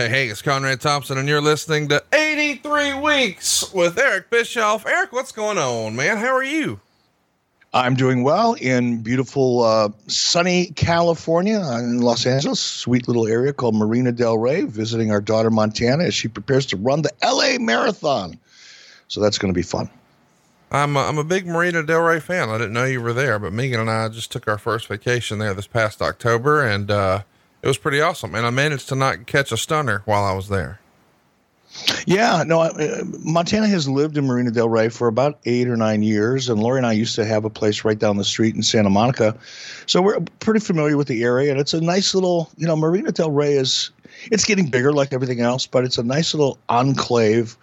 Hey, hey, it's Conrad Thompson, and you're listening to 83 Weeks with Eric Bischoff. Eric, what's going on, man? How are you? I'm doing well in beautiful, uh, sunny California in Los Angeles, sweet little area called Marina Del Rey, visiting our daughter Montana as she prepares to run the LA Marathon. So that's going to be fun. I'm a, I'm a big Marina Del Rey fan. I didn't know you were there, but Megan and I just took our first vacation there this past October, and uh, it was pretty awesome. And I managed to not catch a stunner while I was there. Yeah, no, uh, Montana has lived in Marina Del Rey for about eight or nine years, and Lori and I used to have a place right down the street in Santa Monica, so we're pretty familiar with the area. And it's a nice little, you know, Marina Del Rey is it's getting bigger like everything else, but it's a nice little enclave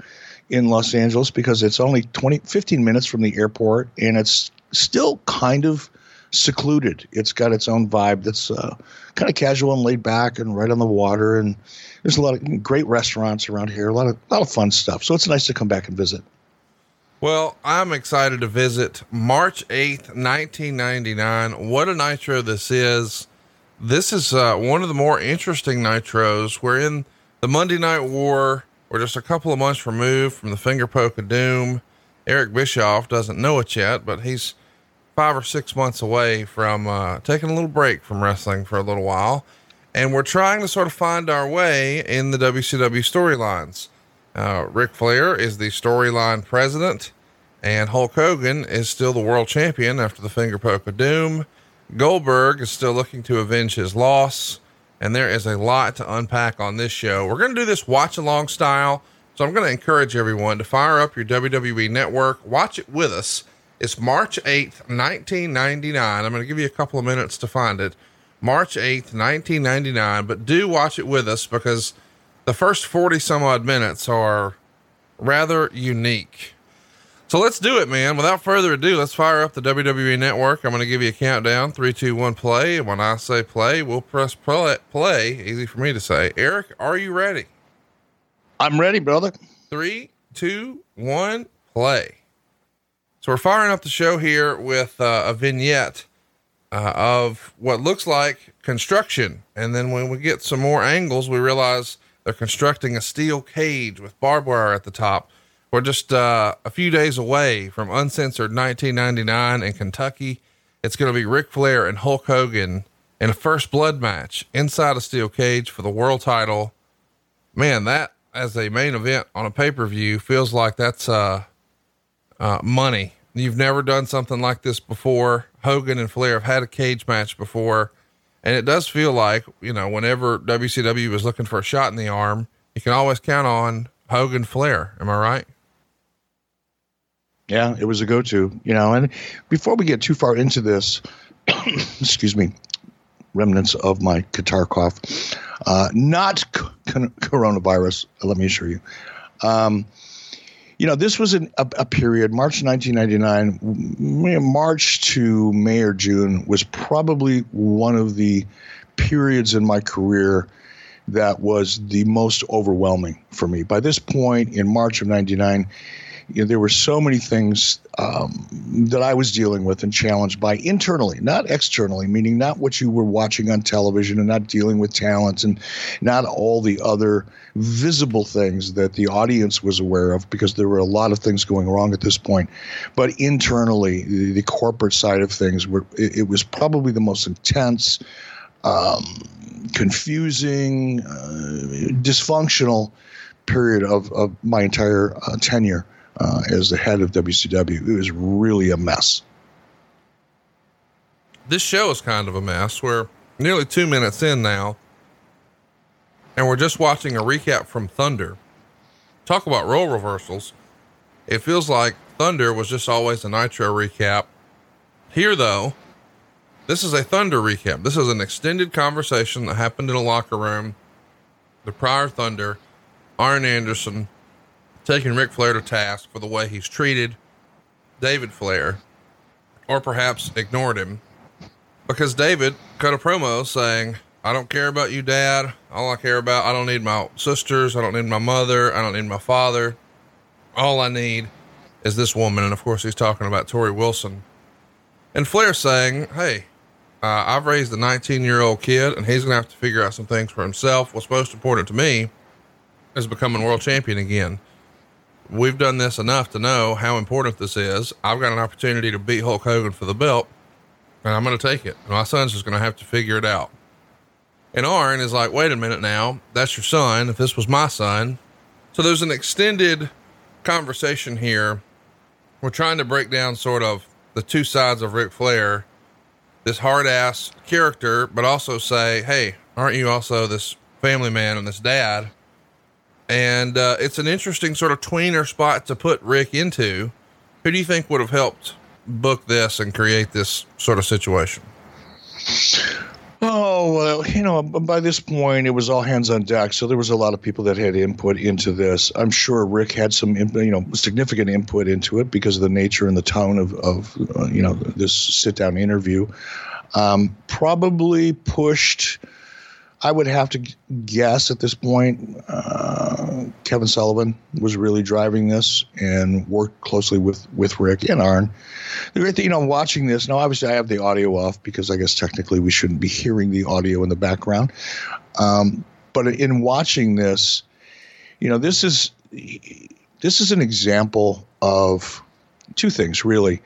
in Los Angeles because it's only 20, 15 minutes from the airport, and it's still kind of secluded. It's got its own vibe that's uh, kind of casual and laid back and right on the water. And there's a lot of great restaurants around here, a lot of, a lot of fun stuff. So it's nice to come back and visit. Well, I'm excited to visit March 8th, 1999. What a nitro this is. This is uh, one of the more interesting nitros. We're in the Monday Night War. We're just a couple of months removed from the finger poke of doom. Eric Bischoff doesn't know it yet, but he's five or six months away from uh, taking a little break from wrestling for a little while. And we're trying to sort of find our way in the WCW storylines. Uh, Ric Flair is the storyline president, and Hulk Hogan is still the world champion after the finger poke of doom. Goldberg is still looking to avenge his loss, and there is a lot to unpack on this show. We're going to do this watch along style, so I'm going to encourage everyone to fire up your WWE network, watch it with us it's March 8th, 1999. I'm going to give you a couple of minutes to find it. March 8th, 1999. But do watch it with us because the first 40 some odd minutes are rather unique. So let's do it, man. Without further ado, let's fire up the WWE network. I'm going to give you a countdown three, two, one, play. And when I say play, we'll press play. play. Easy for me to say. Eric, are you ready? I'm ready, brother. Three, two, one, play. So we're firing up the show here with uh, a vignette uh, of what looks like construction. And then when we get some more angles, we realize they're constructing a steel cage with barbed wire at the top. We're just uh, a few days away from uncensored 1999 in Kentucky. It's going to be Ric Flair and Hulk Hogan in a first blood match inside a steel cage for the world title. Man, that as a main event on a pay per view feels like that's uh, uh, money You've never done something like this before. Hogan and Flair have had a cage match before. And it does feel like, you know, whenever WCW was looking for a shot in the arm, you can always count on Hogan Flair. Am I right? Yeah, it was a go to, you know. And before we get too far into this, excuse me, remnants of my guitar cough, uh, not c- coronavirus, let me assure you. Um, you know, this was an, a, a, period, March 1999, March to May or June was probably one of the periods in my career that was the most overwhelming for me. By this point in March of 99, you know, there were so many things um, that I was dealing with and challenged by internally, not externally, meaning not what you were watching on television and not dealing with talent and not all the other visible things that the audience was aware of because there were a lot of things going wrong at this point. But internally, the, the corporate side of things were it, it was probably the most intense, um, confusing, uh, dysfunctional period of, of my entire uh, tenure uh, as the head of WCW. It was really a mess. This show is kind of a mess. We're nearly two minutes in now, and we're just watching a recap from Thunder. Talk about role reversals. It feels like Thunder was just always a Nitro recap. Here, though, this is a Thunder recap. This is an extended conversation that happened in a locker room. The prior Thunder, Arn Anderson, taking Ric Flair to task for the way he's treated David Flair, or perhaps ignored him, because David cut a promo saying, I don't care about you, dad. All I care about, I don't need my sisters. I don't need my mother. I don't need my father. All I need is this woman. And of course, he's talking about Torrie Wilson. And Flair saying, Hey, uh, I've raised a 19 year old kid and he's going to have to figure out some things for himself. What's most important to me is becoming world champion again. We've done this enough to know how important this is. I've got an opportunity to beat Hulk Hogan for the belt, and I'm going to take it. My son's just going to have to figure it out. And Arn is like, wait a minute now, that's your son. If this was my son. So there's an extended conversation here. We're trying to break down sort of the two sides of Ric Flair, this hard ass character, but also say, hey, aren't you also this family man and this dad? And uh, it's an interesting sort of tweener spot to put Rick into. Who do you think would have helped book this and create this sort of situation? Oh, well, you know, by this point, it was all hands on deck. So there was a lot of people that had input into this. I'm sure Rick had some, you know, significant input into it because of the nature and the tone of, of uh, you know, this sit down interview. Um, probably pushed I would have to guess at this point, uh, Kevin Sullivan was really driving this and worked closely with with Rick and Arn. The great thing, you know, watching this now, obviously I have the audio off because I guess technically we shouldn't be hearing the audio in the background. Um, but in watching this, you know, this is this is an example of two things really.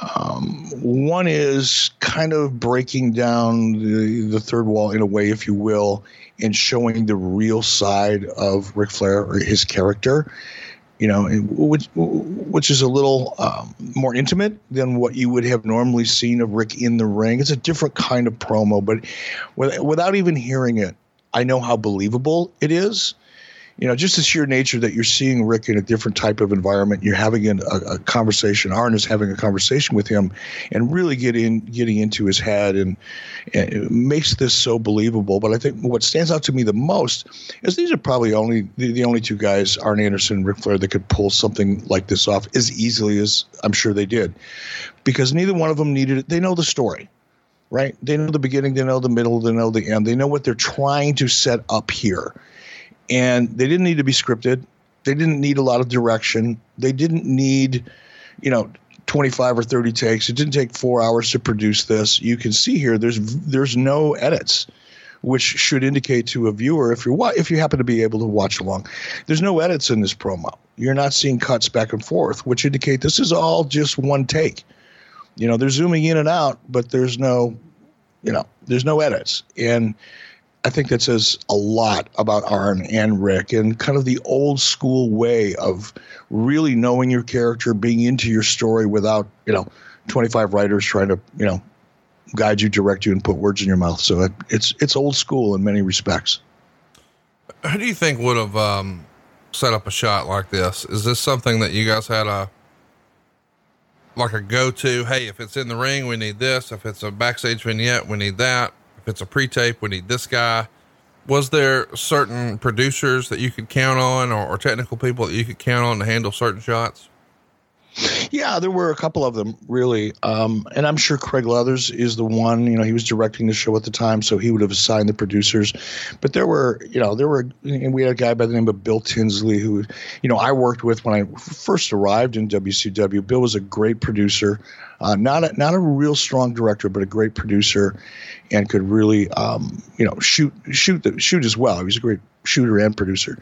Um, one is kind of breaking down the, the third wall in a way, if you will, and showing the real side of Ric Flair or his character. You know, which which is a little um, more intimate than what you would have normally seen of Rick in the ring. It's a different kind of promo, but without even hearing it, I know how believable it is you know, just the sheer nature that you're seeing Rick in a different type of environment, you're having a, a conversation. Arn is having a conversation with him, and really getting getting into his head, and, and, it makes this so believable. But I think what stands out to me the most is these are probably only the, the only two guys, Arn Anderson and Ric Flair, that could pull something like this off as easily as I'm sure they did, because neither one of them needed it. They know the story right? They know the beginning, they know the middle, they know the end. They know what they're trying to set up here and they didn't need to be scripted. They didn't need a lot of direction. They didn't need, you know, 25 or 30 takes. It didn't take four hours to produce this. You can see here there's there's no edits, which should indicate to a viewer if you're if you happen to be able to watch along, there's no edits in this promo. You're not seeing cuts back and forth, which indicate this is all just one take. You know, they're zooming in and out, but there's no, you know, there's no edits and I think that says a lot about Arn and Rick and kind of the old school way of really knowing your character, being into your story without, you know, 25 writers trying to, you know, guide you, direct you, and put words in your mouth. So it, it's it's old school in many respects. Who do you think would have um, set up a shot like this? Is this something that you guys had a like a go to? Hey, if it's in the ring, we need this. If it's a backstage vignette, we need that it's a pre-tape, we need this guy. Was there certain producers that you could count on, or, or technical people that you could count on to handle certain shots? Yeah, there were a couple of them really, um, and I'm sure Craig Leathers is the one. You know, he was directing the show at the time, so he would have assigned the producers. But there were, you know, there were, and we had a guy by the name of Bill Tinsley who, you know, I worked with when I first arrived in WCW. Bill was a great producer, uh, not a, not a real strong director, but a great producer, and could really, um, you know, shoot shoot the, shoot as well. He was a great shooter and producer.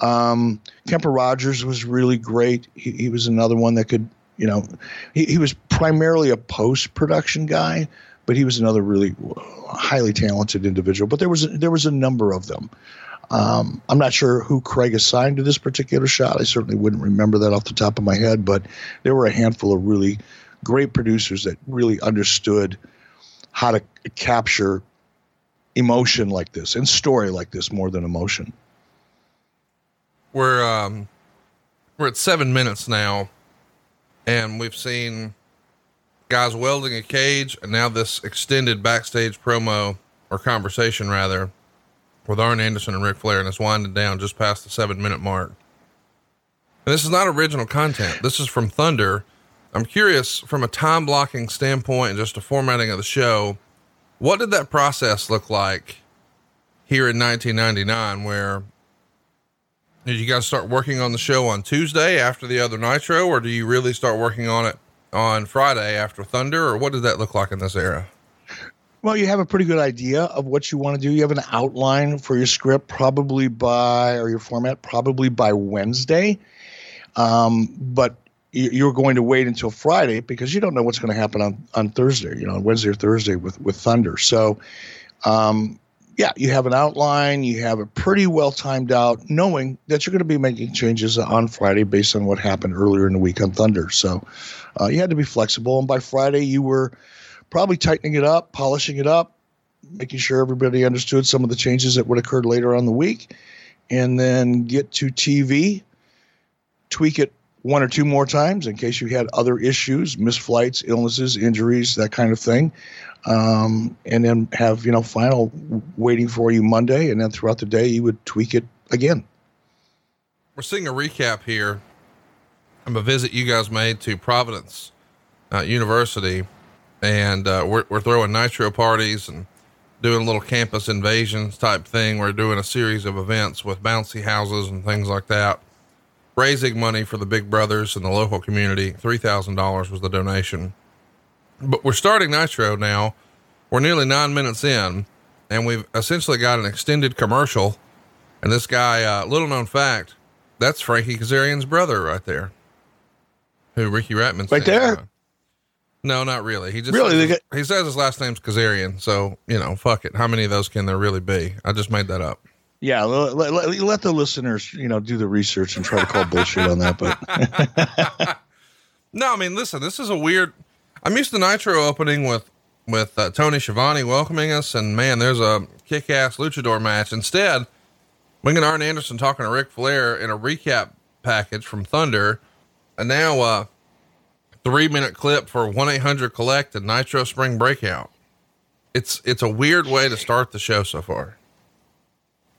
Um, Kemper Rogers was really great. He, he, was another one that could, you know, he, he was primarily a post production guy, but he was another really highly talented individual. But there was there was a number of them. Um, I'm not sure who Craig assigned to this particular shot. I certainly wouldn't remember that off the top of my head, but there were a handful of really great producers that really understood how to capture emotion like this and story like this more than emotion we're um we're at seven minutes now, and we've seen guys welding a cage, and now this extended backstage promo or conversation rather with Arn Anderson and Ric Flair, and it's winding down just past the seven minute mark. And this is not original content. This is from Thunder. I'm curious from a time blocking standpoint and just a formatting of the show, what did that process look like here in 1999 where did you guys start working on the show on Tuesday after the other Nitro, or do you really start working on it on Friday after Thunder, or what did that look like in this era? Well, you have a pretty good idea of what you want to do. You have an outline for your script probably by, or your format probably by Wednesday. Um, but you're going to wait until Friday because you don't know what's going to happen on, on Thursday, you know, Wednesday or Thursday with, with Thunder. So, um, yeah, you have an outline, you have it pretty well timed out, knowing that you're going to be making changes on Friday based on what happened earlier in the week on Thunder. So, uh, you had to be flexible. And by Friday, you were probably tightening it up, polishing it up, making sure everybody understood some of the changes that would occur later on the week, and then get to TV, tweak it one or two more times in case you had other issues, missed flights, illnesses, injuries, that kind of thing. Um, and then have, you know, final waiting for you Monday. And then throughout the day, you would tweak it again. We're seeing a recap here of a visit you guys made to Providence uh, University and uh, we're, we're throwing nitro parties and doing little campus invasions type thing. We're doing a series of events with bouncy houses and things like that, raising money for the big brothers and the local community. $3,000 was the donation. But we're starting Nitro now. We're nearly nine minutes in, and we've essentially got an extended commercial. And this guy, uh, little known fact, that's Frankie Kazarian's brother right there, who Ricky Rachtman's right there. No, not really. He just really says, he says his last name's Kazarian, so you know, fuck it. How many of those can there really be? I just made that up. Yeah, let, let, let the listeners, you know, do the research and try to call bullshit on that. But no, I mean, listen, this is a weird. I'm used to Nitro opening with with uh, Tony Schiavone welcoming us, and man, there's a kick-ass luchador match. Instead, we get Arn Anderson talking to Ric Flair in a recap package from Thunder, and now uh, three minute clip for 1 800 Collect and Nitro Spring Breakout. It's, it's a weird way to start the show so far.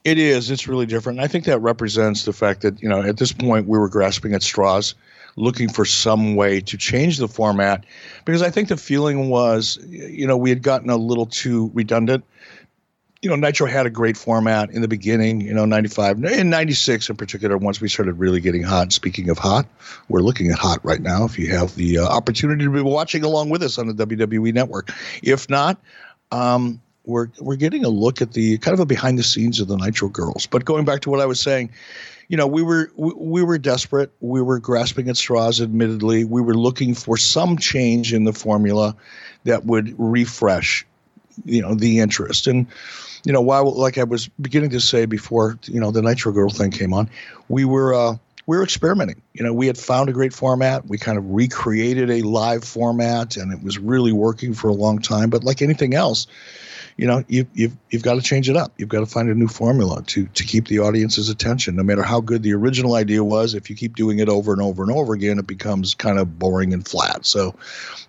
It is. It's really different. I think that represents the fact that, you know, at this point we were grasping at straws, looking for some way to change the format because I think the feeling was, you know, we had gotten a little too redundant you know, Nitro had a great format in the beginning, you know, 95 and 96 in particular, once we started really getting hot. Speaking of hot, we're looking at hot right now. If you have the uh, opportunity to be watching along with us on the WWE network, if not, um, we're, we're getting a look at the kind of a behind the scenes of the Nitro girls. But going back to what I was saying, you know, we were we, we were desperate. We were grasping at straws. Admittedly, we were looking for some change in the formula that would refresh, you know, the interest. And you know, while like I was beginning to say before, you know, the Nitro Girl thing came on, we were uh, we were experimenting. You know, we had found a great format. We kind of recreated a live format, and it was really working for a long time. But like anything else, you know, you, you've you've got to change it up. You've got to find a new formula to to keep the audience's attention. No matter how good the original idea was, if you keep doing it over and over and over again, it becomes kind of boring and flat. So,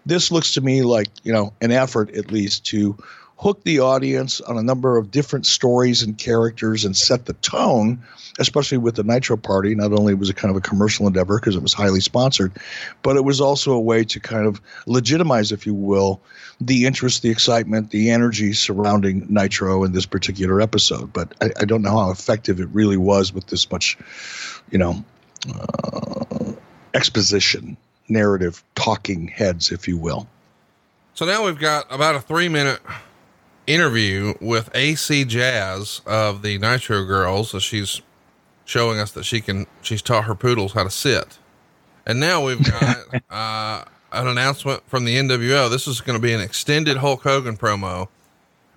this looks to me like you know an effort at least to hook the audience on a number of different stories and characters and set the tone, especially with the Nitro Party. Not only was it kind of a commercial endeavor because it was highly sponsored, but it was also a way to kind of legitimize, if you will, the interest, the excitement, the energy surrounding Nitro in this particular episode. But I, I don't know how effective it really was with this much, you know, uh, exposition, narrative, talking heads, if you will. So now we've got about a three minute interview with AC Jazz of the Nitro Girls as she's showing us that she can, she's taught her poodles how to sit. And now we've got uh, an announcement from the NWO. This is going to be an extended Hulk Hogan promo.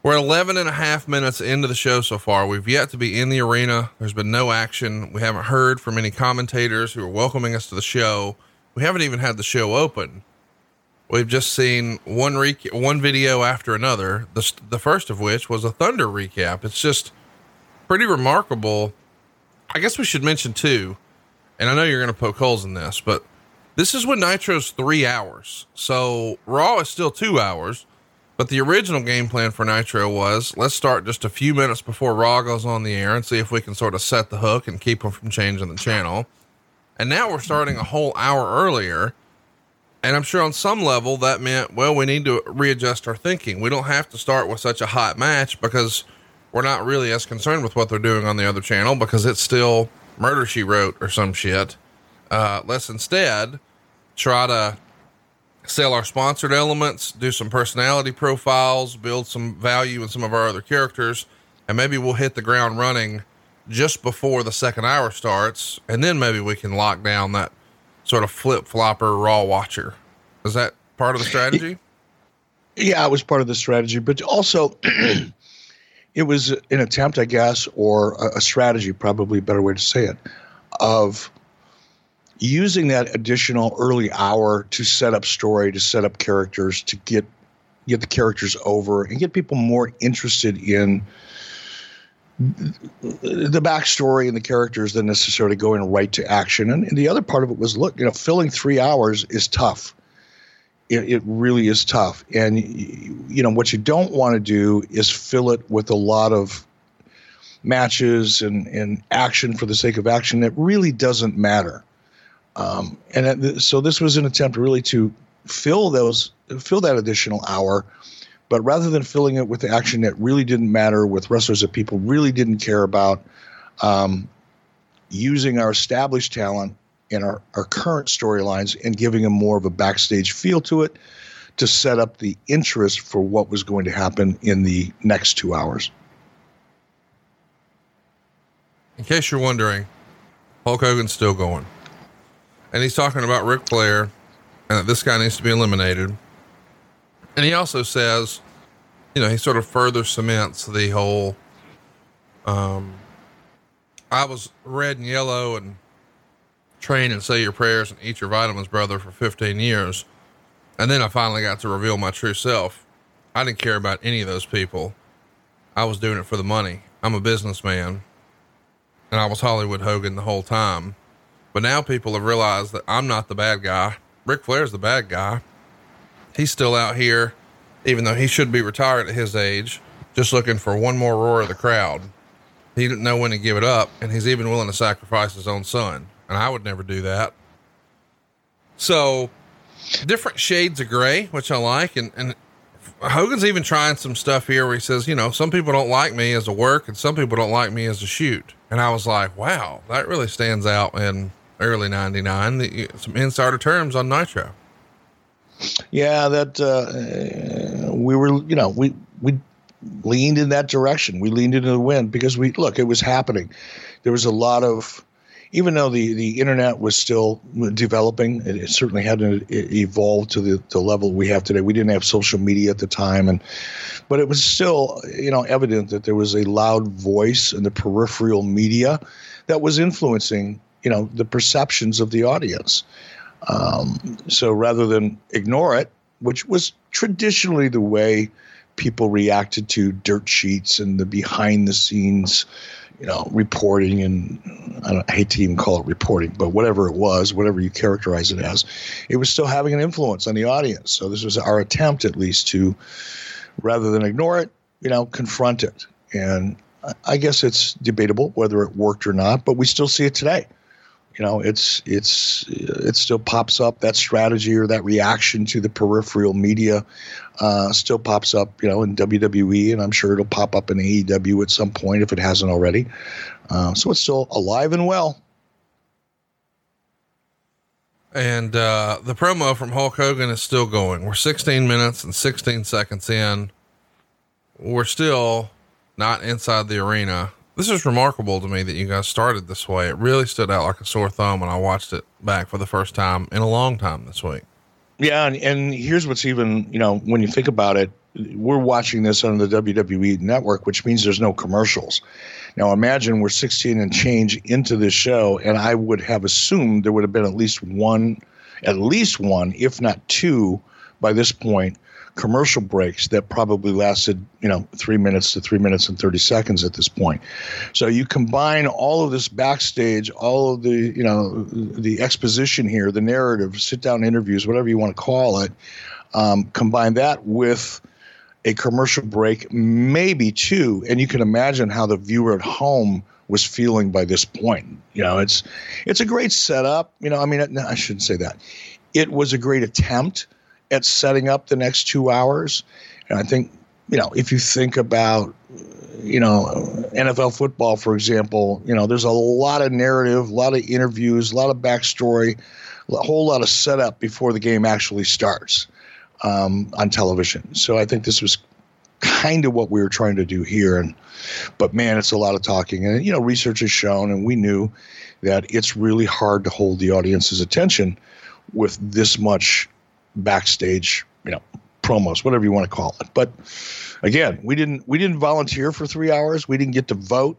We're 11 and a half minutes into the show so far. We've yet to be in the arena. There's been no action. We haven't heard from any commentators who are welcoming us to the show. We haven't even had the show open. We've just seen one re- one video after another. The the first of which was a Thunder recap. It's just pretty remarkable. I guess we should mention too, and I know you're going to poke holes in this, but this is when Nitro's three hours. So Raw is still two hours, but the original game plan for Nitro was let's start just a few minutes before Raw goes on the air and see if we can sort of set the hook and keep them from changing the channel. And now we're starting a whole hour earlier and I'm sure on some level that meant, well, we need to readjust our thinking. We don't have to start with such a hot match because we're not really as concerned with what they're doing on the other channel because it's still murder she wrote or some shit. Uh, let's instead try to sell our sponsored elements, do some personality profiles, build some value in some of our other characters, and maybe we'll hit the ground running just before the second hour starts, and then maybe we can lock down that sort of flip flopper raw watcher. Is that part of the strategy? Yeah, it was part of the strategy, but also it was an attempt, I guess, or a, strategy, probably a better way to say it, of using that additional early hour to set up story, to set up characters, to get get the characters over and get people more interested in the backstory and the characters than necessarily going right to action. And, and, the other part of it was, look, you know, filling three hours is tough. It, it really is tough. And, you know, what you don't want to do is fill it with a lot of matches and, and action for the sake of action that really doesn't matter. Um, and so this was an attempt really to fill those, fill that additional hour but rather than filling it with action that really didn't matter, with wrestlers that people really didn't care about, um, using our established talent in our, our current storylines and giving them more of a backstage feel to it to set up the interest for what was going to happen in the next two hours. In case you're wondering, Hulk Hogan's still going. And he's talking about Ric Flair and that this guy needs to be eliminated. And he also says, you know, he sort of further cements the whole, um, I was red and yellow and train and say your prayers and eat your vitamins, brother, for 15 years. And then I finally got to reveal my true self. I didn't care about any of those people. I was doing it for the money. I'm a businessman and I was Hollywood Hogan the whole time. But now people have realized that I'm not the bad guy. Ric Flair's the bad guy he's still out here, even though he should be retired at his age, just looking for one more roar of the crowd. He didn't know when to give it up, and he's even willing to sacrifice his own son. And I would never do that. So, different shades of gray, which I like. And, and Hogan's even trying some stuff here where he says, you know, some people don't like me as a work and some people don't like me as a shoot. And I was like, wow, that really stands out in early 99. Some insider terms on Nitro. Yeah, that uh, we were, you know, we we leaned in that direction. We leaned into the wind because we look, it was happening. There was a lot of, even though the the internet was still developing, it, it certainly hadn't evolved to the, the level we have today. We didn't have social media at the time, and but it was still, you know, evident that there was a loud voice in the peripheral media that was influencing, you know, the perceptions of the audience. Um, so rather than ignore it, which was traditionally the way people reacted to dirt sheets and the behind the scenes, you know, reporting and I, I, hate to even call it reporting, but whatever it was, whatever you characterize it as, it was still having an influence on the audience. So this was our attempt, at least, to rather than ignore it, you know, confront it. And I guess it's debatable whether it worked or not, but we still see it today you know it's it's it still pops up. That strategy or that reaction to the peripheral media uh, still pops up you know in WWE and I'm sure it'll pop up in AEW at some point if it hasn't already. Uh, so it's still alive and well. And uh, the promo from Hulk Hogan is still going. We're 16 minutes and 16 seconds in. We're still not inside the arena this is remarkable to me that you guys started this way. It really stood out like a sore thumb when I watched it back for the first time in a long time this week. Yeah, and, and here's what's even, you know, when you think about it, we're watching this on the WWE network, which means there's no commercials. Now imagine we're 16 and change into this show, and I would have assumed there would have been at least one, at least one, if not two, by this point, commercial breaks that probably lasted, you know, three minutes to three minutes and 30 seconds at this point. So you combine all of this backstage, all of the, you know, the exposition here, the narrative, sit down interviews, whatever you want to call it, um, combine that with a commercial break, maybe two, and you can imagine how the viewer at home was feeling by this point. You know, it's it's a great setup. You know, I mean, I shouldn't say that. It was a great attempt at setting up the next two hours. And I think, you know, if you think about you know, NFL football, for example, you know, there's a lot of narrative, a lot of interviews, a lot of backstory, a whole lot of setup before the game actually starts um, on television. So I think this was kind of what we were trying to do here. And but man, it's a lot of talking, and you know, research has shown, and we knew that it's really hard to hold the audience's attention with this much backstage, you know, promos, whatever you want to call it. But again, we didn't we didn't volunteer for three hours. We didn't get to vote.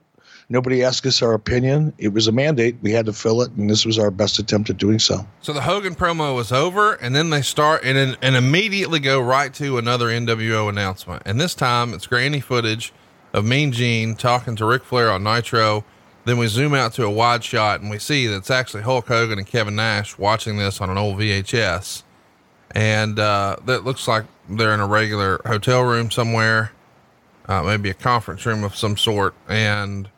Nobody asked us our opinion. It was a mandate. We had to fill it, and this was our best attempt at doing so. So the Hogan promo was over, and then they start and and immediately go right to another NWO announcement. And this time it's grainy footage of Mean Gene talking to Ric Flair on Nitro. Then we zoom out to a wide shot, and we see that it's actually Hulk Hogan and Kevin Nash watching this on an old VHS. And uh, that looks like they're in a regular hotel room somewhere, uh, maybe a conference room of some sort. And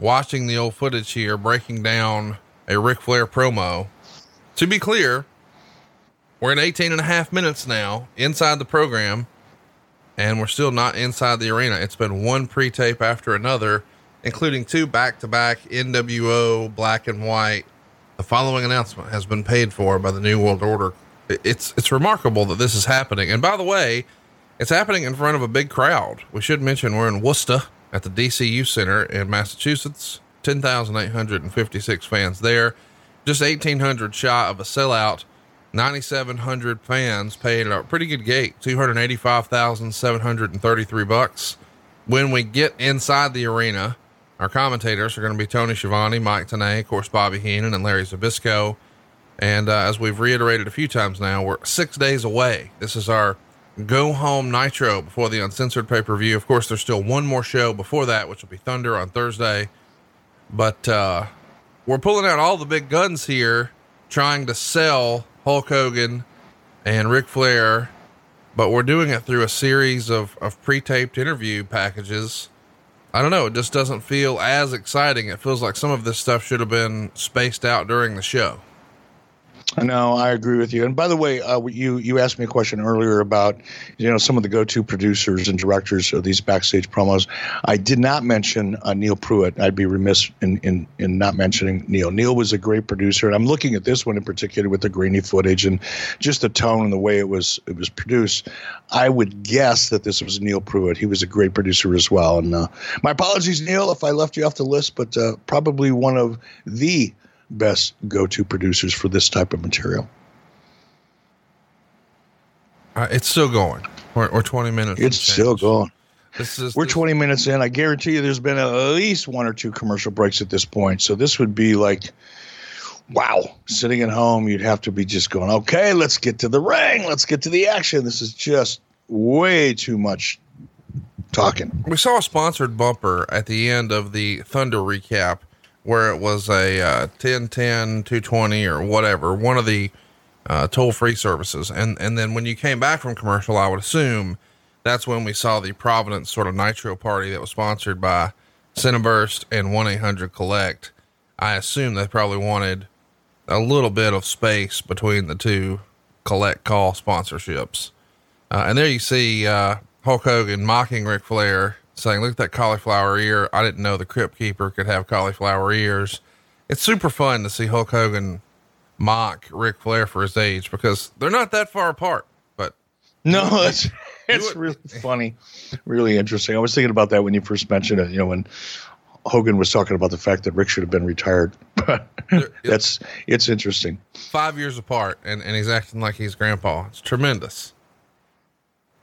watching the old footage here, breaking down a Ric Flair promo. To be clear, we're in 18 and a half minutes now inside the program, and we're still not inside the arena. It's been one pre tape after another, including two back to back NWO black and white. The following announcement has been paid for by the New World Order. It's, it's remarkable that this is happening. And by the way, it's happening in front of a big crowd. We should mention we're in Worcester at the DCU Center in Massachusetts. 10,856 fans there. Just 1,800 shy of a sellout. 9,700 fans paid a pretty good gate, 285,733 bucks. When we get inside the arena, our commentators are going to be Tony Schiavone, Mike Tenay, of course, Bobby Heenan, and Larry Zbyszko. And uh, as we've reiterated a few times now, we're six days away. This is our go home Nitro before the uncensored pay per view. Of course, there's still one more show before that, which will be Thunder on Thursday. But uh, we're pulling out all the big guns here, trying to sell Hulk Hogan and Ric Flair. But we're doing it through a series of, of pre taped interview packages. I don't know. It just doesn't feel as exciting. It feels like some of this stuff should have been spaced out during the show. No, I agree with you. And by the way, uh, you you asked me a question earlier about you know some of the go-to producers and directors of these backstage promos. I did not mention uh, Neil Pruitt. I'd be remiss in, in in not mentioning Neil. Neil was a great producer, and I'm looking at this one in particular with the grainy footage and just the tone and the way it was it was produced. I would guess that this was Neil Pruitt. He was a great producer as well. And uh, my apologies, Neil, if I left you off the list, but uh, probably one of the best go-to producers for this type of material. Uh, it's still going. We're, we're 20 minutes. It's still going. This is, we're this, 20 minutes in. I guarantee you there's been at least one or two commercial breaks at this point. So this would be like, wow, sitting at home, you'd have to be just going, okay, let's get to the ring. Let's get to the action. This is just way too much talking. We saw a sponsored bumper at the end of the Thunder recap where it was a uh, 1010 220 or whatever one of the uh, toll-free services. And and then when you came back from commercial i would assume that's when we saw the providence sort of nitro party that was sponsored by Cinnaburst and 1-800-collect i assume they probably wanted a little bit of space between the two collect call sponsorships. Uh, and there you see uh, hulk hogan mocking Ric flair saying, look at that cauliflower ear. I didn't know the Crypt Keeper could have cauliflower ears. It's super fun to see Hulk Hogan mock Ric Flair for his age because they're not that far apart. But no, it's it's really funny, really interesting. I was thinking about that when you first mentioned it. You know, when Hogan was talking about the fact that Rick should have been retired. But that's it's interesting. Five years apart, and and he's acting like he's grandpa. It's tremendous.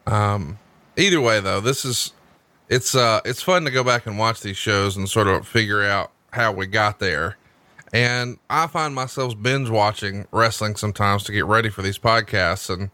Um, either way, though, this is it's uh it's fun to go back and watch these shows and sort of figure out how we got there. And I find myself binge watching wrestling sometimes to get ready for these podcasts and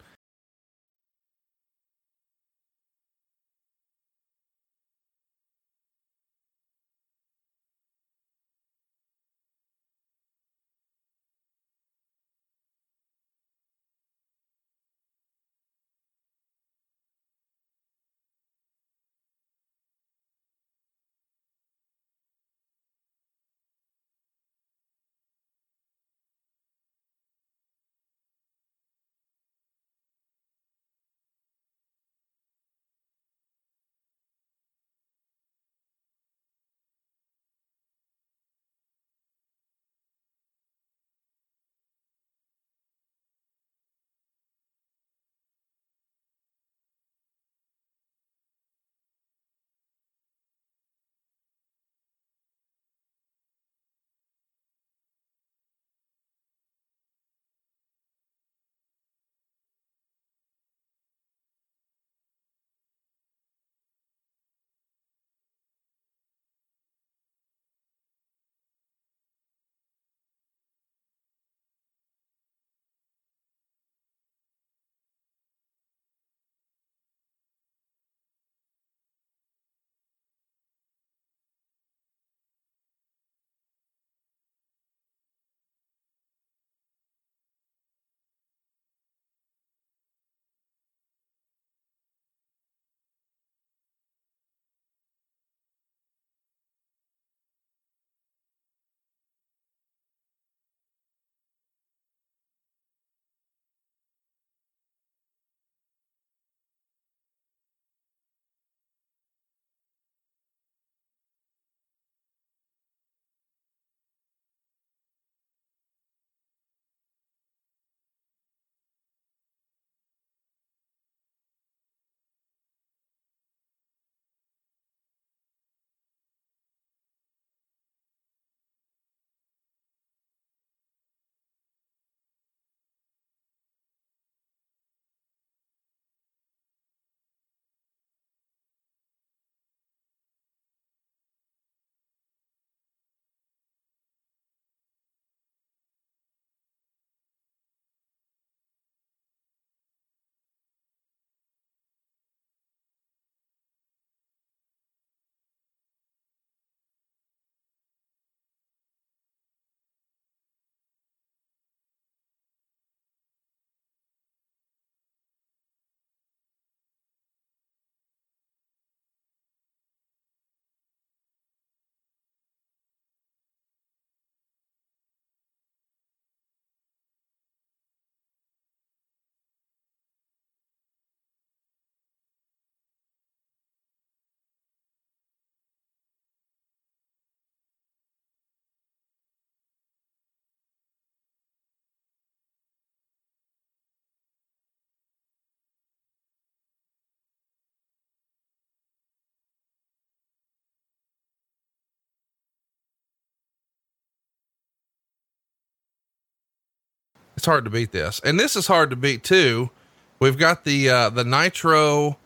it's hard to beat this. And this is hard to beat too. We've got the, uh, the Nitro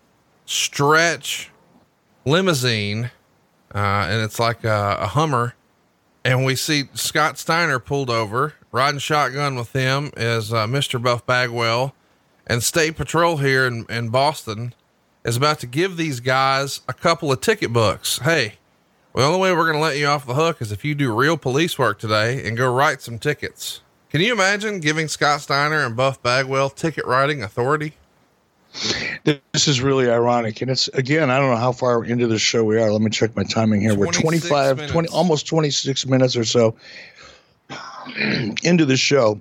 stretch limousine, uh, and it's like a, a Hummer. And we see Scott Steiner pulled over, riding shotgun with him is uh, Mr. Buff Bagwell. And State Patrol here in, in Boston is about to give these guys a couple of ticket books. Hey, the only way we're going to let you off the hook is if you do real police work today and go write some tickets. Can you imagine giving Scott Steiner and Buff Bagwell ticket writing authority? This is really ironic. And it's, again, I don't know how far into the show we are. Let me check my timing here. We're 25, minutes. 20, almost 26 minutes or so into the show.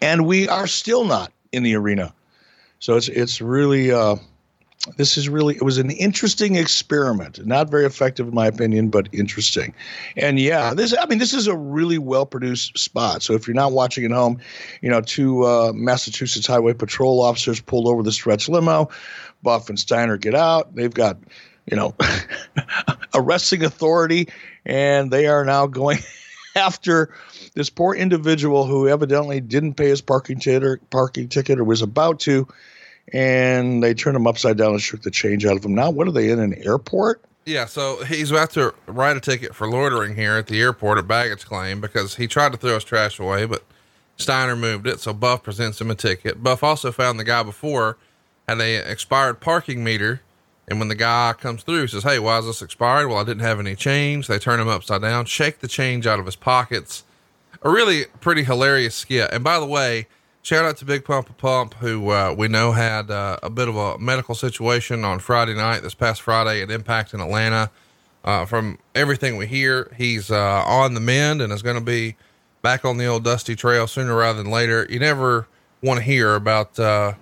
And we are still not in the arena. So it's, it's really, uh, this is really it was an interesting experiment. Not very effective in my opinion but interesting. And yeah this i mean this is a really well produced spot. So if you're not watching at home you know two uh, massachusetts highway patrol officers pulled over the stretch limo. Buff and steiner get out. They've got you know arresting authority and they are now going after this poor individual who evidently didn't pay his parking ticket or parking ticket or was about to and they turned him upside down and shook the change out of him. Now, what are they in an airport? Yeah, so he's about to write a ticket for loitering here at the airport at baggage claim because he tried to throw his trash away, but Steiner moved it. So Buff presents him a ticket. Buff also found the guy before had a expired parking meter. And when the guy comes through, he says, Hey, why is this expired? Well, I didn't have any change. They turn him upside down, shake the change out of his pockets. A really pretty hilarious skit. And by the way, Shout out to Big Poppa Pump, who uh, we know had uh, a bit of a medical situation on Friday night, this past Friday at Impact in Atlanta. Uh, from everything we hear, he's uh, on the mend and is going to be back on the old dusty trail sooner rather than later. You never want to hear about uh,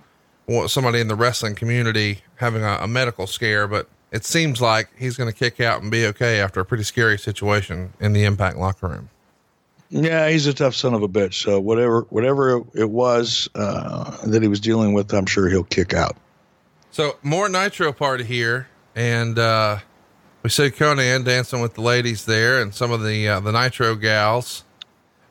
somebody in the wrestling community having a, a medical scare, but it seems like he's going to kick out and be okay after a pretty scary situation in the Impact locker room. Yeah, he's a tough son of a bitch. So whatever whatever it was uh, that he was dealing with, I'm sure he'll kick out. So more Nitro party here, and uh, we see Konnan dancing with the ladies there, and some of the uh, the Nitro gals.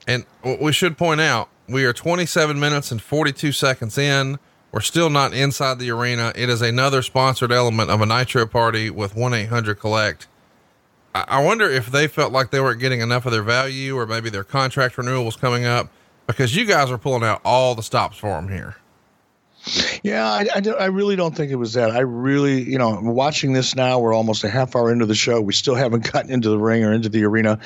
And we should point out we are 27 minutes and 42 seconds in. We're still not inside the arena. It is another sponsored element of a Nitro party with 1 800 Collect. I wonder if they felt like they weren't getting enough of their value or maybe their contract renewal was coming up because you guys are pulling out all the stops for them here. Yeah, I, I, I, really don't think it was that. I really, you know, watching this now, we're almost a half hour into the show. We still haven't gotten into the ring or into the arena.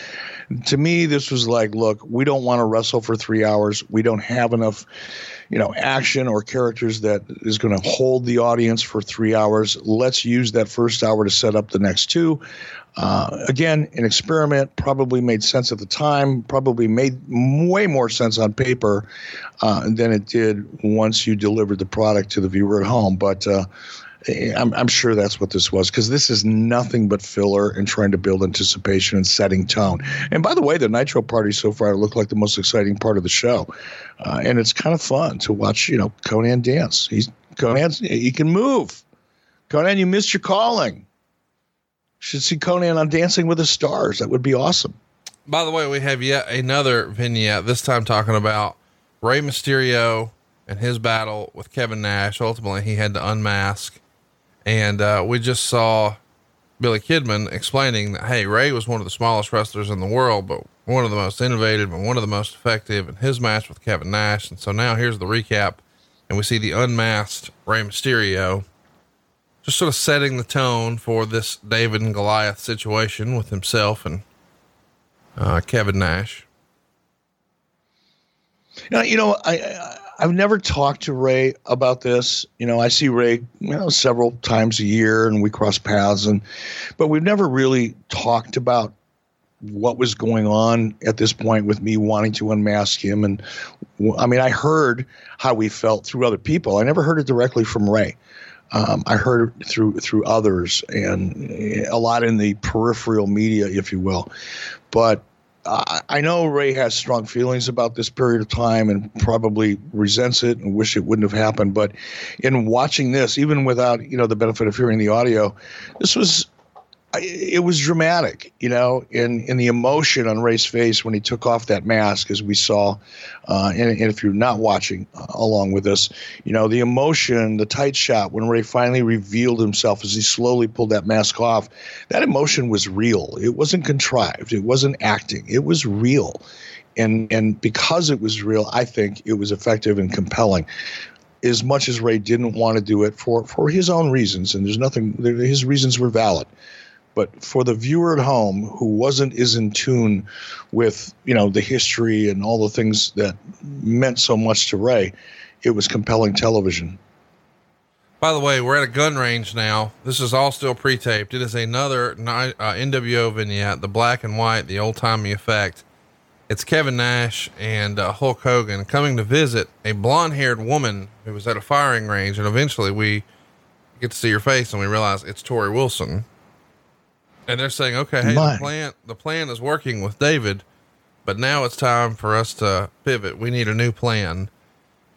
To me, this was like, look, we don't want to wrestle for three hours. We don't have enough you know action or characters that is going to hold the audience for three hours let's use that first hour to set up the next two uh, again an experiment probably made sense at the time probably made way more sense on paper uh, than it did once you delivered the product to the viewer at home but uh, I'm, I'm sure that's what this was because this is nothing but filler and trying to build anticipation and setting tone. And by the way, the Nitro party so far looked like the most exciting part of the show, uh, and it's kind of fun to watch. You know, Konnan dance. He's Konnan. He can move. Konnan, you missed your calling. Should see Konnan on Dancing with the Stars. That would be awesome. By the way, we have yet another vignette. This time talking about Rey Mysterio and his battle with Kevin Nash. Ultimately, he had to unmask and uh, we just saw Billy Kidman explaining that, hey, Rey was one of the smallest wrestlers in the world, but one of the most innovative and one of the most effective in his match with Kevin Nash. And so now here's the recap. And we see the unmasked Rey Mysterio just sort of setting the tone for this David and Goliath situation with himself and uh, Kevin Nash. Now, you know, I, I I've never talked to Rey about this. You know, I see Rey you know, several times a year, and we cross paths, and but we've never really talked about what was going on at this point with me wanting to unmask him. And I mean, I heard how we felt through other people. I never heard it directly from Rey. Um, I heard through through others and a lot in the peripheral media, if you will. But I know Rey has strong feelings about this period of time and probably resents it and wish it wouldn't have happened. But in watching this, even without you know the benefit of hearing the audio, this was it was dramatic, you know, in in the emotion on Rey's face when he took off that mask, as we saw. Uh, and, and, if you're not watching uh, along with us, you know, the emotion, the tight shot when Rey finally revealed himself as he slowly pulled that mask off, that emotion was real. It wasn't contrived. It wasn't acting. It was real. And and because it was real, I think it was effective and compelling as much as Rey didn't want to do it for, for his own reasons, and there's nothing, his reasons were valid. But for the viewer at home who wasn't as in tune with, you know, the history and all the things that meant so much to Rey, it was compelling television. By the way, we're at a gun range now. This is all still pre-taped. It is another uh, NWO vignette, the black and white, the old timey effect. It's Kevin Nash and uh, Hulk Hogan coming to visit a blonde haired woman who was at a firing range. And eventually we get to see her face and we realize it's Torrie Wilson. And they're saying, okay, hey, the plan, the plan is working with David, but now it's time for us to pivot. We need a new plan.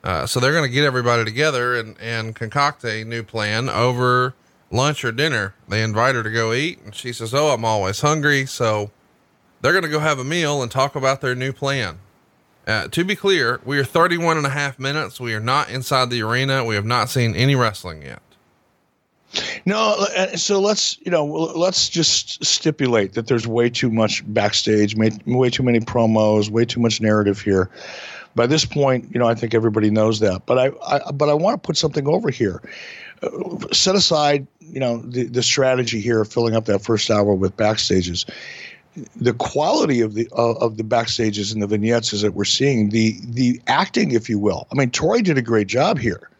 Uh, so they're going to get everybody together and, and concoct a new plan over lunch or dinner. They invite her to go eat and she says, Oh, I'm always hungry. So they're going to go have a meal and talk about their new plan. Uh, to be clear, we are 31 and a half minutes. We are not inside the arena. We have not seen any wrestling yet. No, uh, so let's you know let's just stipulate that there's way too much backstage, way too many promos, way too much narrative here. By this point, you know I think everybody knows that. But I, I but I want to put something over here. Uh, set aside, you know, the the strategy here of filling up that first hour with backstages the quality of the uh, of the backstages and the vignettes is that we're seeing the the acting, if you will. I mean, Torrie did a great job here,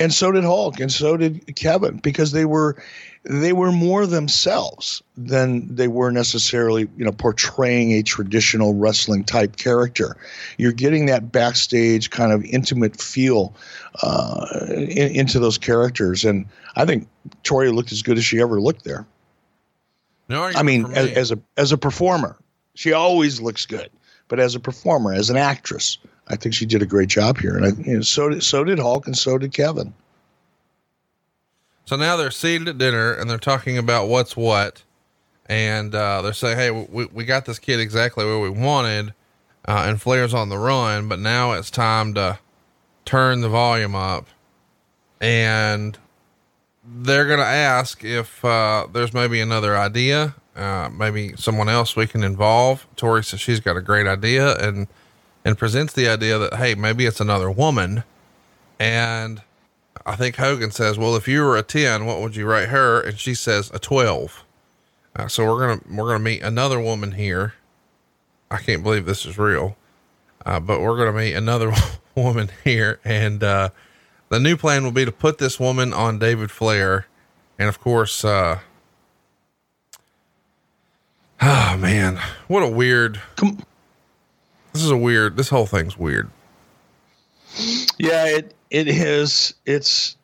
and so did Hulk, and so did Kevin, because they were they were more themselves than they were necessarily, you know, portraying a traditional wrestling type character. You're getting that backstage kind of intimate feel uh, in, into those characters, and I think Torrie looked as good as she ever looked there. No, I mean, me. as, as, a as a performer, she always looks good. But as a performer, as an actress, I think she did a great job here, and I, you know, so did so did Hulk, and so did Kevin. So now they're seated at dinner, and they're talking about what's what, and uh, they're saying, "Hey, we we got this kid exactly where we wanted." Uh, and Flair's on the run, but now it's time to turn the volume up. And they're going to ask if uh, there's maybe another idea, uh, maybe someone else we can involve. Torrie says she's got a great idea and and presents the idea that hey, maybe it's another woman. And I think Hogan says, "Well, if you were a ten, what would you rate her?" And she says a twelve. Uh, so we're gonna we're gonna meet another woman here. I can't believe this is real, uh, but we're gonna meet another woman here, and uh, the new plan will be to put this woman on David Flair. And of course, uh, oh man, what a weird, this is a weird, this whole thing's weird. Yeah, it, it is. It's,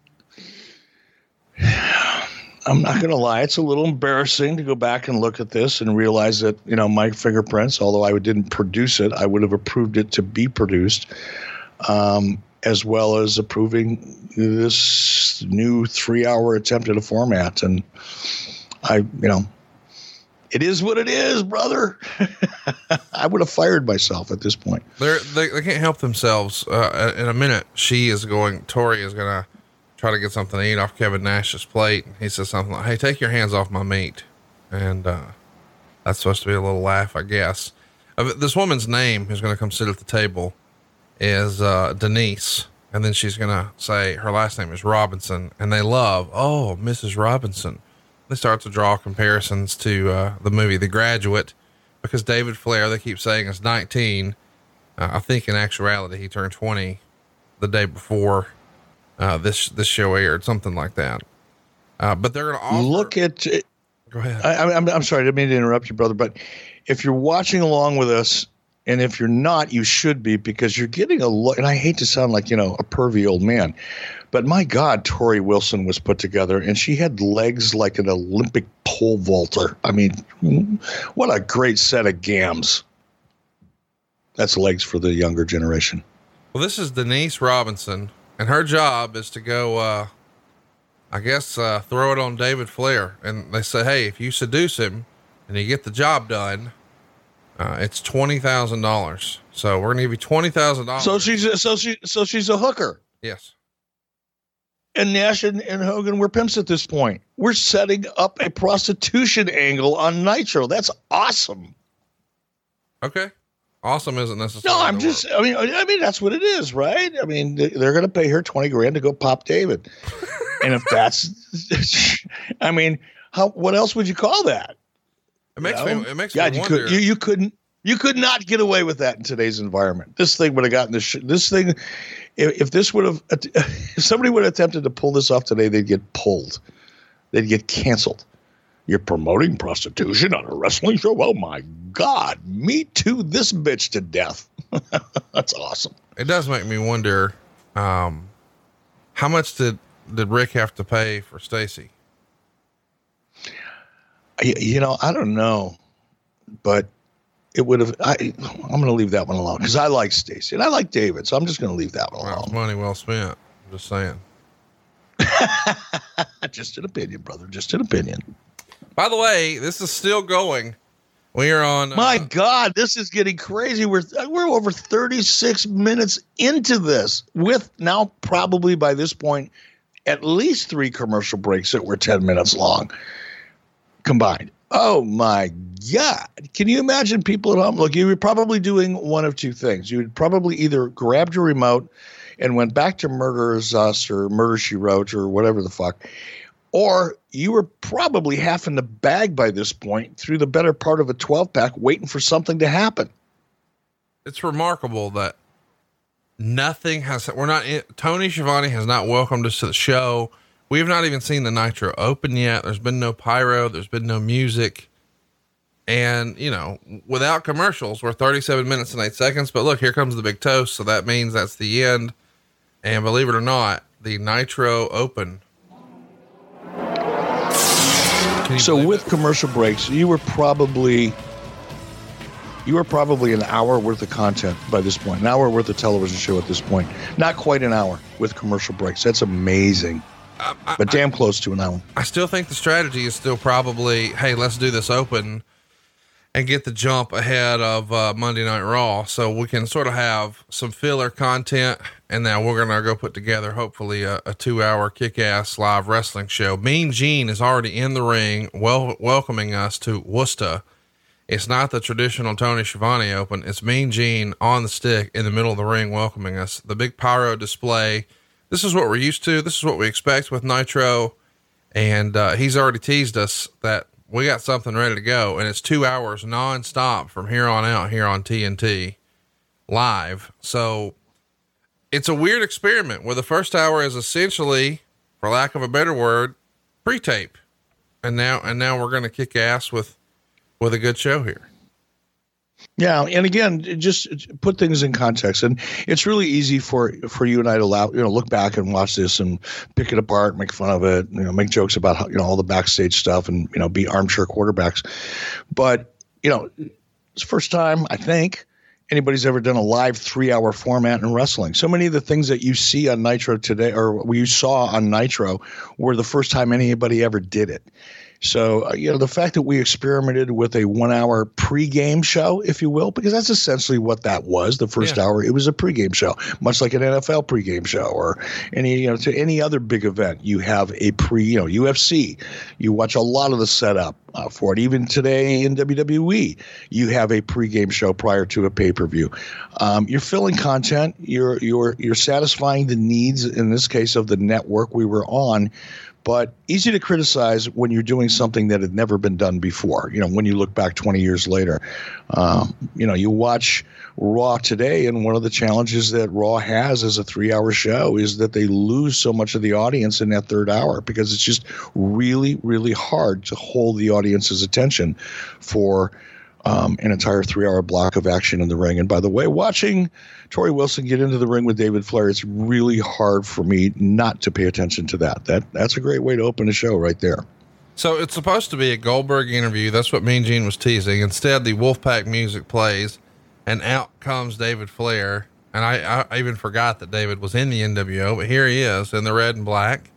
I'm not going to lie. It's a little embarrassing to go back and look at this and realize that, you know, my fingerprints, although I didn't produce it, I would have approved it to be produced. Um, as well as approving this new three hour attempt at a format. And I, you know, it is what it is, brother. I would have fired myself at this point. They're, they they can't help themselves. Uh, in a minute, she is going. Torrie is going to try to get something to eat off Kevin Nash's plate. He says something like, "Hey, take your hands off my meat," and uh, that's supposed to be a little laugh, I guess. Uh, this woman's name who's going to come sit at the table is uh, Denise. And then she's going to say her last name is Robinson. And they love, oh, Mrs. Robinson. They start to draw comparisons to uh, the movie The Graduate because David Flair, they keep saying, is 19. Uh, I think in actuality, he turned 20 the day before uh, this this show aired, something like that. Uh, but they're going to look at. Go ahead. I, I'm, I'm sorry, I didn't mean to interrupt you, brother. But if you're watching along with us and if you're not, you should be because you're getting a look. And I hate to sound like, you know, a pervy old man, but my God, Torrie Wilson was put together and she had legs like an Olympic pole vaulter. I mean, what a great set of gams. That's legs for the younger generation. Well, this is Denise Robinson, and her job is to go uh, I guess, uh, throw it on David Flair. And they say, Hey, if you seduce him and you get the job done, uh, it's $20,000. So we're going to give you $20,000. So she's a, so she so she's a hooker. yes. And Nash and, and Hogan were pimps at this point. We're setting up a prostitution angle on Nitro. That's awesome. Okay. Awesome isn't necessarily. No, I'm just. word. I mean, I mean that's what it is, right? I mean, they- they're going to pay her twenty grand to go pop David, and if that's, I mean, how? What else would you call that? It makes you know? me, it makes God, me you could you, you couldn't you could not get away with that in today's environment. This thing would have gotten this sh- this thing. If, if this would have if somebody would have attempted to pull this off today, they'd get pulled. They'd get canceled. You're promoting prostitution on a wrestling show? Oh my God! Me too. This bitch to death. That's awesome. it does make me wonder, um, how much did, did Rick have to pay for Stacy? You know, I don't know, but it would have. I, I'm going to leave that one alone because I like Stacy and I like David, so I'm just going to leave that one alone. it's money well spent. I'm just saying. Just an opinion, brother. Just an opinion. By the way, this is still going. We are on. uh, My God, this is getting crazy. We're we're over 36 minutes into this, with now probably by this point at least three commercial breaks that were 10 minutes long combined. Oh my God. Can you imagine people at home? Look, you were probably doing one of two things. You would probably either grabbed your remote and went back to Murder's Us or Murder She Wrote or whatever the fuck, or you were probably half in the bag by this point through the better part of a 12 pack waiting for something to happen. it's remarkable that nothing has we're not Tony Schiavone has not welcomed us to the show. We have not even seen the Nitro open yet. There's been no pyro, there's been no music. And, you know, without commercials, we're 37 minutes and 8 seconds, but look, here comes the big toast, so that means that's the end. And believe it or not, the Nitro open. So with it? commercial breaks, you were probably you were probably an hour worth of content by this point. An hour worth of television show at this point. Not quite an hour with commercial breaks. That's amazing. But damn close to an hour. I still think the strategy is still probably, hey, let's do this open and get the jump ahead of uh, Monday Night Raw, so we can sort of have some filler content. And now we're gonna go put together, hopefully, a, a two-hour kick-ass live wrestling show. Mean Gene is already in the ring, well welcoming us to Worcester. It's not the traditional Tony Schiavone Open. It's Mean Gene on the stick in the middle of the ring, welcoming us. The big pyro display. This is what we're used to. This is what we expect with Nitro and uh, he's already teased us that we got something ready to go, and it's two hours nonstop from here on out here on TNT live. So it's a weird experiment where the first hour is essentially, for lack of a better word, pre-tape, and now and now we're going to kick ass with with a good show here. Yeah, and again, just put things in context, and it's really easy for for you and I to allow, you know look back and watch this and pick it apart, make fun of it, you know, make jokes about how, you know all the backstage stuff, and you know be armchair quarterbacks. But you know, it's the first time I think anybody's ever done a live three hour format in wrestling. So many of the things that you see on Nitro today, or you saw on Nitro, were the first time anybody ever did it. So, uh, you know, the fact that we experimented with a one hour pregame show, if you will, because that's essentially what that was the first Yeah. hour. It was a pregame show, much like an NFL pregame show or any, you know, to any other big event. You have a pre, you know, UFC. You watch a lot of the setup uh, for it. Even today in WWE, you have a pregame show prior to a pay per view. Um, you're filling content. You're you're you're satisfying the needs in this case of the network we were on but easy to criticize when you're doing something that had never been done before. You know, when you look back 20 years later, um, you know, you watch Raw today, and one of the challenges that Raw has as a three-hour show is that they lose so much of the audience in that third hour because it's just really, really hard to hold the audience's attention for. Um, an entire three-hour block of action in the ring, and by the way, watching Torrie Wilson get into the ring with David Flair, it's really hard for me not to pay attention to that. That that's a great way to open a show right there. So it's supposed to be a Goldberg interview. That's what Mean Gene was teasing. Instead, the Wolfpack music plays, and out comes David Flair. And I, I even forgot that David was in the NWO, but here he is in the red and black,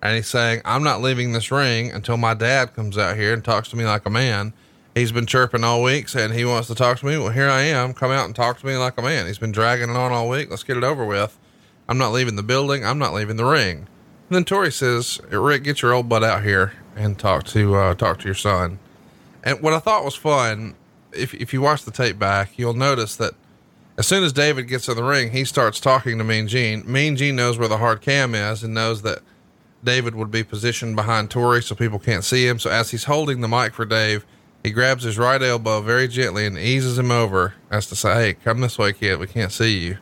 and he's saying, I'm not leaving this ring until my dad comes out here and talks to me like a man. He's been chirping all week saying he wants to talk to me. Well, here I am. Come out and talk to me like a man. He's been dragging it on all week. Let's get it over with. I'm not leaving the building. I'm not leaving the ring. And then Torrie says, Rick, get your old butt out here and talk to, uh, talk to your son. And what I thought was fun, if, if you watch the tape back, you'll notice that as soon as David gets in the ring, he starts talking to Mean Gene. Mean Gene knows where the hard cam is and knows that David would be positioned behind Torrie so people can't see him. So as he's holding the mic for Dave, he grabs his right elbow very gently and eases him over as to say, Hey, come this way, kid. We can't see you.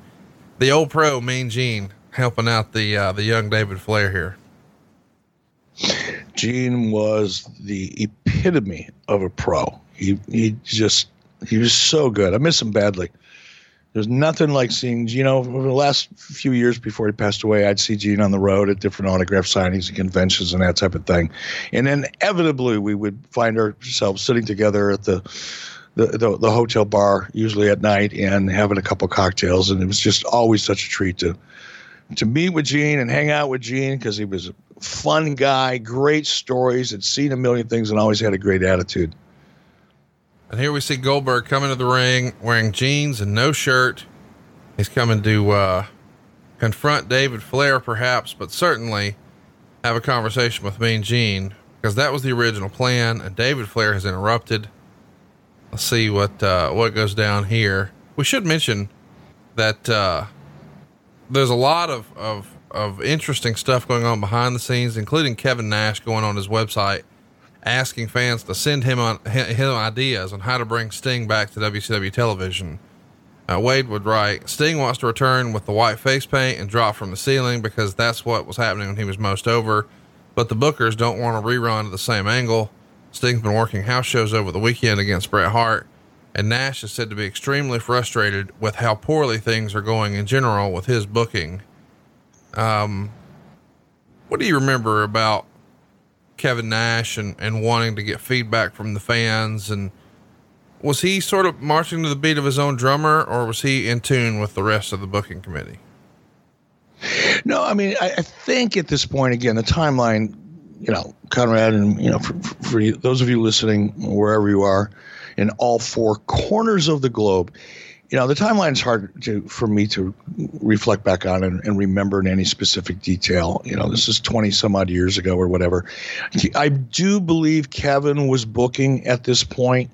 The old pro, Mean Gene, helping out the, uh, the young David Flair here. Gene was the epitome of a pro. He, he just, he was so good. I miss him badly. There's nothing like seeing Gino over the last few years before he passed away. I'd see Gene on the road at different autograph signings and conventions and that type of thing. And inevitably, we would find ourselves sitting together at the the, the, the hotel bar, usually at night, and having a couple cocktails. And it was just always such a treat to to meet with Gene and hang out with Gene because he was a fun guy, great stories, had seen a million things, and always had a great attitude. And here we see Goldberg coming to the ring wearing jeans and no shirt. He's coming to uh, confront David Flair, perhaps, but certainly have a conversation with Mean Gene because that was the original plan. And David Flair has interrupted. Let's see what uh, what goes down here. We should mention that uh, there's a lot of, of of interesting stuff going on behind the scenes, including Kevin Nash going on his website asking fans to send him on him ideas on how to bring Sting back to WCW television. Uh, Wade would write, Sting wants to return with the white face paint and drop from the ceiling because that's what was happening when he was most over. But the bookers don't want to rerun to the same angle. Sting's been working house shows over the weekend against Bret Hart, and Nash is said to be extremely frustrated with how poorly things are going in general with his booking. Um, what do you remember about Kevin Nash and, and wanting to get feedback from the fans. And was he sort of marching to the beat of his own drummer or was he in tune with the rest of the booking committee? No, I mean, I, I think at this point, again, the timeline, you know, Conrad, and, you know, for, for those of you listening, wherever you are, in all four corners of the globe, you know the timeline is hard to for me to reflect back on and, and, remember in any specific detail. You know this is 20 some odd years ago or whatever. I do believe kevin was booking at this point.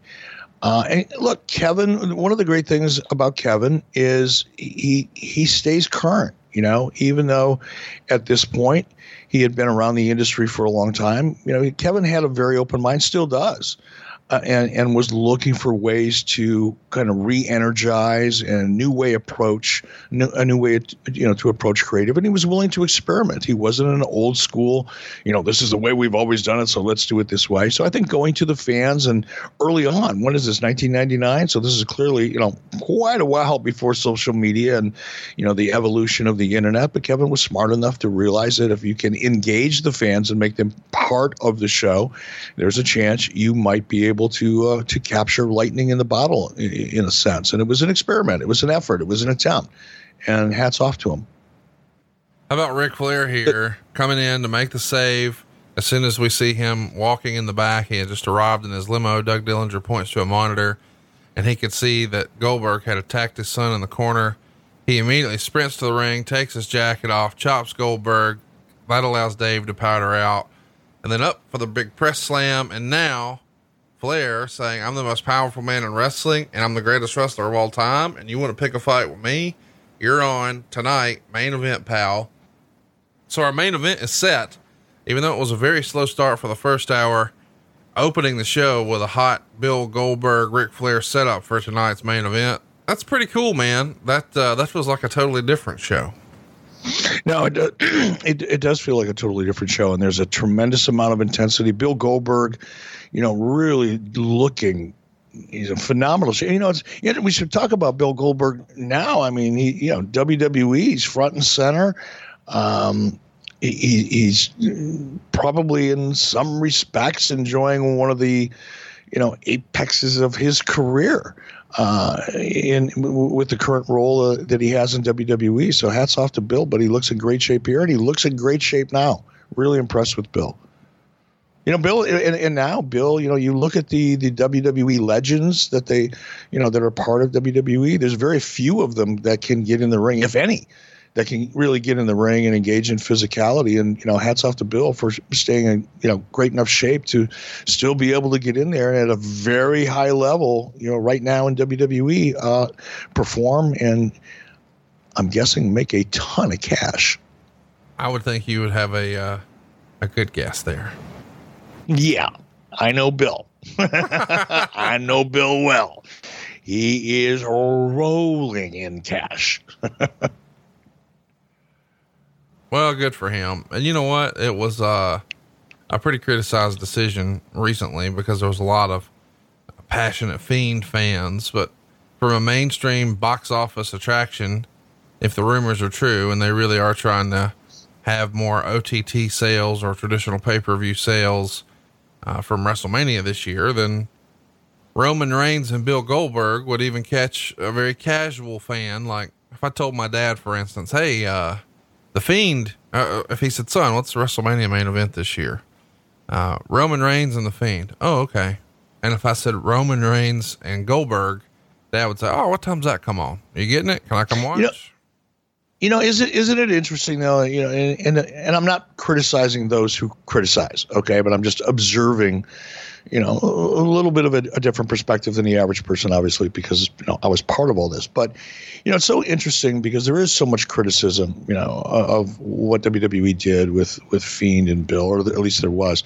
Uh, and look kevin one of the great things about kevin is he he stays current you know even though at this point he had been around the industry for a long time. You know kevin had a very open mind still does uh, and and was looking for ways to kind of re-energize and a new way approach a new way to, you know to approach creative. And he was willing to experiment. He wasn't an old school you know this is the way we've always done it so let's do it this way. So i think going to the fans and early on when is this 1999 so this is clearly you know quite a while before social media and you know the evolution of the internet. But kevin was smart enough to realize that if you can engage the fans and make them part of the show there's a chance you might be able to uh, to capture lightning in the bottle in a sense. And it was an experiment. It was an effort. It was an attempt. And hats off to him. How about Ric Flair here coming in to make the save? As soon as we see him walking in the back, he had just arrived in his limo. Doug Dillinger points to a monitor and he could see that Goldberg had attacked his son in the corner. He immediately sprints to the ring, takes his jacket off, chops Goldberg. That allows Dave to powder out. And then up for the big press slam. And now Flair saying, I'm the most powerful man in wrestling and I'm the greatest wrestler of all time. And you want to pick a fight with me? You're on tonight, main event, pal. So our main event is set, even though it was a very slow start for the first hour, opening the show with a hot Bill Goldberg, Ric Flair setup for tonight's main event. That's pretty cool, man. That, uh, that feels like a totally different show. No, it, it, it does feel like a totally different show, and there's a tremendous amount of intensity. Bill Goldberg, you know, really looking. He's a phenomenal. You know, it's you know, we should talk about Bill Goldberg now. I mean, he you know WWE's front and center. Um, he, he's probably in some respects enjoying one of the you know apexes of his career uh, in with the current role uh, that he has in WWE. So hats off to Bill, but he looks in great shape here, and he looks in great shape now. really impressed with Bill. You know, Bill, and, and now Bill, you know, you look at the the WWE legends that they, you know, that are part of WWE. There's very few of them that can get in the ring, if any, that can really get in the ring and engage in physicality. And you know, hats off to Bill for staying in you know great enough shape to still be able to get in there and at a very high level. You know, right now in WWE, uh, perform and I'm guessing make a ton of cash. I would think you would have a uh, a good guess there. Yeah, I know Bill. I know Bill well. He is rolling in cash. well, good for him. And you know what? It was uh, a pretty criticized decision recently because there was a lot of passionate Fiend fans, but from a mainstream box office attraction, if the rumors are true and they really are trying to have more OTT sales or traditional pay per view sales uh, from WrestleMania this year, then Roman Reigns and Bill Goldberg would even catch a very casual fan. Like if I told my dad, for instance, hey, uh, the Fiend, uh, if he said, son, what's the WrestleMania main event this year? Uh, Roman Reigns and the Fiend. Oh, okay. And if I said Roman Reigns and Goldberg, dad would say, oh, what time's that come on? Are you getting it? Can I come watch? You know, you know, is it isn't it interesting though? You know, and, and and I'm not criticizing those who criticize, okay, but I'm just observing you know, a, little bit of a, a, different perspective than the average person, obviously, because you know I was part of all this. But you know, it's so interesting because there is so much criticism, you know, of what WWE did with with Fiend and Bill, or at least there was.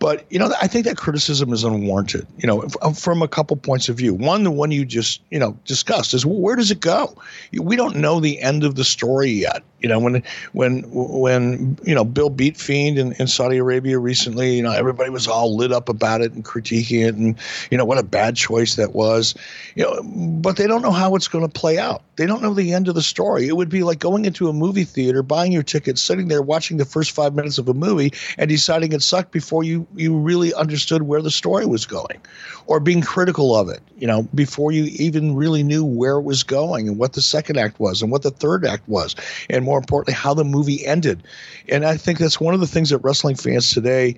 But you know, I think that criticism is unwarranted. You know, uh, from a couple points of view. One, the one you just you know discussed is where does it go? We don't know the end of the story yet. You know, when when when you know Bill beat Fiend in, in Saudi Arabia recently, you know everybody was all lit up about it and critiquing it, and you know what a bad choice that was. You know, but they don't know how it's going to play out. They don't know the end of the story. It would be like going into a movie theater, buying your ticket, sitting there watching the first five minutes of a movie, and deciding it sucked before you you really understood where the story was going, or being critical of it. You know, before you even really knew where it was going and what the second act was and what the third act was, and more importantly, how the movie ended. And I think that's one of the things that wrestling fans today,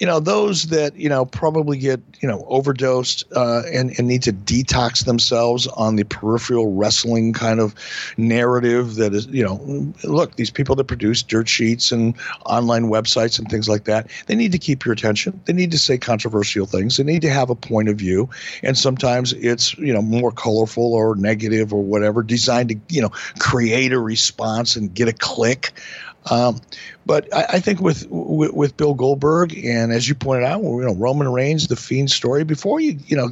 you know, those that, you know, probably get, you know, overdosed uh, and, and need to detox themselves on the peripheral wrestling kind of narrative that is, you know, look, these people that produce dirt sheets and online websites and things like that, they need to keep your attention. They need to say controversial things. They need to have a point of view. And sometimes it's, you know, more colorful or negative or whatever, designed to, you know, create a response and get a click. Um, but I, I think with, with, with Bill Goldberg and as you pointed out, you know Roman Reigns, the Fiend story. Before you you know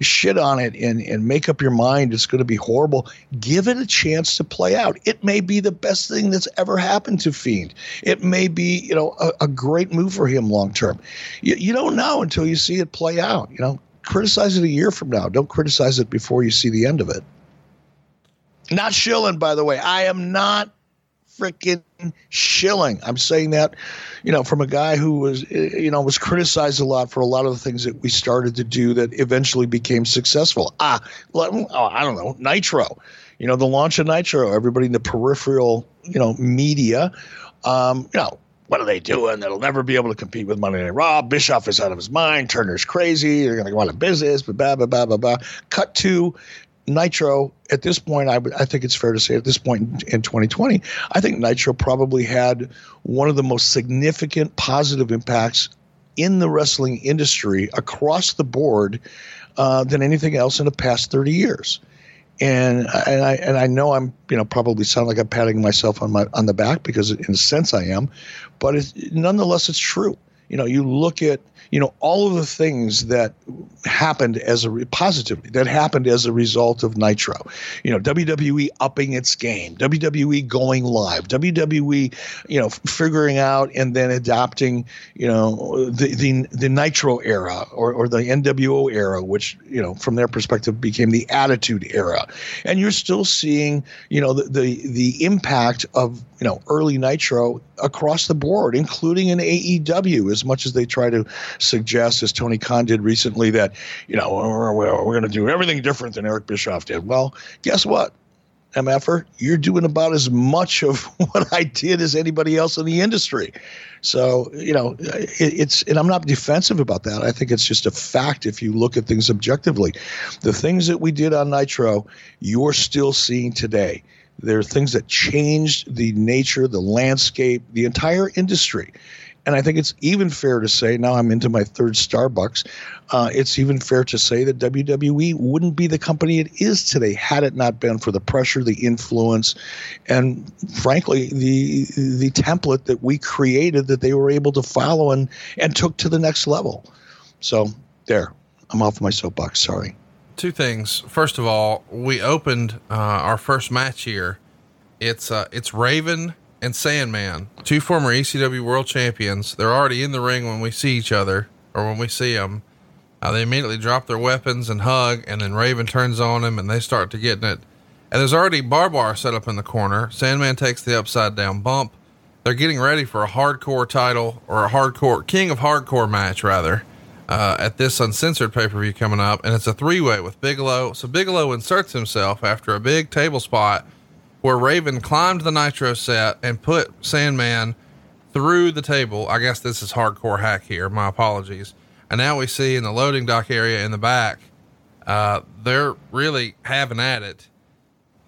shit on it and and make up your mind, it's going to be horrible. Give it a chance to play out. It may be the best thing that's ever happened to Fiend. It may be you know a, a great move for him long term. You, you don't know until you see it play out. You know, criticize it a year from now. Don't criticize it before you see the end of it. Not shilling, by the way. I am not freaking shilling. I'm saying that, you know, from a guy who was, you know, was criticized a lot for a lot of the things that we started to do that eventually became successful. Ah, oh, I don't know, Nitro. You know, the launch of Nitro. Everybody in the peripheral, you know, media, um, you know, what are they doing? They'll never be able to compete with Monday Night Raw. Bischoff is out of his mind. Turner's crazy. They're going to go out of business. Blah, blah, blah, blah, blah. Cut to Nitro at this point, I, I think it's fair to say at this point in, in 2020, I think Nitro probably had one of the most significant positive impacts in the wrestling industry across the board uh, than anything else in the past 30 years. And and I and I know I'm you know probably sound like I'm patting myself on my on the back because in a sense I am, but it's, nonetheless it's true. You know, you look at you know all of the things that happened as a positively that happened as a result of Nitro. You know, WWE upping its game, WWE going live, WWE, you know, figuring out and then adopting, you know, the the, the Nitro era or, or the NWO era, which you know from their perspective became the Attitude era, and you're still seeing, you know, the the, the impact of you know early Nitro across the board, including in AEW, as much as they try to suggest, as Tony Khan did recently, that you know we're, we're, we're going to do everything different than Eric Bischoff did. Well, guess what? MFer, you're doing about as much of what I did as anybody else in the industry. So, you know, it, it's, and I'm not defensive about that. I think it's just a fact if you look at things objectively. The things that we did on Nitro, you're still seeing today. There are things that changed the nature, the landscape, the entire industry. And I think it's even fair to say, now I'm into my third Starbucks, uh, it's even fair to say that WWE wouldn't be the company it is today had it not been for the pressure, the influence, and frankly, the the template that we created that they were able to follow and, and took to the next level. So there, I'm off my soapbox. Sorry. Two things. First of all, we opened uh, our first match here. It's uh, it's Raven and Sandman, two former ECW world champions. They're already in the ring when we see each other or when we see them. Uh, they immediately drop their weapons and hug, and then Raven turns on him and they start to getting it. And there's already barbed wire set up in the corner. Sandman takes the upside down bump. They're getting ready for a hardcore title or a hardcore king of hardcore match, rather, uh, at this uncensored pay per view coming up. And it's a three way with Bigelow. So Bigelow inserts himself after a big table spot where Raven climbed the Nitro set and put Sandman through the table. I guess this is hardcore Hak here. My apologies. And now we see in the loading dock area in the back, uh, they're really having at it.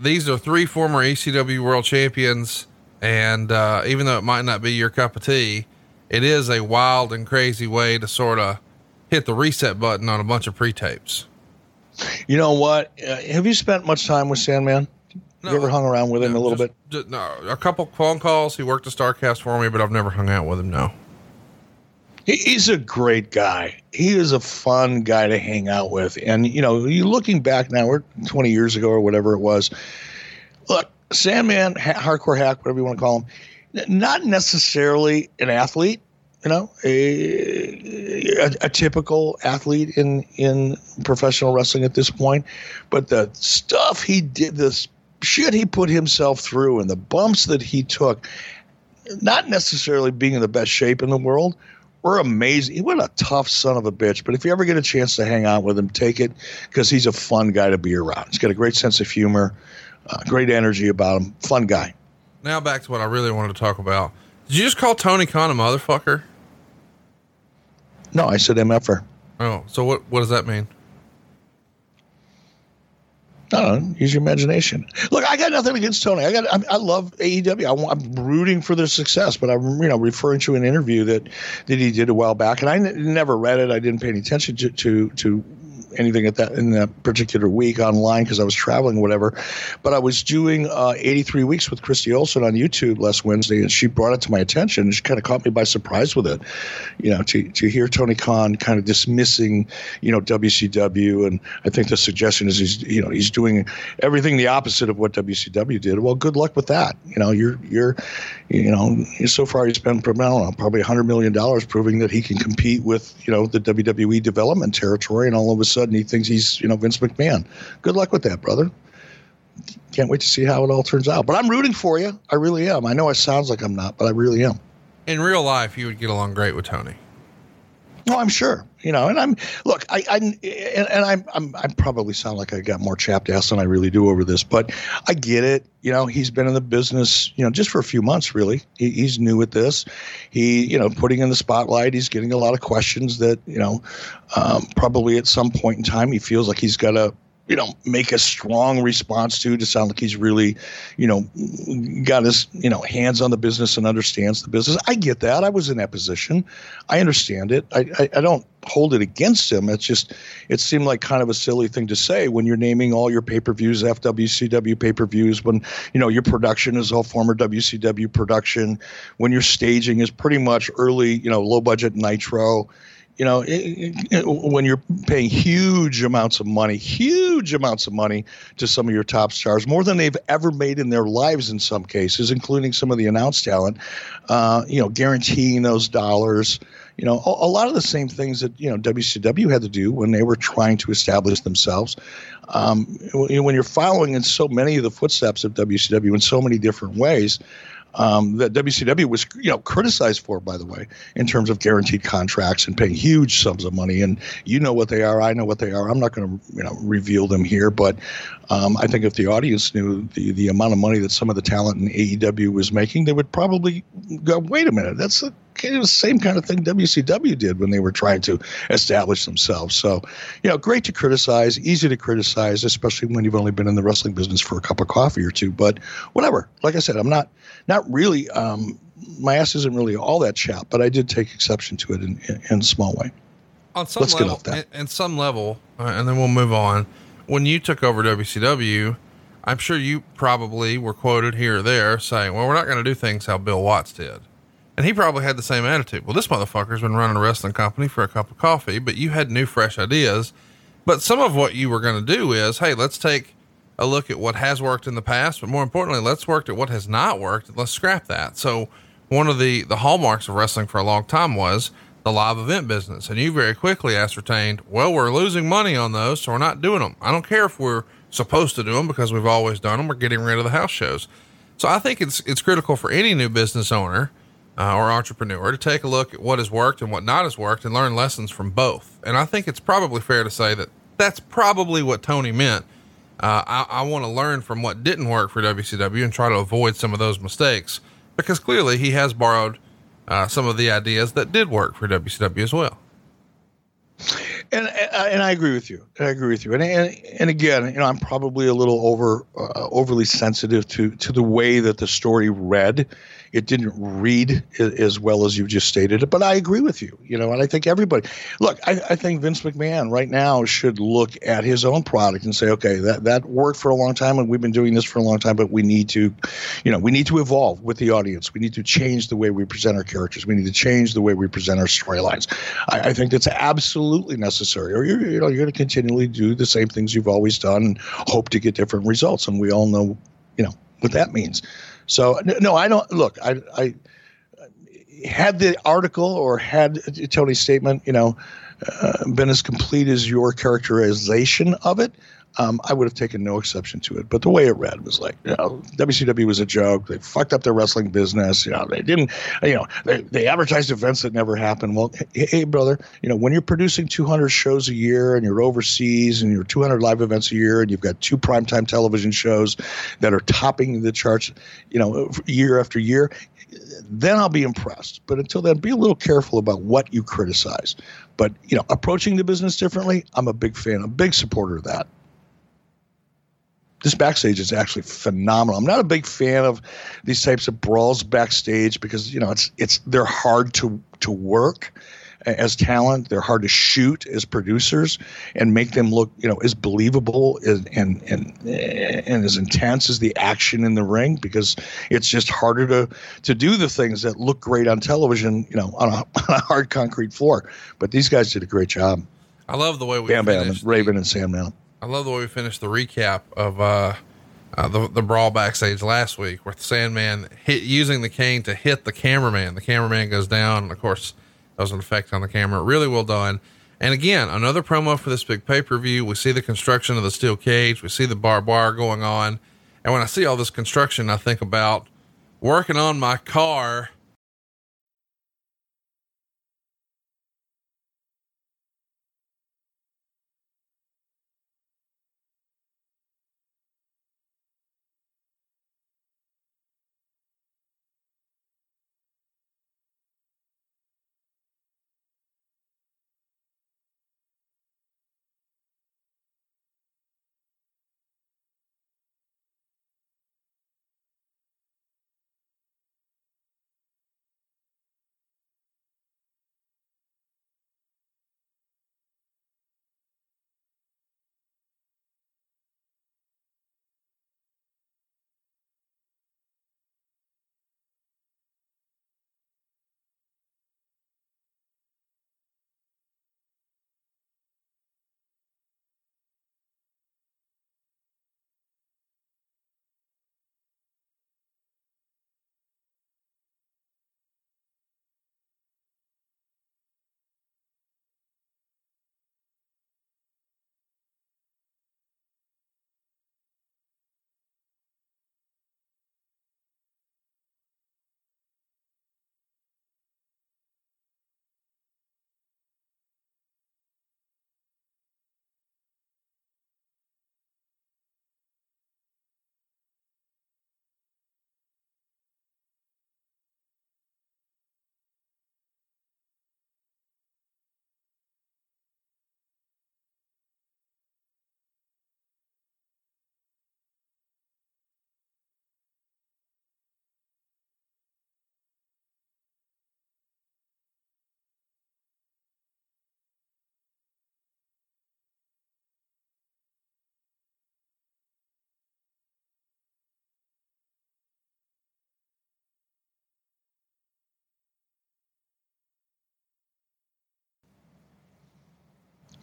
These are three former ECW world champions. And uh, even though it might not be your cup of tea, it is a wild and crazy way to sort of hit the reset button on a bunch of pre tapes. You know what? Uh, have you spent much time with Sandman? No, you ever hung around with him no, a little just, bit? Just, no, a couple phone calls. He worked a Starcast for me, but I've never hung out with him. No. He's a great guy. He is a fun guy to hang out with. And, you know, you looking back now, we're 20 years ago or whatever it was. Look, Sandman, ha- hardcore Hak, whatever you want to call him, not necessarily an athlete, you know, a, a, a, typical athlete in in professional wrestling at this point, but the stuff he did, this shit he put himself through and the bumps that he took, not necessarily being in the best shape in the world, were amazing. He was a tough son of a bitch, but if you ever get a chance to hang out with him, take it because he's a fun guy to be around. He's got a great sense of humor, uh, great energy about him, fun guy. Now back to what I really wanted to talk about. Did you just call Tony Khan a motherfucker? No, I said MFer. Oh, so what what does that mean? I don't know. Use your imagination. Look, I got nothing against Tony. I got. I, I love AEW. I, am rooting for their success, but I'm you know referring to an interview that that he did a while back, and I n- never read it. I didn't pay any attention to to, to anything at that in that particular week online because I was traveling whatever. But I was doing uh, 83 weeks with Christy Olson on YouTube last Wednesday, and she brought it to my attention. And she kind of caught me by surprise with it. You know, to to hear Tony Khan kind of dismissing, you know, WCW, and I think the suggestion is he's you know he's doing everything the opposite of what WCW did. Well, good luck with that. You know, you're you're you know so far he's spent I don't know probably 100 million dollars proving that he can compete with you know the WWE development territory, and all of a sudden sudden he thinks he's, you know, Vince McMahon. Good luck with that, brother. Can't wait to see how it all turns out. But I'm rooting for you. I really am. I know it sounds like I'm not, but I really am. In real life, you would get along great with Tony. Oh, I'm sure. You know, and I'm look, I, I and, and I'm, I'm, I probably sound like I got more chapped ass than I really do over this, but I get it. You know, he's been in the business, you know, just for a few months, really. He, he's new at this. He, you know, putting in the spotlight. He's getting a lot of questions that, you know, um, probably at some point in time he feels like he's got to you know, make a strong response to to sound like he's really, you know, got his, you know, hands on the business and understands the business. I get that. I was in that position. I understand it. I, I, I don't hold it against him. It's just, it seemed like kind of a silly thing to say when you're naming all your pay per views FWCW pay per views, when, you know, your production is all former WCW production, when your staging is pretty much early, you know, low budget nitro you know, it, it, when you're paying huge amounts of money, huge amounts of money to some of your top stars, more than they've ever made in their lives in some cases, including some of the announced talent, uh, you know, guaranteeing those dollars, you know, a, a, lot of the same things that, you know, WCW had to do when they were trying to establish themselves. Um, when you're following in so many of the footsteps of WCW in so many different ways, um, that WCW was you know criticized for, by the way, in terms of guaranteed contracts and paying huge sums of money. And you know what they are, I know what they are. I'm not going to you know reveal them here, but um, I think if the audience knew the the amount of money that some of the talent in AEW was making, they would probably go, "Wait a minute, that's the same kind of thing WCW did when they were trying to establish themselves." So, you know, great to criticize, easy to criticize, especially when you've only been in the wrestling business for a cup of coffee or two. But whatever. Like I said, I'm not not really. Um, my ass isn't really all that chapped, but I did take exception to it in, in, in a small way. On some Let's level, get off that. And some level, uh, and then we'll move on. When you took over WCW, I'm sure you probably were quoted here or there saying, "Well, we're not going to do things how Bill Watts did." And he probably had the same attitude. Well, this motherfucker's been running a wrestling company for a cup of coffee, but you had new, fresh ideas. But some of what you were going to do is, hey, let's take a look at what has worked in the past, but more importantly, let's work at what has not worked. Let's scrap that. So one of the, the hallmarks of wrestling for a long time was the live event business. And you very quickly ascertained, well, we're losing money on those, so we're not doing them. I don't care if we're supposed to do them because we've always done them. We're getting rid of the house shows. So I think it's, it's critical for any new business owner uh, or entrepreneur to take a look at what has worked and what not has worked and learn lessons from both. And I think it's probably fair to say that that's probably what Tony meant uh, I, I want to learn from what didn't work for WCW and try to avoid some of those mistakes because clearly he has borrowed uh, some of the ideas that did work for WCW as well. And and I agree with you. I agree with you. And and, and again, you know, I'm probably a little over uh, overly sensitive to to the way that the story read it didn't read as well as you just stated it. But I agree with you, you know, and I think everybody look. I, I think Vince McMahon right now should look at his own product and say, okay, that that worked for a long time, and we've been doing this for a long time, but we need to, you know, we need to evolve with the audience. We need to change the way we present our characters. We need to change the way we present our storylines. I, I think that's absolutely necessary, or you're you know you're going to continually do the same things you've always done and hope to get different results, and we all know, you know, what that means. So no, I don't look. I, I had the article or had Tony's statement, you know, uh, been as complete as your characterization of it, um, I would have taken no exception to it. But the way it read was like, you know, WCW was a joke. They fucked up their wrestling business. You know, they didn't, you know, they, they advertised events that never happened. Well, hey, hey, brother, you know, when you're producing 200 shows a year and you're overseas and you're 200 live events a year and you've got two primetime television shows that are topping the charts, you know, year after year, then I'll be impressed. But until then, be a little careful about what you criticize. But, you know, approaching the business differently, I'm a big fan, a big supporter of that this backstage is actually phenomenal. I'm not a big fan of these types of brawls backstage because you know it's it's they're hard to to work as talent. They're hard to shoot as producers and make them look you know as believable and and and, and as intense as the action in the ring because it's just harder to to do the things that look great on television. You know on a, on a hard concrete floor. But these guys did a great job. I love the way we Bam Bam, Raven, and Sandman. I love the way we finished the recap of uh, uh, the the brawl backstage last week, where Sandman hit using the cane to hit the cameraman. The cameraman goes down, and of course, that was an effect on the camera. Really well done. And again, another promo for this big pay per view. We see the construction of the steel cage. We see the barbed wire going on. And when I see all this construction, I think about working on my car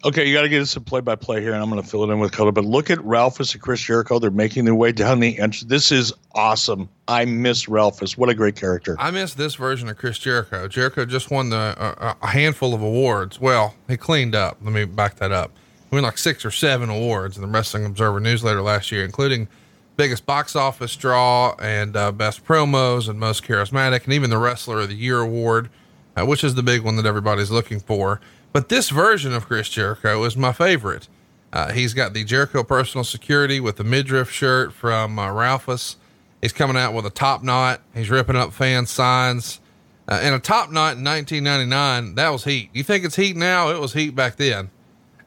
Okay, you got to get us some play-by-play here, and I'm going to fill it in with color. But look at Ralphus and Chris Jericho; they're making their way down the entrance. This is awesome. I miss Ralphus. What a great character. I miss this version of Chris Jericho. Jericho just won the uh, a handful of awards. Well, he cleaned up. Let me back that up. He won like six or seven awards in the Wrestling Observer newsletter last year, including biggest box office draw and uh, best promos and most charismatic, and even the Wrestler of the Year award, uh, which is the big one that everybody's looking for. But this version of Chris Jericho is my favorite. Uh, he's got the Jericho personal security with the midriff shirt from uh, Ralphus. He's coming out with a top knot. He's ripping up fan signs. Uh, and a top knot in 1999, that was heat. You think it's heat now? It was heat back then.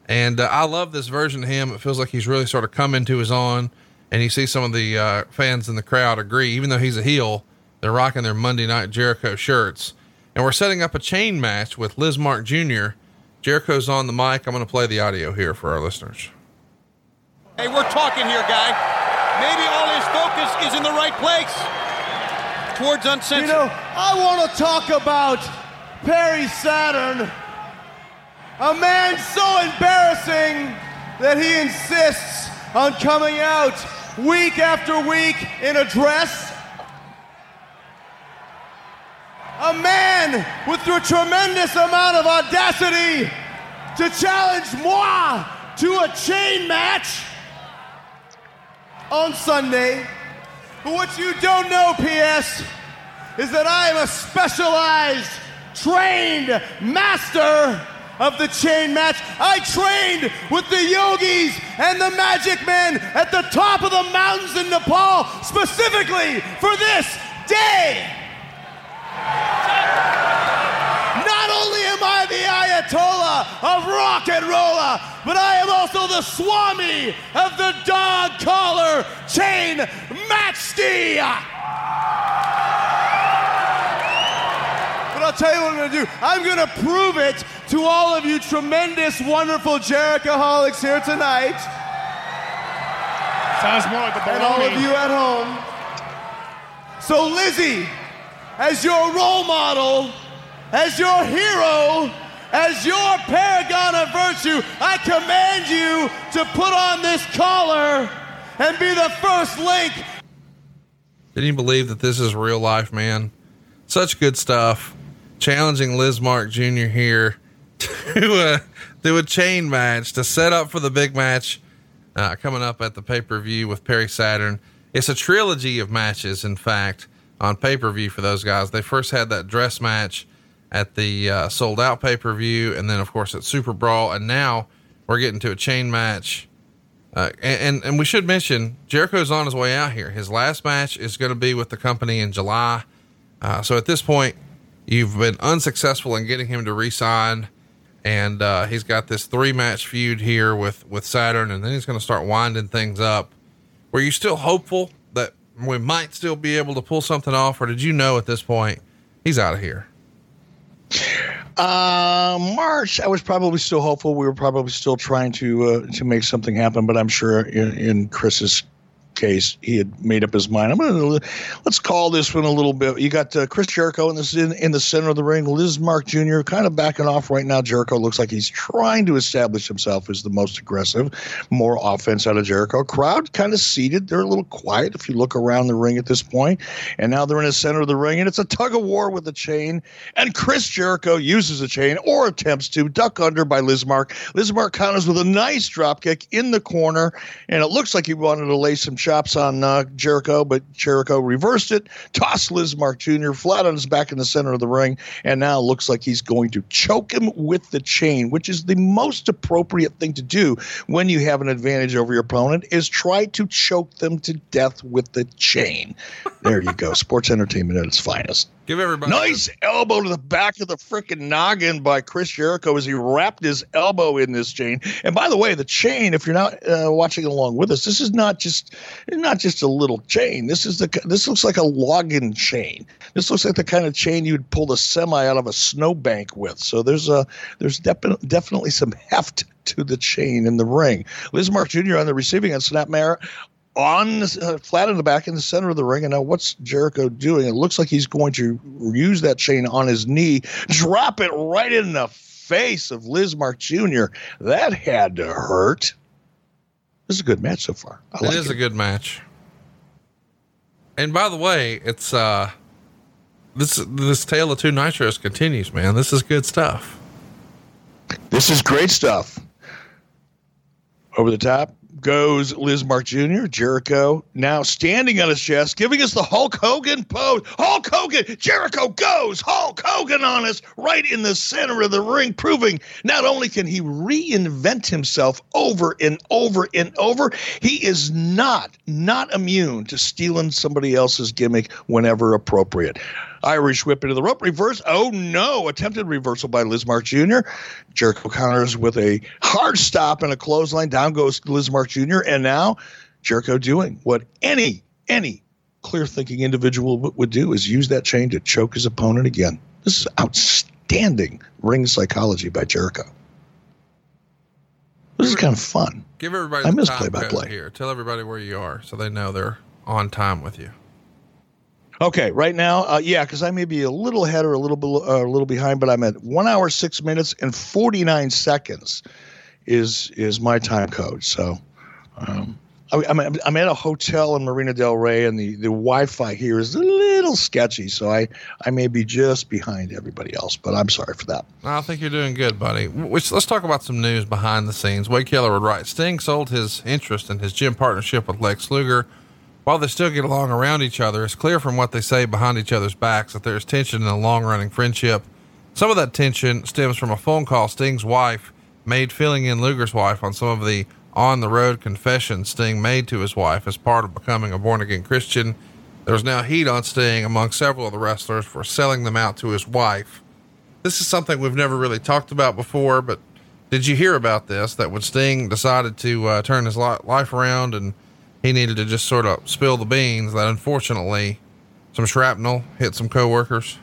And uh, I love this version of him. It feels like he's really sort of come into his own. And you see some of the uh, fans in the crowd agree, even though he's a heel, they're rocking their Monday Night Jericho shirts. And we're setting up a chain match with Lizmark Jr. Jericho's on the mic. I'm going to play the audio here for our listeners. Hey, we're talking here, guy. Maybe all his focus is in the right place. Towards uncensored. You know, I want to talk about Perry Saturn, a man so embarrassing that he insists on coming out week after week in a dress a man with a tremendous amount of audacity to challenge moi to a chain match on Sunday. But what you don't know, PS, is that I am a specialized, trained master of the chain match. I trained with the yogis and the magic men at the top of the mountains in Nepal specifically for this day. Not only am I the Ayatollah of rock and roller, but I am also the Swami of the dog collar chain match ski. But I'll tell you what I'm gonna do. I'm gonna prove it to all of you tremendous, wonderful Jerichoholics here tonight. Sounds more like the And all of you at home. So, Lizzie, as your role model, as your hero, as your paragon of virtue, I command you to put on this collar and be the first link. Can you believe that this is real life, man? Such good stuff. Challenging Lizmark Jr. here to uh, do a chain match to set up for the big match uh, coming up at the pay per view with Perry Saturn. It's a trilogy of matches, in fact on pay per view for those guys. They first had that dress match at the uh, sold out pay per view, and then of course at Super Brawl, and now we're getting to a chain match. Uh, and, and, and we should mention Jericho's on his way out here. His last match is going to be with the company in July. Uh, so at this point, you've been unsuccessful in getting him to resign, and uh, he's got this three match feud here with with Saturn, and then he's going to start winding things up. Were you still hopeful we might still be able to pull something off, or did you know at this point he's out of here? Uh, March, I was probably still hopeful. We were probably still trying to uh, to make something happen, but I'm sure in, in Chris's case, he had made up his mind. I'm gonna let's call this one a little bit. You got uh, Chris Jericho in this in, in the center of the ring. Lizmark Jr. kind of backing off right now. Jericho looks like he's trying to establish himself as the most aggressive, more offense out of Jericho. Crowd kind of seated. They're a little quiet if you look around the ring at this point. And now they're in the center of the ring, and it's a tug of war with the chain. And Chris Jericho uses the chain or attempts to duck under by Lizmark. Lizmark counters with a nice drop kick in the corner, and it looks like he wanted to lay some chops on uh, Jericho, but Jericho reversed it, tossed Lizmark Jr. flat on his back in the center of the ring, and now looks like he's going to choke him with the chain, which is the most appropriate thing to do when you have an advantage over your opponent is try to choke them to death with the chain. There you go. Sports entertainment at its finest. Give everybody nice elbow to the back of the freaking noggin by Chris Jericho as he wrapped his elbow in this chain. And by the way, the chain, if you're not uh, watching along with us, this is not just not just a little chain. This is the this looks like a logging chain. This looks like the kind of chain you'd pull the semi out of a snowbank with. So there's a there's defi- definitely some heft to the chain in the ring. Lizmark Jr. on the receiving end, snap Snapmare on uh, flat in the back in the center of the ring. And now what's Jericho doing? It looks like he's going to use that chain on his knee, drop it right in the face of Lizmark Jr. That had to hurt. This is a good match so far. I it like is it. a good match. And by the way, it's uh this this tale of two nitros continues, man. This is good stuff. This is great stuff. Over the top goes Lizmark Jr., Jericho, now standing on his chest, giving us the Hulk Hogan pose. Hulk Hogan, Jericho goes, Hulk Hogan on us, right in the center of the ring, proving not only can he reinvent himself over and over and over, he is not, not immune to stealing somebody else's gimmick whenever appropriate. Irish whip into the rope reverse. Oh no! Attempted reversal by Mark Jr. Jericho counters with a hard stop and a clothesline. Down goes Mark Jr. And now Jericho doing what any any clear thinking individual would do is use that chain to choke his opponent again. This is outstanding ring psychology by Jericho. This is kind of fun. Give everybody I miss play by play here. Tell everybody where you are so they know they're on time with you. Okay, right now, uh, yeah, because I may be a little ahead or a little below, uh, a little behind, but I'm at one hour six minutes and forty nine seconds is is my time code. So, um, I, I'm I'm at a hotel in Marina Del Rey, and the the Wi-Fi here is a little sketchy, so I I may be just behind everybody else, but I'm sorry for that. I think you're doing good, buddy. Let's talk about some news behind the scenes. Wade Keller would write: Sting sold his interest in his gym partnership with Lex Luger while they still get along around each other, it's clear from what they say behind each other's backs that there's tension in a long running friendship. Some of that tension stems from a phone call Sting's wife made filling in Luger's wife on some of the on the road confessions Sting made to his wife as part of becoming a born again Christian. There was now heat on Sting among several of the wrestlers for selling them out to his wife. This is something we've never really talked about before, but did you hear about this? That when Sting decided to uh, turn his life around and he needed to just sort of spill the beans that unfortunately some shrapnel hit some coworkers.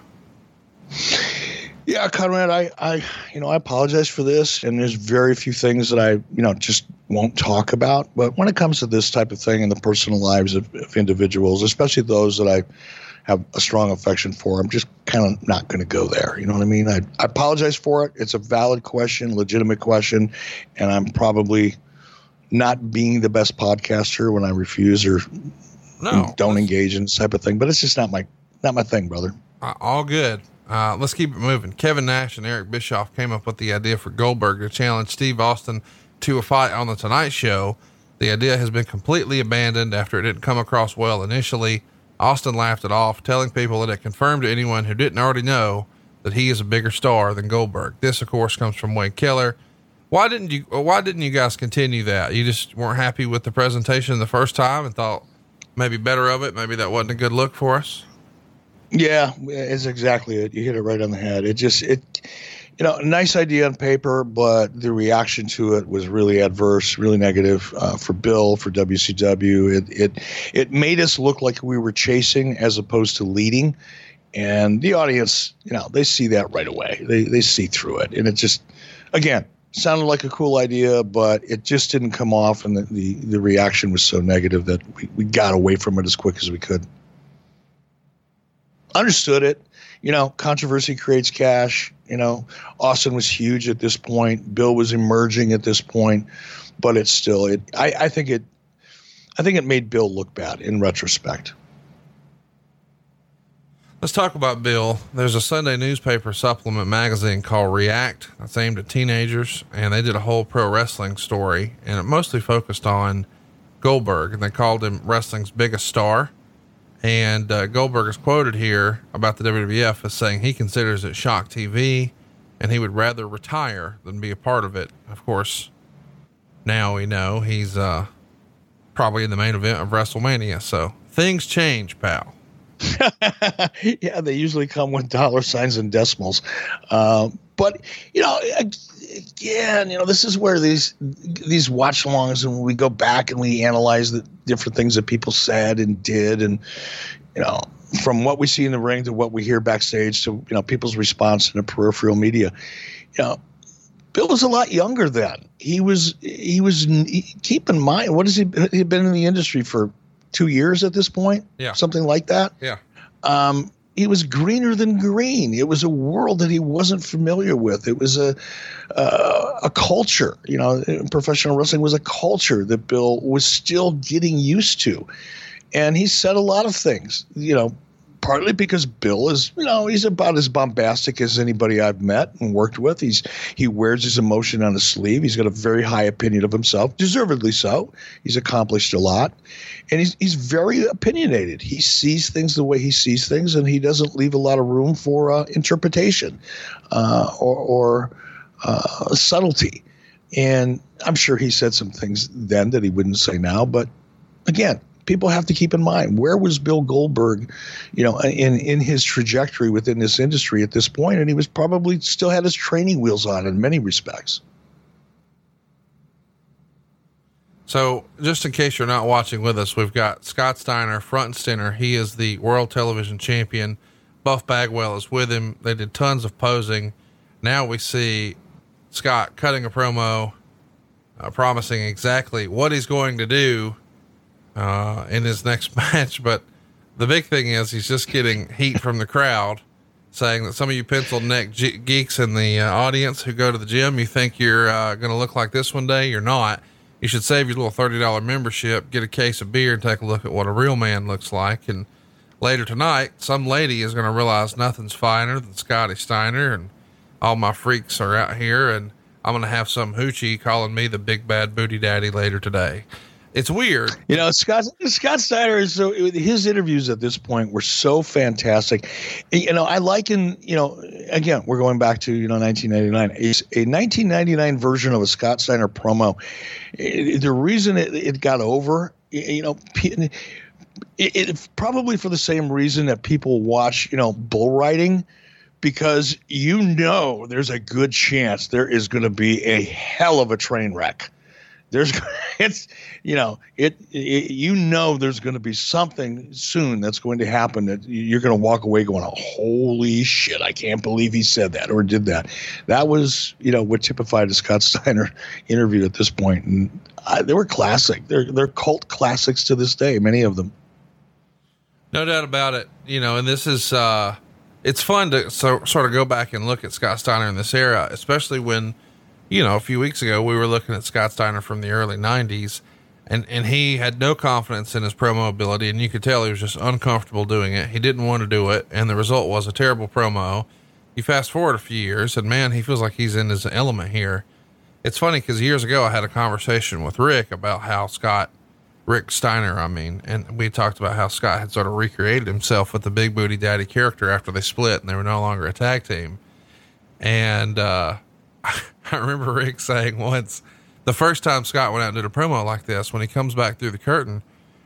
Yeah, Conrad, I, I, you know, I apologize for this, and there's very few things that I, you know, just won't talk about. But when it comes to this type of thing in the personal lives of, of individuals, especially those that I have a strong affection for, I'm just kind of not going to go there. You know what I mean? I, I apologize for it. It's a valid question, legitimate question, and I'm probably not being the best podcaster when I refuse or no, don't engage in this type of thing. But it's just not my not my thing, brother. Uh, all good. Uh, let's keep it moving. Kevin Nash and Eric Bischoff came up with the idea for Goldberg to challenge Steve Austin to a fight on the Tonight Show. The idea has been completely abandoned after it didn't come across well initially. Austin laughed it off, telling people that it confirmed to anyone who didn't already know that he is a bigger star than Goldberg. This, of course, comes from Wade Keller. Why didn't you? Why didn't you guys continue that? You just weren't happy with the presentation the first time and thought maybe better of it. Maybe that wasn't a good look for us. Yeah, it's exactly it. You hit it right on the head. It just it, you know, nice idea on paper, but the reaction to it was really adverse, really negative uh, for Bill, for WCW. It it it made us look like we were chasing as opposed to leading, and the audience, you know, they see that right away. They they see through it, and it just, again, sounded like a cool idea, but it just didn't come off, and the, the, the reaction was so negative that we, we got away from it as quick as we could. Understood it. You know, controversy creates cash. You know, Austin was huge at this point. Bill was emerging at this point, but it's still it. I, I think it. I think it made Bill look bad in retrospect. Let's talk about Bill. There's a Sunday newspaper supplement magazine called React that's aimed at teenagers, and they did a whole pro wrestling story, and it mostly focused on Goldberg, and they called him wrestling's biggest star. And uh, Goldberg is quoted here about the WWF as saying he considers it shock TV, and he would rather retire than be a part of it. Of course, now we know he's uh, probably in the main event of WrestleMania, so things change, pal. yeah, they usually come with dollar signs and decimals. Uh, but you know, again, you know, this is where these these watch alongs and we go back and we analyze the different things that people said and did, and you know, from what we see in the ring to what we hear backstage to you know people's response in the peripheral media. You know, Bill was a lot younger then. He was he was he, keep in mind what has he he'd been in the industry for two years at this point. Yeah. Something like that. Yeah. Um, he was greener than green. It was a world that he wasn't familiar with. It was a uh, a culture. You know, professional wrestling was a culture that Bill was still getting used to, and he said a lot of things. You know, partly because Bill is, you know, he's about as bombastic as anybody I've met and worked with. He's he wears his emotion on his sleeve. He's got a very high opinion of himself, deservedly so. He's accomplished a lot, and he's he's very opinionated. He sees things the way he sees things, and he doesn't leave a lot of room for uh, interpretation uh, or, or uh, subtlety. And I'm sure he said some things then that he wouldn't say now, but again, people have to keep in mind where was Bill Goldberg, you know, in in his trajectory within this industry at this point, and he was probably still had his training wheels on in many respects. So, just in case you're not watching with us, we've got Scott Steiner front and center. He is the world television champion. Buff Bagwell is with him. They did tons of posing. Now we see Scott cutting a promo, uh, promising exactly what he's going to do uh, in his next match. But the big thing is he's just getting heat from the crowd saying that some of you pencil neck ge- geeks in the uh, audience who go to the gym, you think you're uh, going to look like this one day. You're not. You should save your little $30 membership, get a case of beer and take a look at what a real man looks like. And later tonight, some lady is going to realize nothing's finer than Scotty Steiner and all my freaks are out here. And I'm going to have some hoochie calling me the big bad booty daddy later today. It's weird. You know, Scott Scott Steiner is so his interviews at this point were so fantastic. You know, I liken, you know, again, we're going back to, you know, 1999. A, a 1999 version of a Scott Steiner promo. The reason it, it got over, you know, it, it, probably for the same reason that people watch, you know, bull riding because you know there's a good chance there is going to be a hell of a train wreck there's it's you know it, it you know there's going to be something soon that's going to happen that you're going to walk away going holy shit i can't believe he said that or did that. That was you know what typified a scott steiner interview at this point and I, they were classic. They're they're cult classics to this day many of them. No doubt about it. You know and this is uh it's fun to so, sort of go back and look at scott steiner in this era especially when you know, a few weeks ago, we were looking at Scott Steiner from the early 90s, and, and he had no confidence in his promo ability, and you could tell he was just uncomfortable doing it. He didn't want to do it, and the result was a terrible promo. You fast forward a few years, and man, he feels like he's in his element here. It's funny because years ago, I had a conversation with Rick about how Scott, Rick Steiner, I mean, and we talked about how Scott had sort of recreated himself with the Big Booty Daddy character after they split and they were no longer a tag team. And, uh, I remember Rick saying once, the first time Scott went out and did a promo like this, when he comes back through the curtain,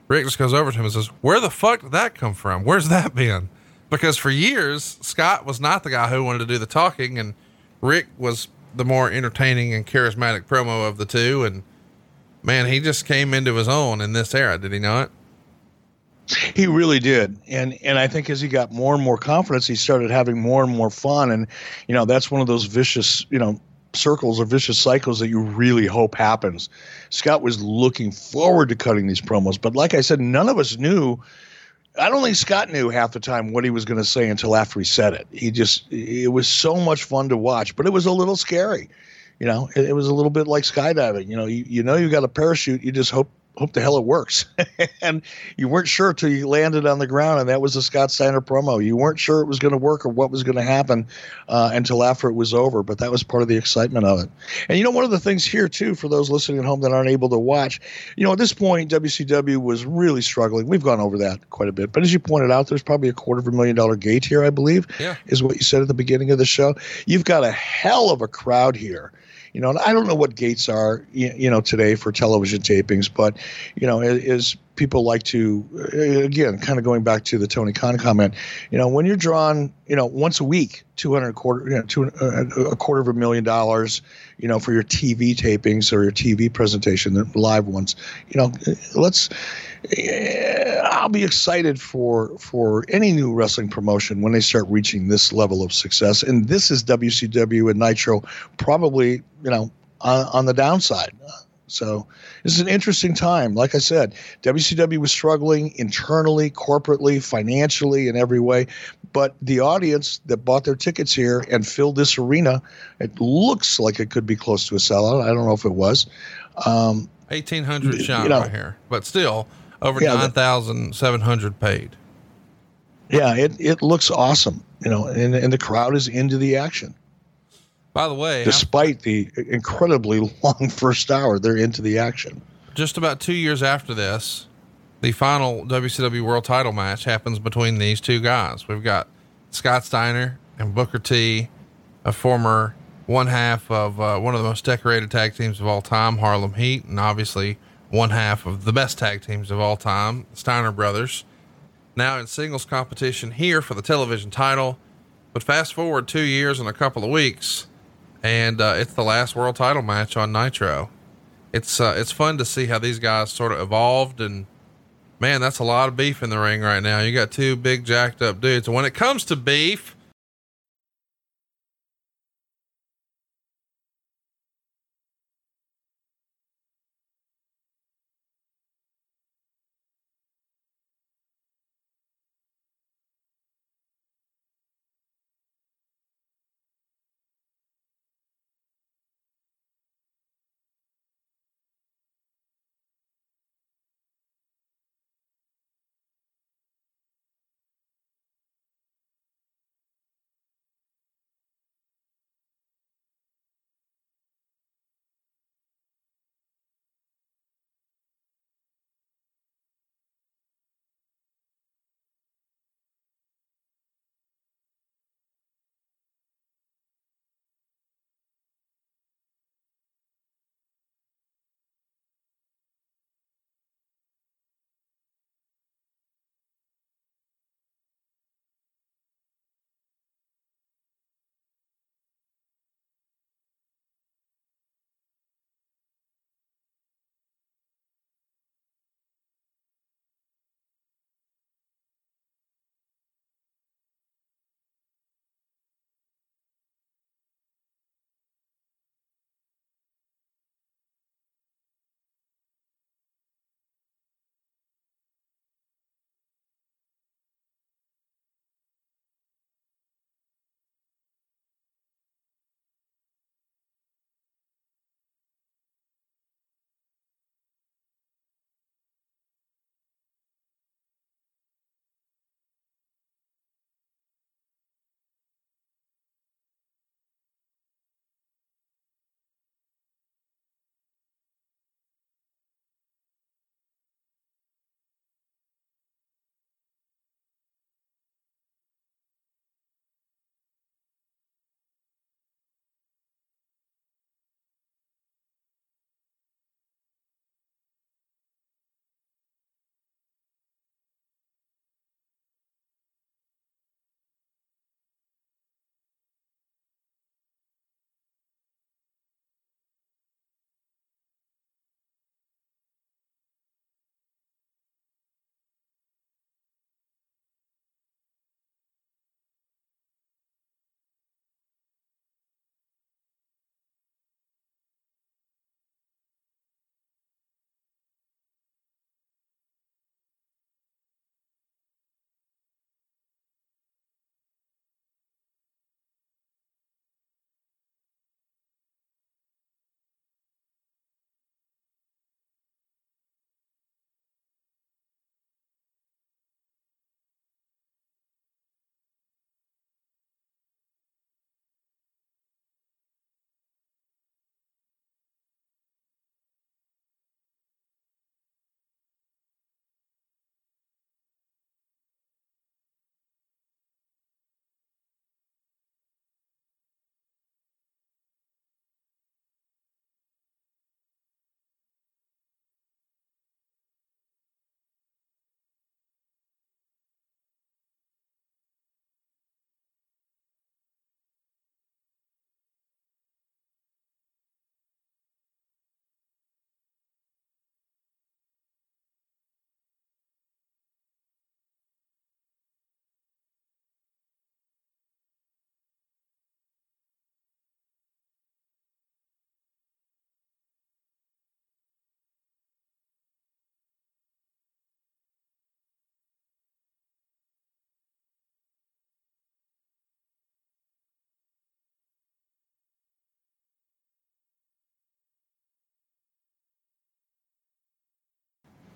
Rick just goes over to him and says, Where the fuck did that come from? Where's that been? Because for years, Scott was not the guy who wanted to do the talking, and Rick was the more entertaining and charismatic promo of the two. And man, he just came into his own in this era, did he not? He really did, and and I think as he got more and more confidence, he started having more and more fun, and you know that's one of those vicious, you know, circles or vicious cycles that you really hope happens. Scott was looking forward to cutting these promos, but like I said, none of us knew. I don't think Scott knew half the time what he was going to say until after he said it. He just, it was so much fun to watch, but it was a little scary. You know, it, it was a little bit like skydiving. You know, you, you know, you got a parachute, you just hope hope the hell it works. and you weren't sure till you landed on the ground, and that was the Scott Steiner promo. You weren't sure it was going to work or what was going to happen uh, until after it was over, but that was part of the excitement of it. And you know, one of the things here too, for those listening at home that aren't able to watch, you know, at this point, WCW was really struggling. We've gone over that quite a bit, but as you pointed out, there's probably a quarter of a million dollar gate here, I believe, yeah. is what you said at the beginning of the show. You've got a hell of a crowd here you know, I don't know what gates are, you know, today for television tapings, but, you know, is people like to, uh, again, kind of going back to the Tony Khan comment, you know, when you're drawn, you know, once a week, 200 quarter, you know, two, uh, a quarter of a million dollars, you know, for your TV tapings or your TV presentation, the live ones, you know, let's, I'll be excited for for any new wrestling promotion when they start reaching this level of success. And this is WCW and Nitro, probably you know on, on the downside. So this is an interesting time. Like I said, WCW was struggling internally, corporately, financially, in every way. But the audience that bought their tickets here and filled this arena, it looks like it could be close to a sellout. I don't know if it was. Um, 1,800 shot you know, right here, but still over Yeah, 9,700 paid. yeah, it, it looks awesome, you know, and, and the crowd is into the action. By the way, Despite the incredibly long first hour, they're into the action. just about two years after this, the final WCW World Title match happens between these two guys. We've got Scott Steiner and Booker T, a former one half of uh, one of the most decorated tag teams of all time, Harlem Heat, and obviously one half of the best tag teams of all time, Steiner Brothers. Now in singles competition here for the television title. But fast forward two years and a couple of weeks, and uh, it's the last world title match on Nitro. It's uh, it's fun to see how these guys sort of evolved and man that's a lot of beef in the ring right now. You got two big jacked up dudes. And when it comes to beef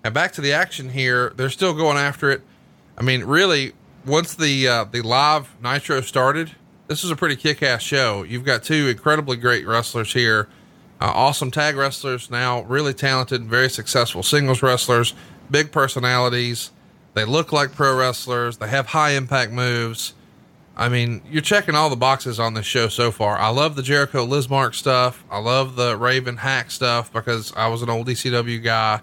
And back to the action here, they're still going after it. I mean, really, once the uh, the live Nitro started, this is a pretty kick-ass show. You've got two incredibly great wrestlers here, uh, awesome tag wrestlers now, really talented, very successful singles wrestlers, big personalities. They look like pro wrestlers. They have high impact moves. I mean, you're checking all the boxes on this show so far. I love the Jericho Lizmark stuff. I love the Raven Hak stuff because I was an old ECW guy.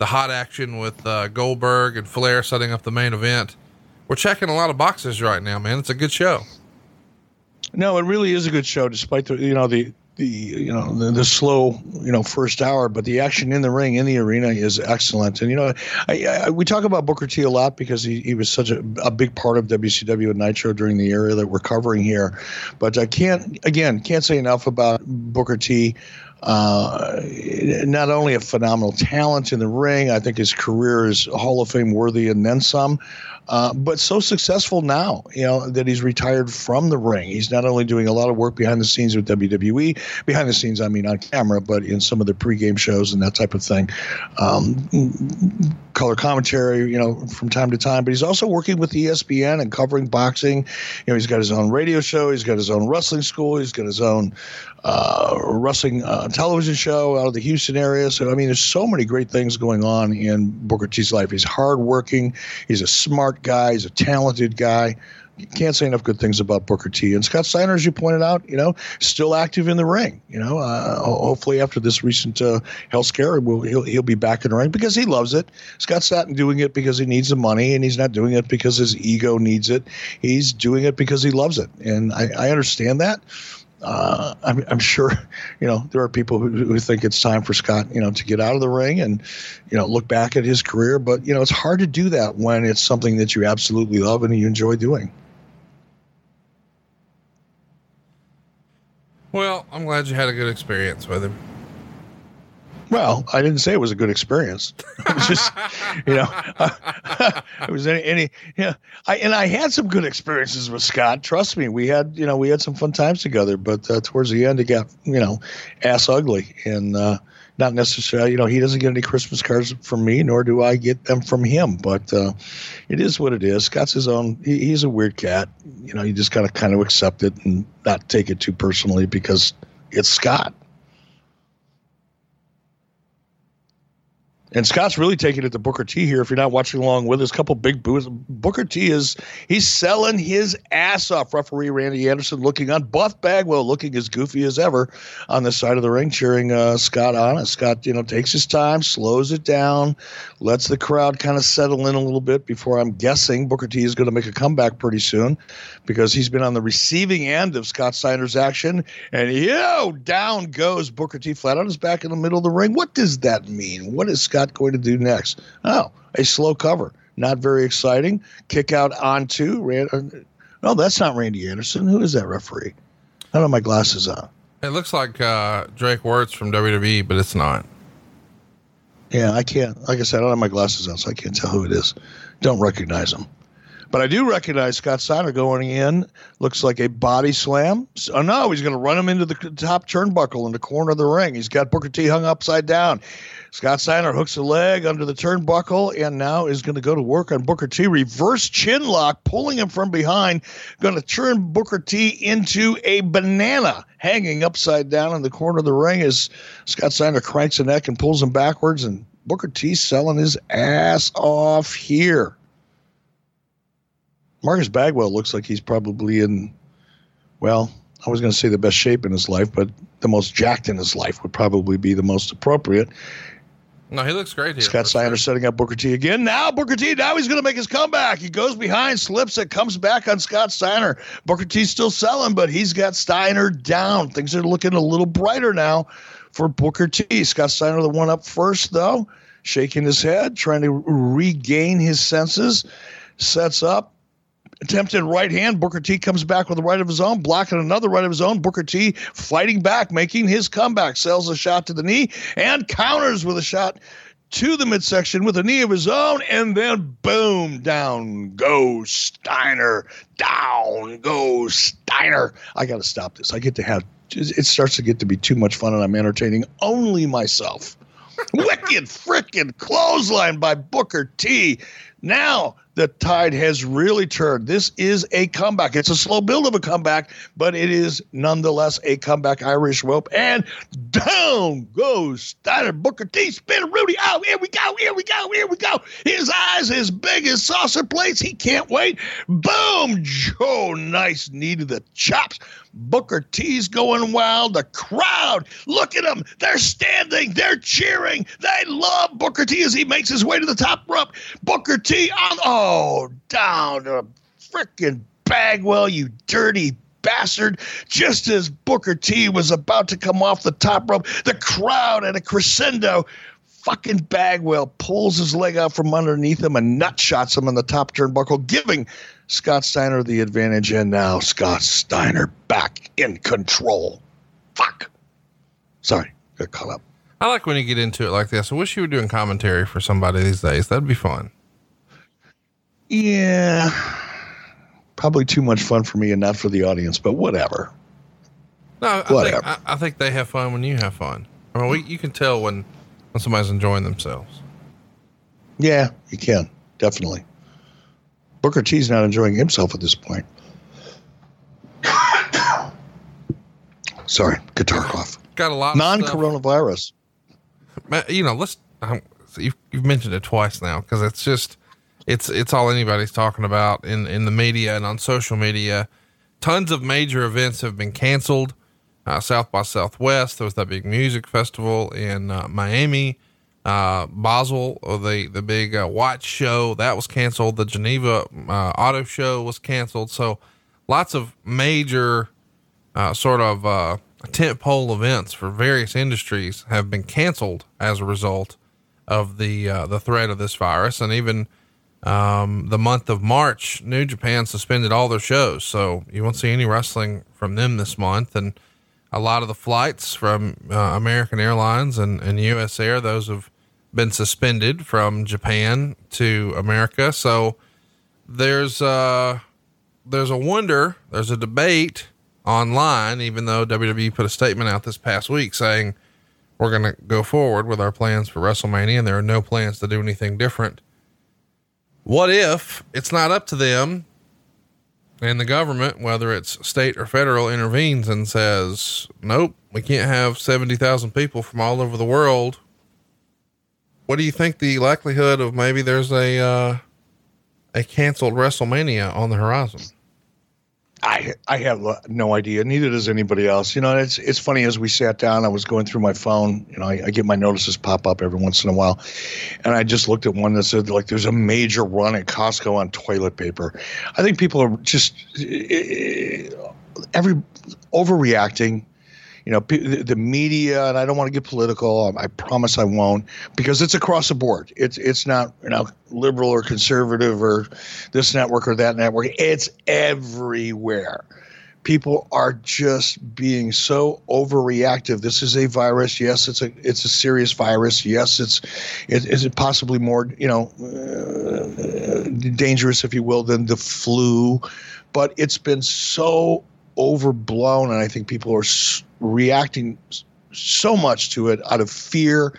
The hot action with uh, Goldberg and Flair setting up the main event. We're checking a lot of boxes right now, man. It's a good show. No, it really is a good show, despite the you know the the you know the, the, slow you know first hour, but the action in the ring in the arena is excellent. And you know, I, I, we talk about Booker T a lot because he, he was such a, a big part of WCW and Nitro during the era that we're covering here. But I can't again can't say enough about Booker T. Uh, not only a phenomenal talent in the ring, I think his career is Hall of Fame worthy and then some. Uh, but so successful now, you know, that he's retired from the ring. He's not only doing a lot of work behind the scenes with WWE, behind the scenes, I mean, on camera, but in some of the pregame shows and that type of thing. Um, color commentary, you know, from time to time. But he's also working with ESPN and covering boxing. You know, he's got his own radio show. He's got his own wrestling school. He's got his own uh, wrestling uh, television show out of the Houston area. So I mean, there's so many great things going on in Booker T's life. He's hardworking. He's a smart guy. He's a talented guy. Can't say enough good things about Booker T. And Scott Steiner, as you pointed out, you know, still active in the ring. You know, uh, hopefully after this recent uh, health scare, we'll, he'll he'll be back in the ring because he loves it. Scott's Satin doing it because he needs the money, and he's not doing it because his ego needs it. He's doing it because he loves it, and I, I understand that uh, I'm, I'm, sure, you know, there are people who, who, think it's time for Scott, you know, to get out of the ring and, you know, look back at his career. But, you know, it's hard to do that when it's something that you absolutely love and you enjoy doing. Well, I'm glad you had a good experience with him. Well, I didn't say it was a good experience. It was just, you know, uh, it was any, any, yeah. I, and I had some good experiences with Scott. Trust me, we had, you know, we had some fun times together. But uh, towards the end, it got, you know, ass ugly, and uh, not necessarily, you know, he doesn't get any Christmas cards from me, nor do I get them from him. But uh, it is what it is. Scott's his own. He, he's a weird cat. You know, you just gotta kind of accept it and not take it too personally because it's Scott. And Scott's really taking it to Booker T here. If you're not watching along with us, couple big boos. Booker T is he's selling his ass off. Referee Randy Anderson looking on. Buff Bagwell looking as goofy as ever on the side of the ring, cheering uh, Scott on. And Scott, you know, takes his time, slows it down, lets the crowd kind of settle in a little bit before I'm guessing Booker T is going to make a comeback pretty soon because he's been on the receiving end of Scott Steiner's action. And yo, down goes Booker T flat on his back in the middle of the ring. What does that mean? What is Scott? Scott going to do next? Oh, a slow cover. Not very exciting. Kick out on two. Uh, no, that's not Randy Anderson. Who is that referee? I don't have my glasses on. It looks like uh, Drake Wuertz from WWE, but it's not. Yeah, I can't. Like I said, I don't have my glasses on, so I can't tell who it is. Don't recognize him. But I do recognize Scott Steiner going in. Looks like a body slam. Oh no, he's going to run him into the top turnbuckle in the corner of the ring. He's got Booker T hung upside down. Scott Steiner hooks a leg under the turnbuckle and now is going to go to work on Booker T. Reverse chin lock, pulling him from behind, going to turn Booker T into a banana, hanging upside down in the corner of the ring as Scott Steiner cranks the neck and pulls him backwards. And Booker T selling his ass off here. Marcus Bagwell looks like he's probably in, well, I was going to say the best shape in his life, but the most jacked in his life would probably be the most appropriate. No, he looks great here. Scott Steiner setting up Booker T again. Now Booker T, now he's going to make his comeback. He goes behind, slips it, comes back on Scott Steiner. Booker T's still selling, but he's got Steiner down. Things are looking a little brighter now for Booker T. Scott Steiner, the one up first, though, shaking his head, trying to regain his senses. Sets up, attempted right hand. Booker T comes back with a right of his own, blocking another right of his own. Booker T fighting back, making his comeback, sells a shot to the knee and counters with a shot to the midsection with a knee of his own, and then boom, down goes Steiner. Down goes Steiner. I got to stop this. I get to have it starts to get to be too much fun, and I'm entertaining only myself. Wicked frickin' clothesline by Booker T. Now the tide has really turned. This is a comeback. It's a slow build of a comeback, but it is nonetheless a comeback Irish rope. And down goes Steiner. Booker T Spinaroonie. Oh, here we go. Here we go. Here we go. His eyes as big as saucer plates. He can't wait. Boom. Joe, nice knee to the chops. Booker T's going wild. The crowd, look at them. They're standing. They're cheering. They love Booker T as he makes his way to the top rope. Booker T on, oh, down to freaking Bagwell, you dirty bastard. Just as Booker T was about to come off the top rope, the crowd at a crescendo. Fucking Bagwell pulls his leg out from underneath him and nut shots him on the top turnbuckle, giving Scott Steiner the advantage. And now Scott Steiner back in control. Fuck. Sorry, got caught up. I like when you get into it like this. I wish you were doing commentary for somebody these days. That'd be fun. Yeah. Probably too much fun for me and not for the audience, but whatever. No, I Whatever. think, I, I think they have fun when you have fun. I mean, we, you can tell when, when somebody's enjoying themselves. Yeah, you can. Definitely. Booker T's not enjoying himself at this point. Sorry, guitar cough. Got a lot non-coronavirus. You know, let's. Um, you've, you've mentioned it twice now because it's just it's it's all anybody's talking about in in the media and on social media. Tons of major events have been canceled. Uh, South by Southwest. There was that big music festival in uh, Miami. Uh, Basel, or the the big uh, watch show that was canceled. The Geneva uh, Auto Show was canceled. So lots of major uh, sort of uh, tentpole events for various industries have been canceled as a result of the uh, the threat of this virus, and even um, the month of March, New Japan suspended all their shows, so you won't see any wrestling from them this month, and a lot of the flights from uh, American Airlines and, and U.S. Air, those have been suspended from Japan to America. So there's uh there's a wonder, there's a debate online, even though WWE put a statement out this past week saying we're going to go forward with our plans for WrestleMania and there are no plans to do anything different. What if it's not up to them and the government, whether it's state or federal, intervenes and says, nope, we can't have 70,000 people from all over the world. What do you think the likelihood of maybe there's a, uh, a canceled WrestleMania on the horizon? I I have no idea. Neither does anybody else. You know, it's it's funny. As we sat down, I was going through my phone. You know, I, I get my notices pop up every once in a while, and I just looked at one that said like there's a major run at Costco on toilet paper. I think people are just eh, every overreacting. You know, the media, and I don't want to get political. I promise I won't, because it's across the board. It's it's not you know liberal or conservative or this network or that network. It's everywhere. People are just being so overreactive. This is a virus. Yes, it's a it's a serious virus. Yes, it's it, is it possibly more you know uh, dangerous, if you will, than the flu. But it's been so overblown, and I think people are s- reacting so much to it out of fear,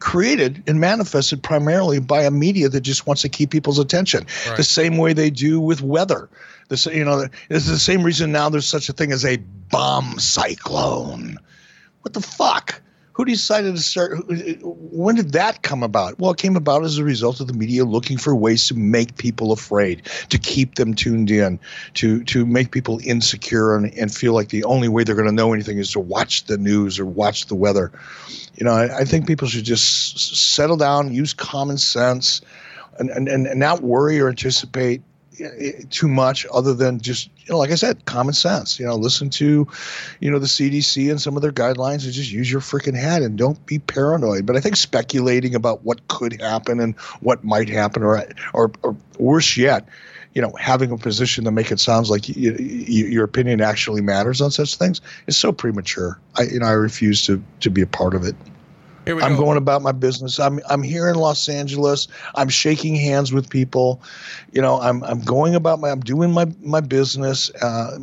created and manifested primarily by a media that just wants to keep people's attention. Right. The same way they do with weather. This, you know, this is the same reason now there's such a thing as a bomb cyclone. What the fuck? Who decided to start? When did that come about? Well, it came about as a result of the media looking for ways to make people afraid, to keep them tuned in, to to make people insecure and, and feel like the only way they're going to know anything is to watch the news or watch the weather. You know, I, I think people should just settle down, use common sense, and, and, and not worry or anticipate too much other than just you know like i said common sense you know listen to you know the cdc and some of their guidelines and just use your freaking head and don't be paranoid. But i think speculating about what could happen and what might happen or or, or worse yet you know having a position to make it sounds like you, you, your opinion actually matters on such things is so premature. I you know i refuse to to be a part of it Here we I'm go. going about my business. I'm I'm here in Los Angeles. I'm shaking hands with people. You know, I'm I'm going about my I'm doing my my business. Uh,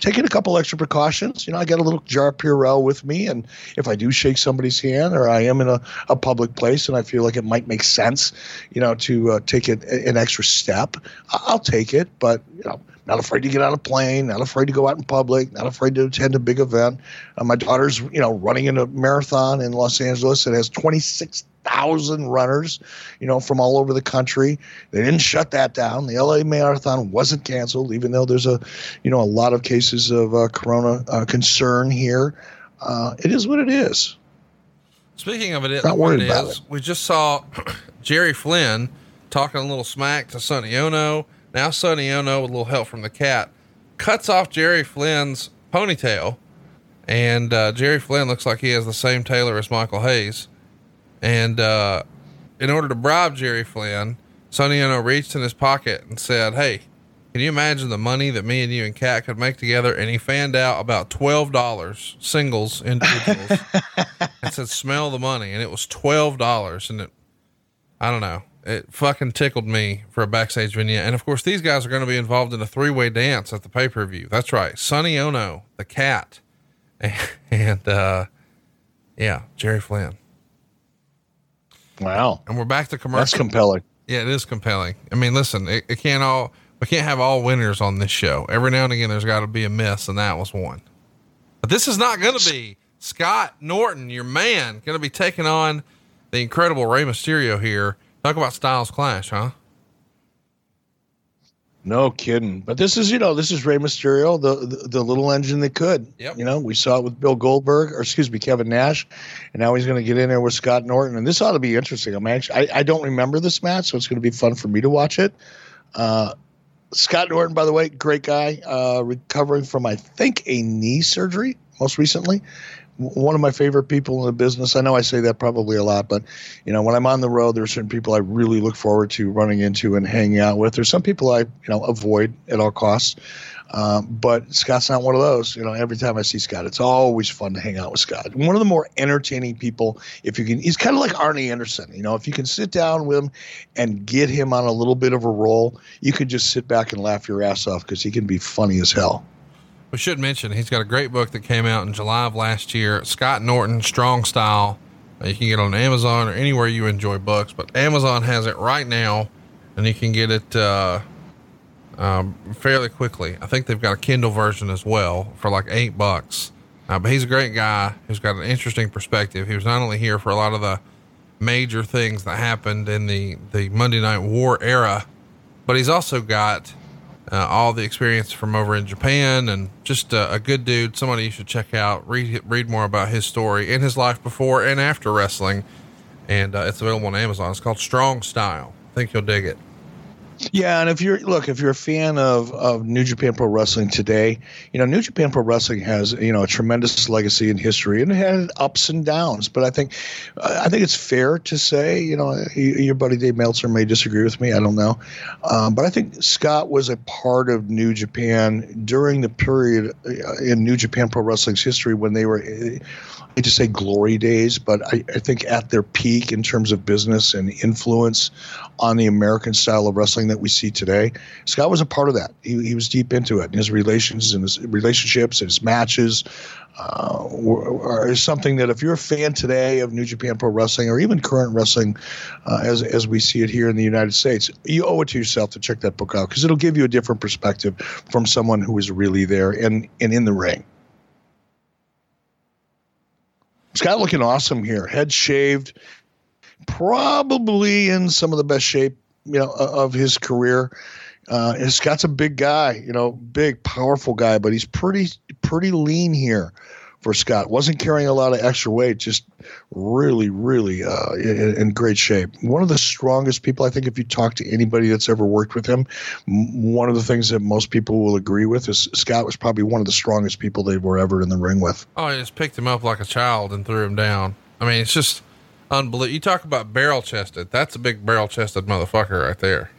taking a couple extra precautions. You know, I got a little jar of Purell with me, and if I do shake somebody's hand or I am in a, a public place and I feel like it might make sense, you know, to uh, take it, an extra step, I'll take it. But you know, not afraid to get on a plane, not afraid to go out in public, not afraid to attend a big event. Uh, my daughter's, you know, running in a marathon in Los Angeles. It has 26,000 runners, you know, from all over the country. They didn't shut that down. The LA Marathon wasn't canceled, even though there's a, you know, a lot of cases of uh, corona uh, concern here. Uh, it is what it is. Speaking of it, not what it is, it. we just saw Jerry Flynn talking a little smack to Sonny Onoo now Sonny Onoo, with a little help from the cat, cuts off Jerry Flynn's ponytail. And uh, Jerry Flynn looks like he has the same tailor as Michael Hayes. And uh, in order to bribe Jerry Flynn, Sonny Onoo reached in his pocket and said, Hey, can you imagine the money that me and you and Cat could make together? And he fanned out about $12 singles individuals and said, Smell the money. And it was $12. And it, I don't know it fucking tickled me for a backstage vignette. And of course, these guys are going to be involved in a three way dance at the pay per view. That's right. Sonny Onoo, the cat, and, and uh, yeah, Jerry Flynn. Wow. And we're back to commercial. That's compelling. Yeah, it is compelling. I mean, listen, it, it can't all, we can't have all winners on this show. Every now and again, there's got to be a miss, and that was one. But this is not going to be Scott Norton, your man, going to be taking on the incredible Rey Mysterio here Talk about styles clash, huh? No kidding. But this is, you know, this is Rey Mysterio, the, the, the little engine that could. Yep. You know, we saw it with Bill Goldberg, or excuse me, Kevin Nash, and now he's going to get in there with Scott Norton. And this ought to be interesting. I'm actually, I, I don't remember this match, so it's going to be fun for me to watch it. Uh, Scott Norton, by the way, great guy, uh, recovering from I think a knee surgery most recently, one of my favorite people in the business. I know I say that probably a lot, but you know, when I'm on the road, there are certain people I really look forward to running into and hanging out with. There's some people I, you know, avoid at all costs. Um, but Scott's not one of those. You know, every time I see Scott, it's always fun to hang out with Scott. One of the more entertaining people, if you can, he's kind of like Arnie Anderson. You know, if you can sit down with him and get him on a little bit of a roll, you can just sit back and laugh your ass off because he can be funny as hell. We should mention he's got a great book that came out in July of last year. Scott Norton, Strong Style. Uh, you can get it on Amazon or anywhere you enjoy books, but Amazon has it right now, and you can get it uh, um, fairly quickly. I think they've got a Kindle version as well for like eight bucks. Uh, but he's a great guy who's got an interesting perspective. He was not only here for a lot of the major things that happened in the the Monday Night War era, but he's also got uh, all the experience from over in Japan, and just uh, a good dude. Somebody you should check out. Read read more about his story and his life before and after wrestling, and uh, it's available on Amazon. It's called Strong Style. I think you'll dig it. Yeah, and if you're look, if you're a fan of of New Japan Pro Wrestling today, you know New Japan Pro Wrestling has you know a tremendous legacy and history, and it had ups and downs. But I think I think it's fair to say, you know, your buddy Dave Meltzer may disagree with me. I don't know, um, but I think Scott was a part of New Japan during the period uh, in New Japan Pro Wrestling's history when they were hate to say glory days, but I, I, think at their peak in terms of business and influence on the American style of wrestling that we see today, Scott was a part of that. He, he was deep into it. And his relations and his relationships and his matches uh, were, are something that if you're a fan today of New Japan Pro Wrestling or even current wrestling uh, as, as we see it here in the United States, you owe it to yourself to check that book out because it'll give you a different perspective from someone who is really there and, and in the ring. Scott looking awesome here. Head shaved, probably in some of the best shape, you know, of his career. Uh, Scott's a big guy, you know, big, powerful guy, but he's pretty, pretty lean here for Scott. Wasn't carrying a lot of extra weight, just really, really uh, in, in, great shape. One of the strongest people, I think, if you talk to anybody that's ever worked with him, one of the things that most people will agree with is Scott was probably one of the strongest people they were ever in the ring with. Oh, he just picked him up like a child and threw him down. I mean, it's just unbelievable. You talk about barrel chested. That's a big barrel chested motherfucker right there.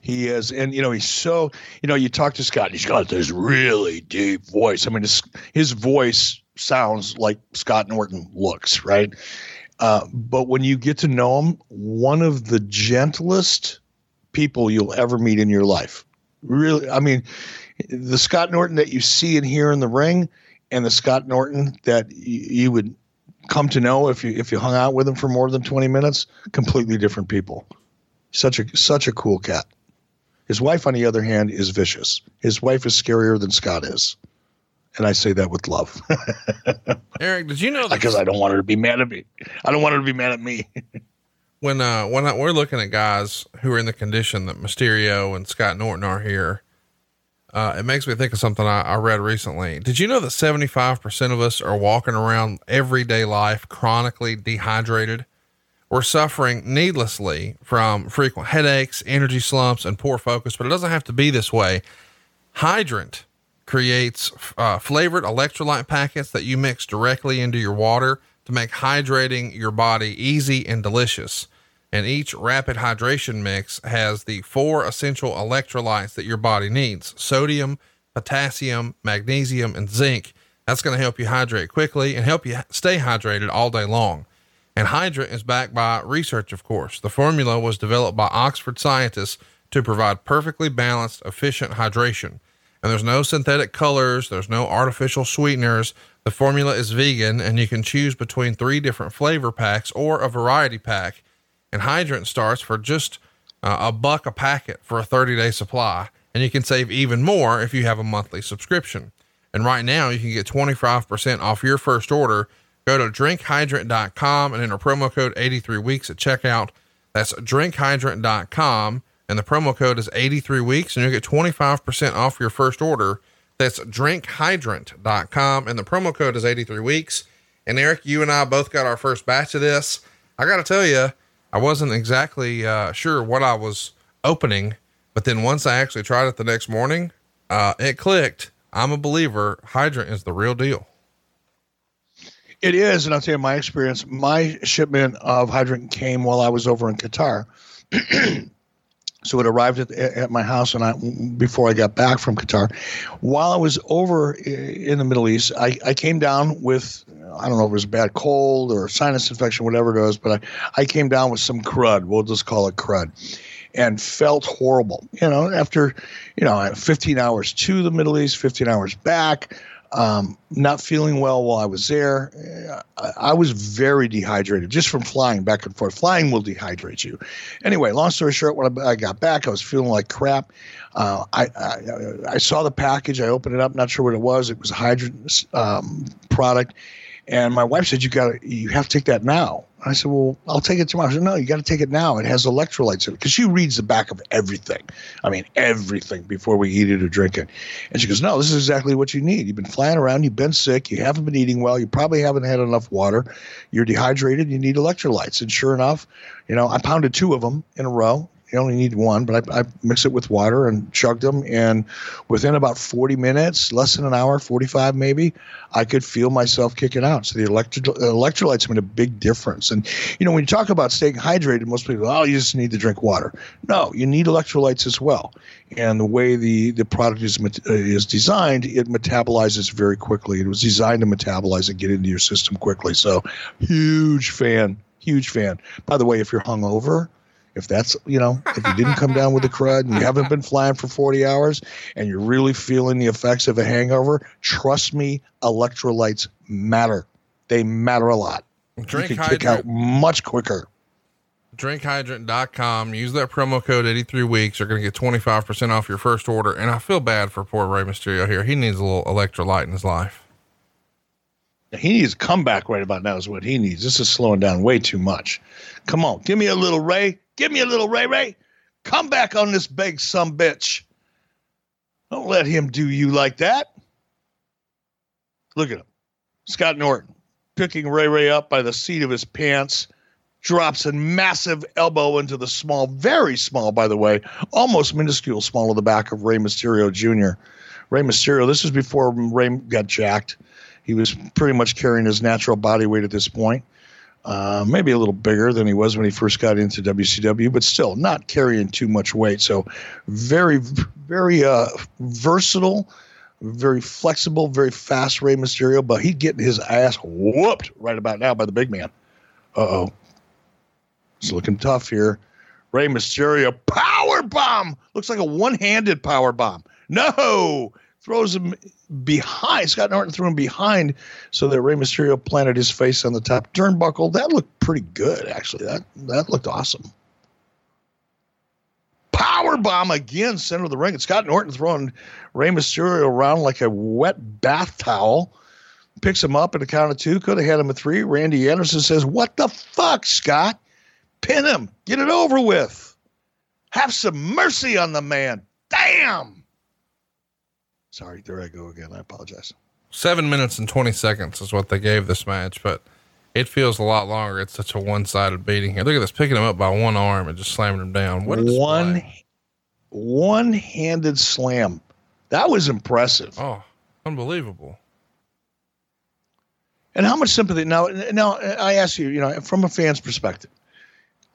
He is, and you know, he's so. You know, you talk to Scott, and he's got this really deep voice. I mean, his, his voice sounds like Scott Norton looks, right? Uh, but when you get to know him, one of the gentlest people you'll ever meet in your life. Really, I mean, the Scott Norton that you see and hear in the ring, and the Scott Norton that y- you would come to know if you if you hung out with him for more than twenty minutes, completely different people. Such a such a cool cat. His wife, on the other hand, is vicious. His wife is scarier than Scott is, and I say that with love Eric, did you know that because I don't want her to be mad at me. I don't want her to be mad at me. when uh when I, we're looking at guys who are in the condition that Mysterio and Scott Norton are here, uh, it makes me think of something I, I read recently. Did you know that seventy five percent of us are walking around everyday life chronically dehydrated? We're suffering needlessly from frequent headaches, energy slumps, and poor focus, but it doesn't have to be this way. Hydrant creates uh, flavored electrolyte packets that you mix directly into your water to make hydrating your body easy and delicious. And each rapid hydration mix has the four essential electrolytes that your body needs sodium, potassium, magnesium, and zinc. That's going to help you hydrate quickly and help you stay hydrated all day long. And Hydrant is backed by research, of course. The formula was developed by Oxford scientists to provide perfectly balanced, efficient hydration. And there's no synthetic colors, there's no artificial sweeteners. The formula is vegan, and you can choose between three different flavor packs or a variety pack. And Hydrant starts for just uh, a buck a packet for a 30 day supply. And you can save even more if you have a monthly subscription. And right now, you can get 25% off your first order Go to drinkhydrant.com and enter promo code 83 weeks at checkout. That's drinkhydrant.com and the promo code is 83 weeks and you'll get 25% off your first order. That's drinkhydrant.com and the promo code is 83 weeks. And Eric, you and I both got our first batch of this. I got to tell you, I wasn't exactly uh, sure what I was opening, but then once I actually tried it the next morning, uh, it clicked. I'm a believer. Hydrant is the real deal. It is, and I'll tell you my experience. My shipment of hydrant came while I was over in Qatar. so it arrived at, at my house, and I before I got back from Qatar. While I was over in the Middle East, I, I came down with I don't know if it was a bad cold or sinus infection, whatever it was, but I, I came down with some crud. We'll just call it crud. And felt horrible. You know, after, you know, 15 hours to the Middle East, 15 hours back, um, not feeling well while I was there. I, I, was very dehydrated just from flying back and forth. Flying will dehydrate you. Anyway, long story short, when I, I got back, I was feeling like crap. Uh, I, I, I saw the package. I opened it up. Not sure what it was. It was a hydrant um, product, and my wife said, "You got to, you have to take that now." I said, "Well, I'll take it tomorrow." She said, "No, you got to take it now. It has electrolytes in it." Because she reads the back of everything. I mean, everything before we eat it or drink it. And she goes, "No, this is exactly what you need. You've been flying around. You've been sick. You haven't been eating well. You probably haven't had enough water. You're dehydrated. You need electrolytes." And sure enough, you know, I pounded two of them in a row you only need one, but I, I mix it with water and chugged them. And within about 40 minutes, less than an hour, 45 maybe, I could feel myself kicking out. So the electro- electrolytes made a big difference. And, you know, when you talk about staying hydrated, most people, oh, you just need to drink water. No, you need electrolytes as well. And the way the, the product is, uh, is designed, it metabolizes very quickly. It was designed to metabolize and get into your system quickly. So, huge fan, huge fan. By the way, if you're hungover, if that's you know if you didn't come down with the crud and you haven't been flying for 40 hours and you're really feeling the effects of a hangover trust me electrolytes matter. They matter a lot. Drink you can hydrant. kick out much quicker. Drinkhydrant.com use that promo code 83 weeks. You're going to get 25% off your first order. And i feel bad for poor Rey Mysterio here. He needs a little electrolyte in his life. He needs a comeback right about now is what he needs. This is slowing down way too much. Come on. Give me a little Rey Give me a little Ray Ray. Come back on this big some bitch. Don't let him do you like that. Look at him. Scott Norton picking Ray Ray up by the seat of his pants, drops a massive elbow into the small, very small, by the way, almost minuscule small of the back of Rey Mysterio Jr. Rey Mysterio, this is before Rey got jacked. He was pretty much carrying his natural body weight at this point. Uh, maybe a little bigger than he was when he first got into WCW, but still not carrying too much weight. So very, very uh, versatile, very flexible, very fast Rey Mysterio, but he's getting his ass whooped right about now by the big man. Uh oh. It's looking tough here. Rey Mysterio power bomb. Looks like a one-handed power bomb. No, throws him behind. Scott Norton threw him behind so that Rey Mysterio planted his face on the top turnbuckle. That looked pretty good, actually. That that looked awesome. Power bomb again, center of the ring. And Scott Norton throwing Rey Mysterio around like a wet bath towel. Picks him up at a count of two. Could have had him at three. Randy Anderson says, What the fuck, Scott? Pin him. Get it over with. Have some mercy on the man. Damn. Sorry, there I go again. I apologize. Seven minutes and 20 seconds is what they gave this match, but it feels a lot longer. It's such a one sided beating here. Look at this picking him up by one arm and just slamming him down. What one one handed slam. That was impressive. Oh, unbelievable. And how much sympathy now? Now I ask you, you know, from a fan's perspective,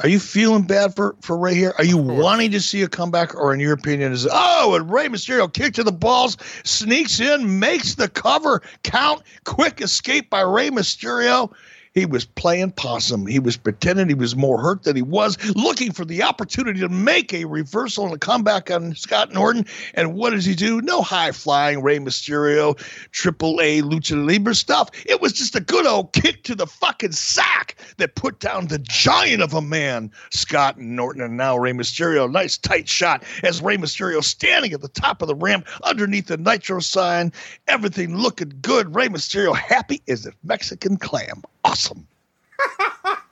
are you feeling bad for for Rey here? Are you wanting to see a comeback, or in your opinion, is oh, and Rey Mysterio kick to the balls, sneaks in, makes the cover count, quick escape by Rey Mysterio. He was playing possum. He was pretending he was more hurt than he was, looking for the opportunity to make a reversal and a comeback on Scott Norton. And what does he do? No high flying Rey Mysterio, triple A Lucha Libre stuff. It was just a good old kick to the fucking sack that put down the giant of a man, Scott Norton. And now Rey Mysterio, nice tight shot as Rey Mysterio standing at the top of the ramp underneath the Nitro sign. Everything looking good. Rey Mysterio happy as a Mexican clam. Awesome awesome.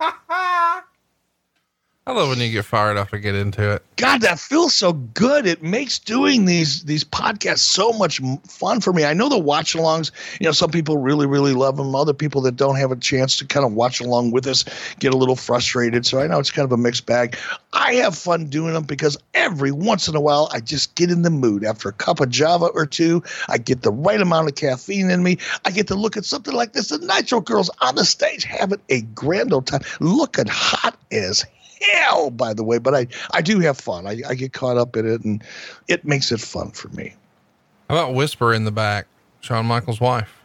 I love when you get fired up and get into it. God, that feels so good. It makes doing these these podcasts so much fun for me. I know the watch alongs, you know, some people really, really love them. Other people that don't have a chance to kind of watch along with us get a little frustrated. So I know it's kind of a mixed bag. I have fun doing them because every once in a while I just get in the mood. After a cup of Java or two, I get the right amount of caffeine in me. I get to look at something like this. The Nitro Girls on the stage having a grand old time, looking hot as hell, by the way, but I, I do have fun. I, I get caught up in it and it makes it fun for me. How about Whisper in the back? Shawn Michaels' wife.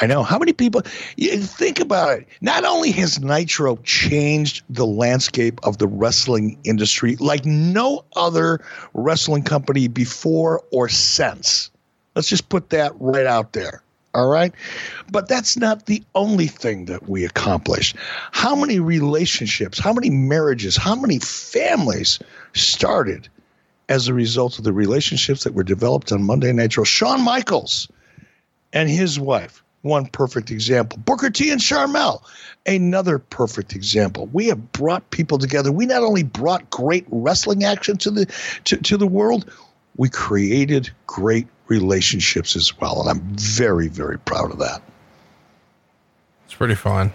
I know how many people you think about it. Not only has Nitro changed the landscape of the wrestling industry like no other wrestling company before or since. Let's just put that right out there. All right. But that's not the only thing that we accomplished. How many relationships, how many marriages, how many families started as a result of the relationships that were developed on Monday Nitro? Shawn Michaels and his wife, one perfect example. Booker T and Sharmell, another perfect example. We have brought people together. We not only brought great wrestling action to the to, to the world, we created great relationships as well. And I'm very, very proud of that. It's pretty fun.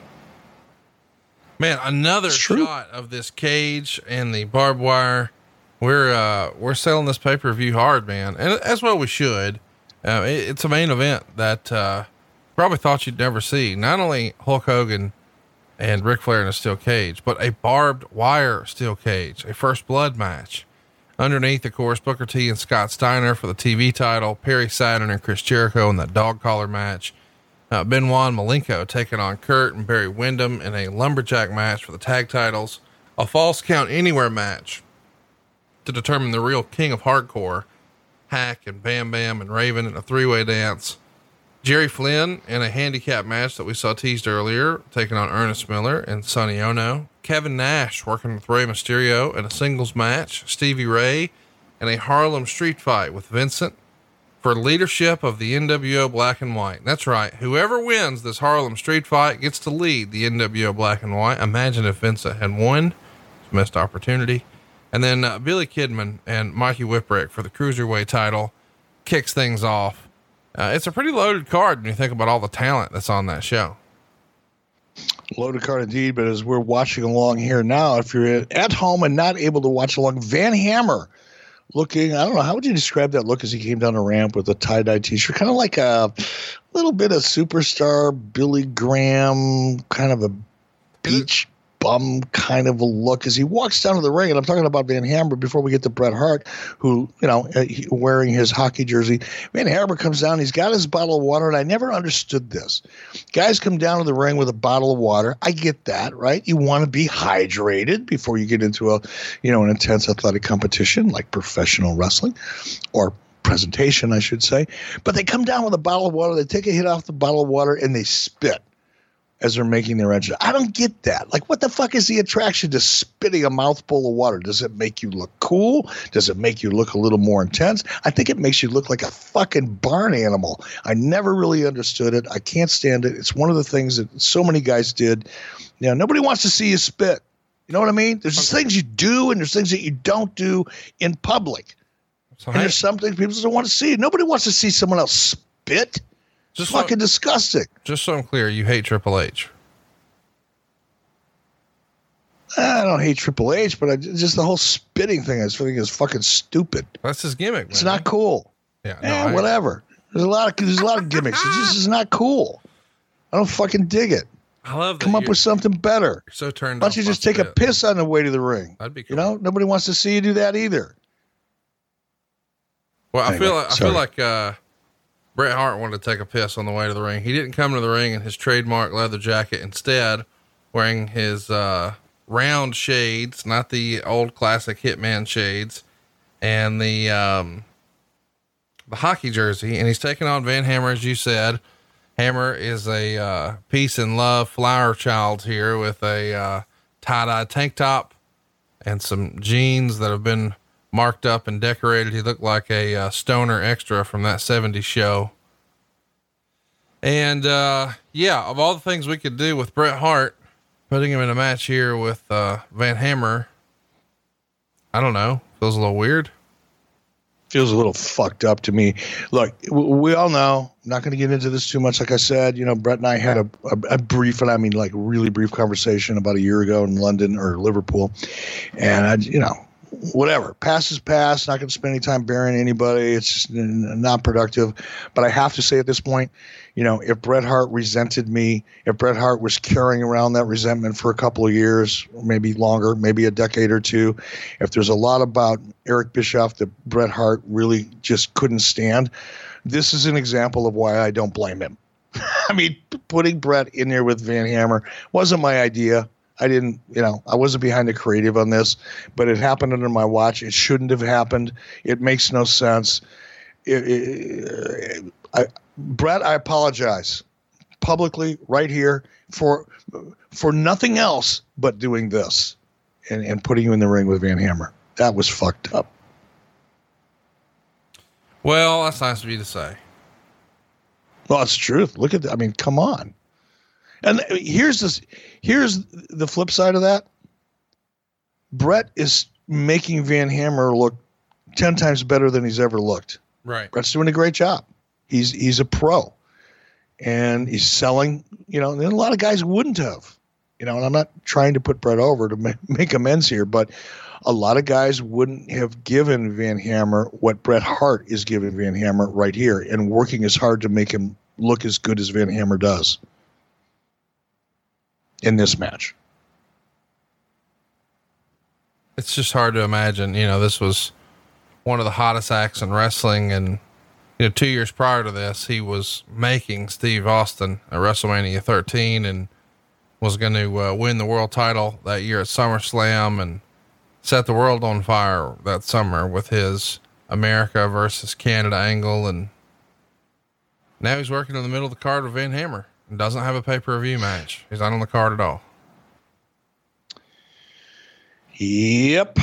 Man, another shot of this cage and the barbed wire. We're uh we're selling this pay per view hard, man, and as well we should. Uh, it- it's a main event that uh, probably thought you'd never see. Not only Hulk Hogan and Ric Flair in a steel cage, but a barbed wire steel cage, a first blood match. Underneath, of course, Booker T and Scott Steiner for the TV title, Perry Saturn and Chris Jericho in that dog collar match. Uh, Benoit Malenko taking on Curt and Barry Windham in a lumberjack match for the tag titles. A false count anywhere match to determine the real king of hardcore. Hak and Bam Bam and Raven in a three way dance. Jerry Flynn in a handicap match that we saw teased earlier, taking on Ernest Miller and Sonny Onoo. Kevin Nash working with Rey Mysterio in a singles match. Stevie Ray in a Harlem street fight with Vincent for leadership of the NWO Black and White. That's right. Whoever wins this Harlem street fight gets to lead the NWO Black and White. Imagine if Vincent had won. It's missed opportunity. And then uh, Billy Kidman and Mikey Whipwreck for the Cruiserweight title kicks things off. Uh, it's a pretty loaded card when you think about all the talent that's on that show. Loaded card indeed, but as we're watching along here now, if you're at home and not able to watch along, Van Hammer looking, I don't know, how would you describe that look as he came down the ramp with a tie dye t shirt? Kind of like a little bit of superstar Billy Graham, kind of a beach bum kind of a look as he walks down to the ring. And I'm talking about Van Hammer before we get to Bret Hart, who, you know, uh, wearing his hockey jersey. Van Hammer comes down, he's got his bottle of water, and I never understood this. Guys come down to the ring with a bottle of water. I get that, right? You want to be hydrated before you get into a, you know, an intense athletic competition like professional wrestling or presentation, I should say. But they come down with a bottle of water, they take a hit off the bottle of water, and they spit as they're making their entrance. I don't get that. Like, what the fuck is the attraction to spitting a mouthful of water? Does it make you look cool? Does it make you look a little more intense? I think it makes you look like a fucking barn animal. I never really understood it. I can't stand it. It's one of the things that so many guys did. You know, nobody wants to see you spit. You know what I mean? There's just things you do and there's things that you don't do in public. So, And there's some things people just don't want to see. Nobody wants to see someone else spit. Just, It's fucking so, disgusting. just so I'm clear, you hate Triple H. I don't hate Triple H, but I, just the whole spitting thing I just think is fucking stupid. That's his gimmick. It's not cool. Yeah, no, Eh, I- whatever. There's a lot of there's a lot of gimmicks. It just is not cool. I don't fucking dig it. I love that Come up with something better. So turned. Why don't you just take a spit. piss on the way to the ring? That'd be cool. You know, nobody wants to see you do that either. Well, I feel Anyway, like I feel like uh, Bret Hart wanted to take a piss on the way to the ring. He didn't come to the ring in his trademark leather jacket. Instead, wearing his uh, round shades, not the old classic Hitman shades, and the um, the hockey jersey. And he's taking on Van Hammer, as you said. Hammer is a uh, peace and love flower child here with a uh, tie dye tank top and some jeans that have been marked up and decorated. He looked like a uh, stoner extra from that 70s show. And uh, yeah, of all the things we could do with Bret Hart, putting him in a match here with uh, Van Hammer, I don't know, feels a little weird. feels a little fucked up to me. Look, we all know. I'm not going to get into this too much. Like I said, you know, Bret and I had a, a, a brief, and I mean like really brief conversation about a year ago in London or Liverpool, and I, you know, whatever. Past is past. Not going to spend any time burying anybody. It's just not productive. But I have to say at this point, you know, if Bret Hart resented me, if Bret Hart was carrying around that resentment for a couple of years, maybe longer, maybe a decade or two, if there's a lot about Eric Bischoff that Bret Hart really just couldn't stand, this is an example of why I don't blame him. I mean, putting Bret in there with Van Hammer wasn't my idea. I didn't, you know, I wasn't behind the creative on this, but it happened under my watch. It shouldn't have happened. It makes no sense. It, it, I, Bret, I apologize publicly right here for for nothing else but doing this and, and putting you in the ring with Van Hammer. That was fucked up. Well, that's nice of you to say. Well, it's the truth. Look at that. I mean, come on. And here's this. Here's the flip side of that. Bret is making Van Hammer look ten times better than he's ever looked. Right. Bret's doing a great job. He's he's a pro, and he's selling. You know, and a lot of guys wouldn't have. You know, and I'm not trying to put Bret over to ma- make amends here, but a lot of guys wouldn't have given Van Hammer what Bret Hart is giving Van Hammer right here, and working as hard to make him look as good as Van Hammer does in this match. It's just hard to imagine, you know, this was one of the hottest acts in wrestling. And, you know, two years prior to this, he was making Steve Austin at WrestleMania 13 and was going to uh, win the world title that year at SummerSlam and set the world on fire that summer with his America versus Canada angle. And now he's working in the middle of the card with Van Hammer doesn't have a pay per view match. He's not on the card at all. Yep.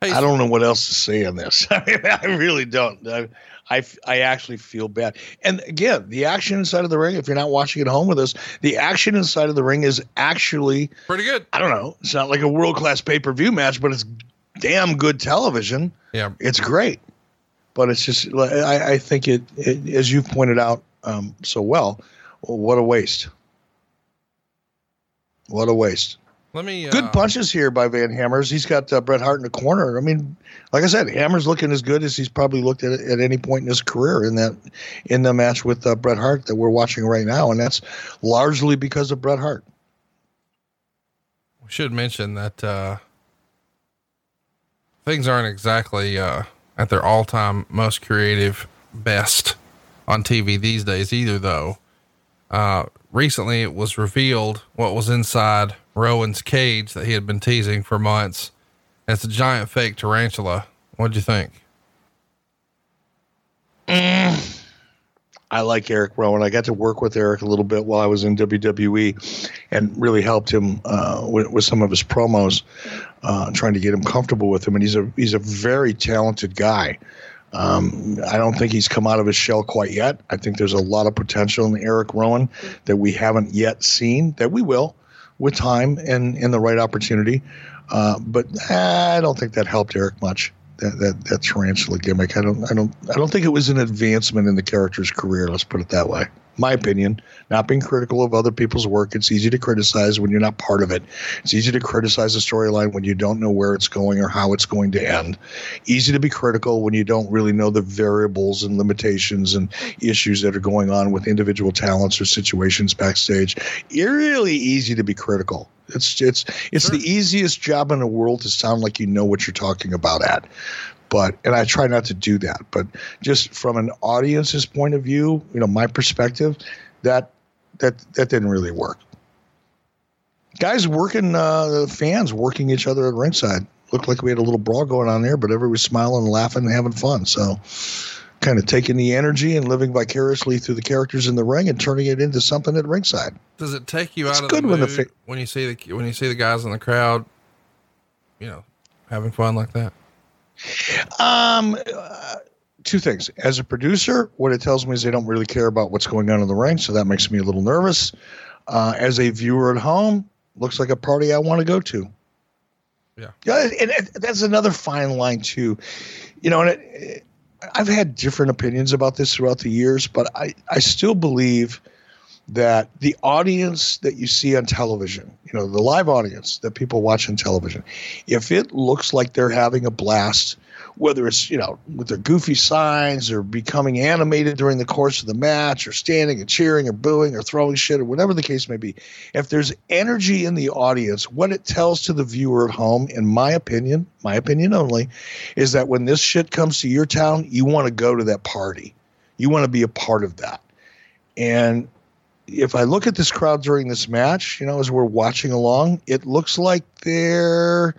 Hey, I don't know what else to say on this. I, mean, I really don't. I, I, I actually feel bad. And again, the action inside of the ring, if you're not watching at home with us, the action inside of the ring is actually, pretty good. I don't know, it's not like a world class pay per view match, but it's damn good television. Yeah. It's great. But it's just, I, I think it, it, as you've pointed out um, so well, what a waste. What a waste. Let me uh, good punches here by Van Hammers. He's got uh, Bret Hart in the corner. I mean, like I said, Hammer's looking as good as he's probably looked at at any point in his career in that in the match with uh, Bret Hart that we're watching right now, and that's largely because of Bret Hart. We should mention that uh, things aren't exactly uh, at their all-time most creative best on TV these days either, though. Uh, recently, it was revealed what was inside Rowan's cage that he had been teasing for months. It's a giant fake tarantula. What'd you think? Mm. I like Eric Rowan. I got to work with Eric a little bit while I was in WWE and really helped him uh, with, with, some of his promos, uh, trying to get him comfortable with him. And he's a he's a very talented guy. Um, I don't think he's come out of his shell quite yet. I think there's a lot of potential in Eric Rowan that we haven't yet seen that we will with time and in the right opportunity. Uh, but I don't think that helped Eric much. That, that that tarantula gimmick. I don't I don't I don't think it was an advancement in the character's career. Let's put it that way my opinion, not being critical of other people's work. It's easy to criticize when you're not part of it. It's easy to criticize a storyline when you don't know where it's going or how it's going to end. Easy to be critical when you don't really know the variables and limitations and issues that are going on with individual talents or situations backstage. Really easy to be critical. It's it's it's sure. the easiest job in the world to sound like you know what you're talking about at but and I try not to do that. But just from an audience's point of view, you know, my perspective, that that that didn't really work. Guys working, uh, fans working each other at ringside. Looked like we had a little brawl going on there, but everybody was smiling and laughing and having fun. So, kind of taking the energy and living vicariously through the characters in the ring and turning it into something at ringside. Does it take you it's out of good the mood when, the fa- when you see the when you see the guys in the crowd, you know, having fun like that? Um, uh, two things. As a producer, what it tells me is they don't really care about what's going on in the ring, so that makes me a little nervous. Uh, as a viewer at home, looks like a party I want to go to. Yeah, yeah, and, and that's another fine line too. You know, and it, it, I've had different opinions about this throughout the years, but I I still believe that the audience that you see on television, you know, the live audience that people watch on television, if it looks like they're having a blast, whether it's, you know, with their goofy signs or becoming animated during the course of the match or standing and cheering or booing or throwing shit or whatever the case may be, if there's energy in the audience, what it tells to the viewer at home, in my opinion, my opinion only, is that when this shit comes to your town, you want to go to that party. You want to be a part of that. And if I look at this crowd during this match, you know, as we're watching along, it looks like they're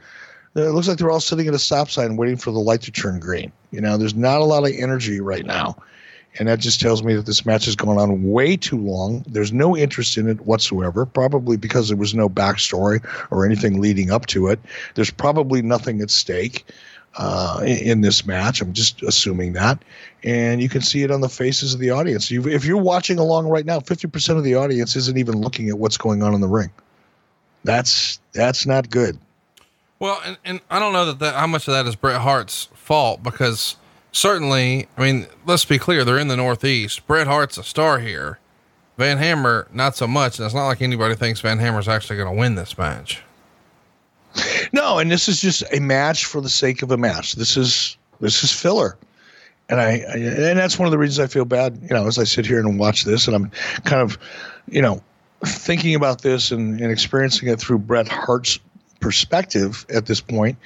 it looks like they're all sitting at a stop sign waiting for the light to turn green. You know, there's not a lot of energy right now. And that just tells me that this match has gone on way too long. There's no interest in it whatsoever, probably because there was no backstory or anything leading up to it. There's probably nothing at stake uh, in, this match. I'm just assuming that, and you can see it on the faces of the audience. You, if you're watching along right now, 50% of the audience isn't even looking at what's going on in the ring. That's that's not good. Well, and, and I don't know that, that how much of that is Bret Hart's fault because certainly, I mean, let's be clear, they're in the Northeast. Bret Hart's a star here. Van Hammer, not so much. And it's not like anybody thinks Van Hammer's actually going to win this match. No, and this is just a match for the sake of a match. This is this is filler. And I, I, and that's one of the reasons I feel bad, you know, as I sit here and watch this and I'm kind of, you know, thinking about this and, and experiencing it through Bret Hart's perspective at this point.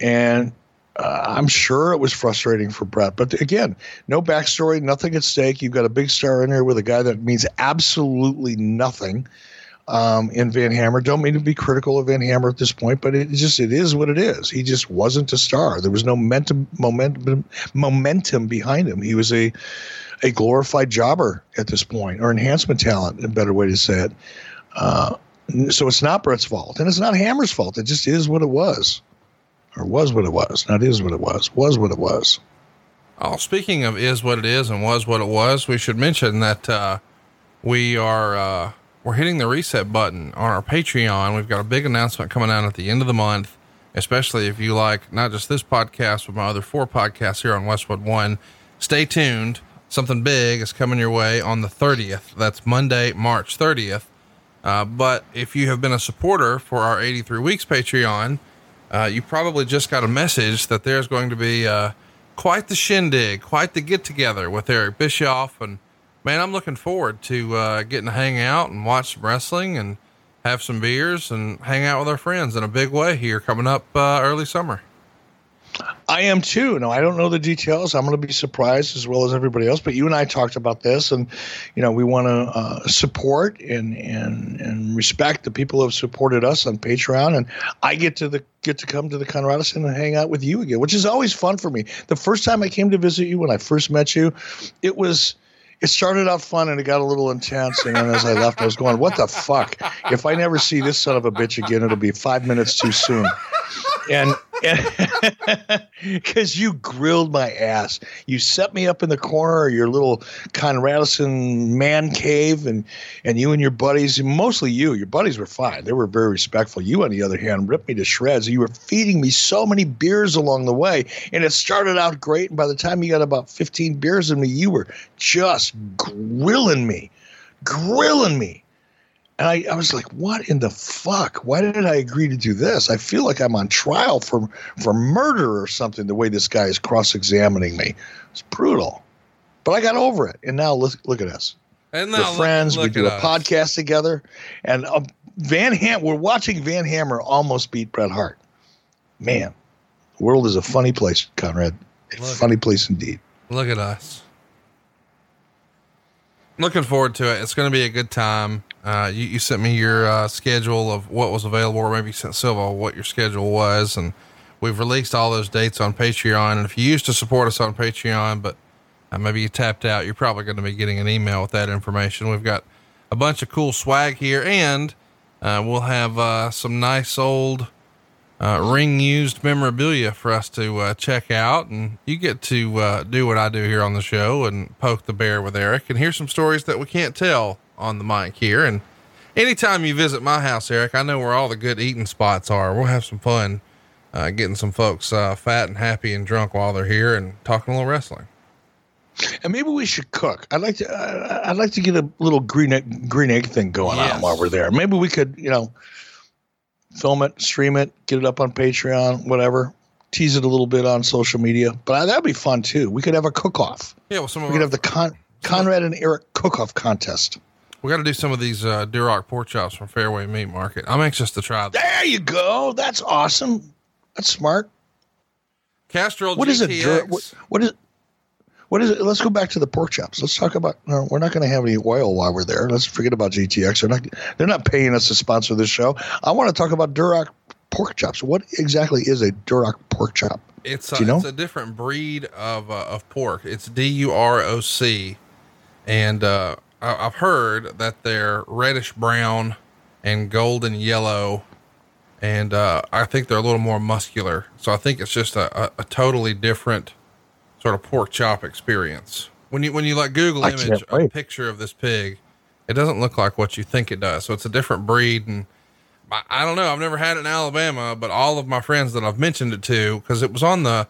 And uh, I'm sure it was frustrating for Bret. But again, no backstory, nothing at stake. You've got a big star in here with a guy that means absolutely nothing um, in Van Hammer. Don't mean to be critical of Van Hammer at this point, but it just it is what it is. He just wasn't a star. There was no momentum momentum momentum behind him. He was a a glorified jobber at this point, or enhancement talent, a better way to say it. Uh, so it's not Bret's fault, and it's not Hammer's fault. It just is what it was, or was what it was. Not is what it was. Was what it was. Oh, speaking of is what it is and was what it was, we should mention that uh, we are uh, we're hitting the reset button on our Patreon. We've got a big announcement coming out at the end of the month, especially if you like not just this podcast, but my other four podcasts here on Westwood One. Stay tuned. Something big is coming your way on the 30th. That's Monday, March 30th. Uh, but if you have been a supporter for our 83 weeks Patreon, uh, you probably just got a message that there's going to be uh, quite the shindig, quite the get together with Eric Bischoff. And man, I'm looking forward to uh, getting to hang out and watch some wrestling and have some beers and hang out with our friends in a big way here coming up uh, early summer. I am too. No, I don't know the details. I'm going to be surprised as well as everybody else. But you and I talked about this, and you know we want to uh, support and and and respect the people who have supported us on Patreon. And I get to the get to come to the Conradison and hang out with you again, which is always fun for me. The first time I came to visit you when I first met you, it was it started out fun and it got a little intense. And then as I left, I was going, what the fuck? If I never see this son of a bitch again, it'll be five minutes too soon. And because you grilled my ass, you set me up in the corner of your little Conradison man cave, and and you and your buddies, mostly you, your buddies were fine. They were very respectful. You, on the other hand, ripped me to shreds. You were feeding me so many beers along the way, and it started out great. And by the time you got about fifteen beers in me, you were just grilling me, grilling me. And I, I was like, what in the fuck? Why did I agree to do this? I feel like I'm on trial for for murder or something, the way this guy is cross examining me. It's brutal. But I got over it. And now look look at us. And now We're now look- friends. look we do a us. podcast together. And um, Van Ham we're watching Van Hammer almost beat Bret Hart. Man, the world is a funny place, Conrad. A Look. funny place indeed. Look at us. Looking forward to it. It's going to be a good time. Uh, you, you sent me your uh, schedule of what was available, or maybe you sent Silva what your schedule was, and we've released all those dates on Patreon. And if you used to support us on Patreon, but uh, maybe you tapped out, you're probably going to be getting an email with that information. We've got a bunch of cool swag here, and uh, we'll have uh, some nice old ring used memorabilia for us to check out. And you get to do what I do here on the show and poke the bear with Eric and hear some stories that we can't tell on the mic here. And anytime you visit my house, Eric, I know where all the good eating spots are. We'll have some fun uh, getting some folks uh, fat and happy and drunk while they're here and talking a little wrestling. And maybe we should cook. I'd like to. Uh, I'd like to get a little green egg, green egg thing going Yes. on while we're there. Maybe we could, you know, film it, stream it, get it up on Patreon, whatever. Tease it a little bit on social media. But that'd be fun too. We could have a cook-off. Yeah, well, some of We could our- have the Con- Conrad and Eric cook-off contest. We got to do some of these uh, Duroc pork chops from Fairway Meat Market. I'm anxious to try them. There you go. That's awesome. That's smart. Castrol What is it? GTX. Dur- What, what is? What is it? Let's go back to the pork chops. Let's talk about. No, we're not going to have any oil while we're there. Let's forget about GTX. They're not. They're not paying us to sponsor this show. I want to talk about Duroc pork chops. What exactly is a Duroc pork chop? It's a, you know? it's a different breed of uh, of pork. It's D U R O C, and uh, I- I've heard that they're reddish brown and golden yellow, and uh, I think they're a little more muscular. So I think it's just a, a, a totally different sort of pork chop experience. When you when you like Google I image a picture of this pig, it doesn't look like what you think it does. So it's a different breed and. I- I don't know. I've never had it in Alabama, but all of my friends that I've mentioned it to, because it was on the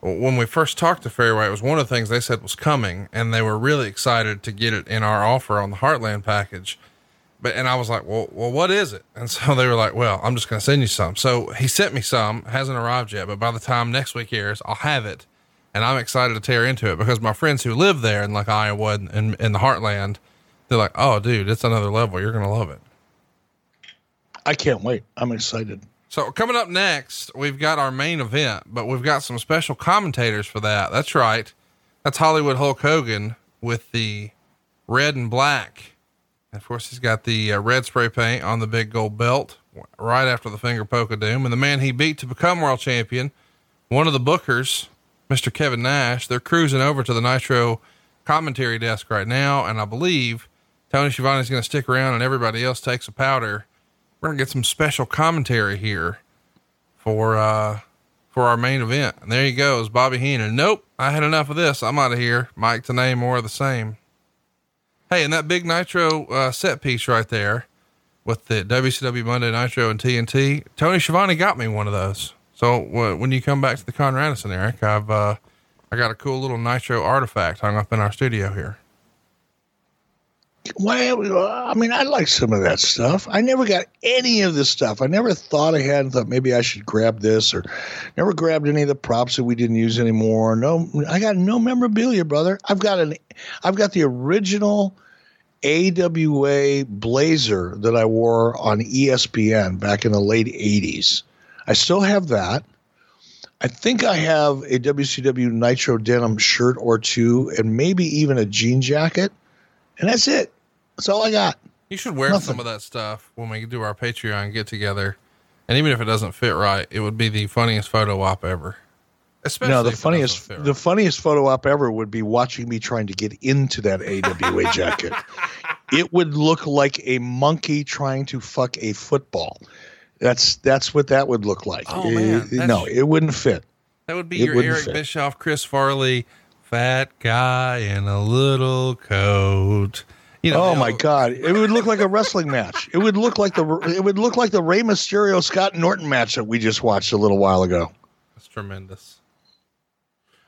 when we first talked to Fairway, it was one of the things they said was coming, and they were really excited to get it in our offer on the Heartland package. But and I was like, well, well, what is it? And so they were like, well, I'm just going to send you some. So he sent me some. Hasn't arrived yet, but by the time next week airs, I'll have it, and I'm excited to tear into it because my friends who live there in like Iowa and in, in the Heartland, they're like, oh, dude, it's another level. You're going to love it. I can't wait. I'm excited. So coming up next, we've got our main event, but we've got some special commentators for that. That's right. That's Hollywood Hulk Hogan with the red and black. And of course, he's got the uh, red spray paint on the big gold belt right after the finger poke of doom. And the man he beat to become world champion, one of the bookers, Mr. Kevin Nash, they're cruising over to the Nitro commentary desk right now. And I believe Tony Schiavone's going to stick around and everybody else takes a powder we're gonna get some special commentary here for uh for our main event. And there he goes, Bobby Heenan. Nope, I had enough of this. I'm out of here. Mike Tenay, more of the same. Hey, and that big Nitro uh, set piece right there with the WCW Monday Nitro and TNT. Tony Schiavone got me one of those. So uh, when you come back to the Conradison, Eric, I've uh, I got a cool little Nitro artifact hung up in our studio here. Why? I mean, I like some of that stuff. I never got any of this stuff. I never thought ahead and thought maybe I should grab this, or never grabbed any of the props that we didn't use anymore. No, I got no memorabilia, brother. I've got an, I've got the original AWA blazer that I wore on ESPN back in the late '80s. I still have that. I think I have a WCW Nitro denim shirt or two, and maybe even a jean jacket and that's it. That's all I got. You should wear Nothing. some of that stuff when we do our Patreon get together. And even if it doesn't fit right, it would be the funniest photo op ever. Especially no, the funniest right. the funniest photo op ever would be watching me trying to get into that AWA jacket. It would look like a monkey trying to fuck a football. That's that's what that would look like. Oh, man, it, no, it wouldn't fit. That would be it your Eric fit. Bischoff, Chris Farley, fat guy in a little coat. You know, oh my God! It would look like a wrestling match. It would look like the it would look like the Rey Mysterio Scott Norton match that we just watched a little while ago. That's tremendous.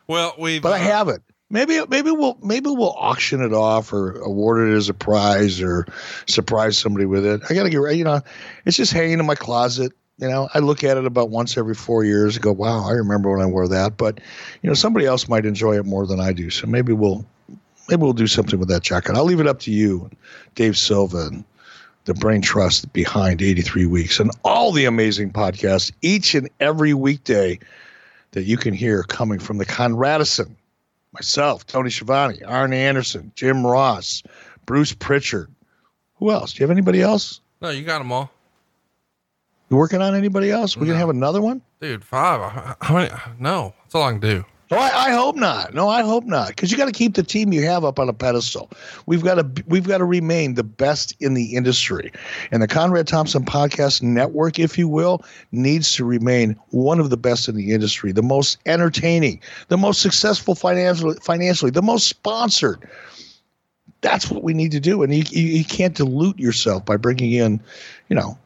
Well, we but uh, I have it. Maybe maybe we'll maybe we'll auction it off or award it as a prize or surprise somebody with it. I gotta get you know, it's just hanging in my closet. You know, I look at it about once every four years and go, wow, I remember when I wore that. But, you know, somebody else might enjoy it more than I do. So maybe we'll maybe we'll do something with that jacket. I'll leave it up to you, Dave Silva, and the Brain Trust behind 83 Weeks and all the amazing podcasts each and every weekday that you can hear coming from the Conradison, myself, Tony Schiavone, Arn Anderson, Jim Ross, Bruce Pritchard. Who else? Do you have anybody else? No, you got them all. You working on anybody else? We no. can have another one, dude. Five. How many? No, that's all I can do. No, I, I hope not. No, I hope not. Because you got to keep the team you have up on a pedestal. We've got to we've got to remain the best in the industry, and the Conrad Thompson Podcast Network, if you will, needs to remain one of the best in the industry, the most entertaining, the most successful financially, financially, the most sponsored. That's what we need to do, and you, you, you can't dilute yourself by bringing in, you know,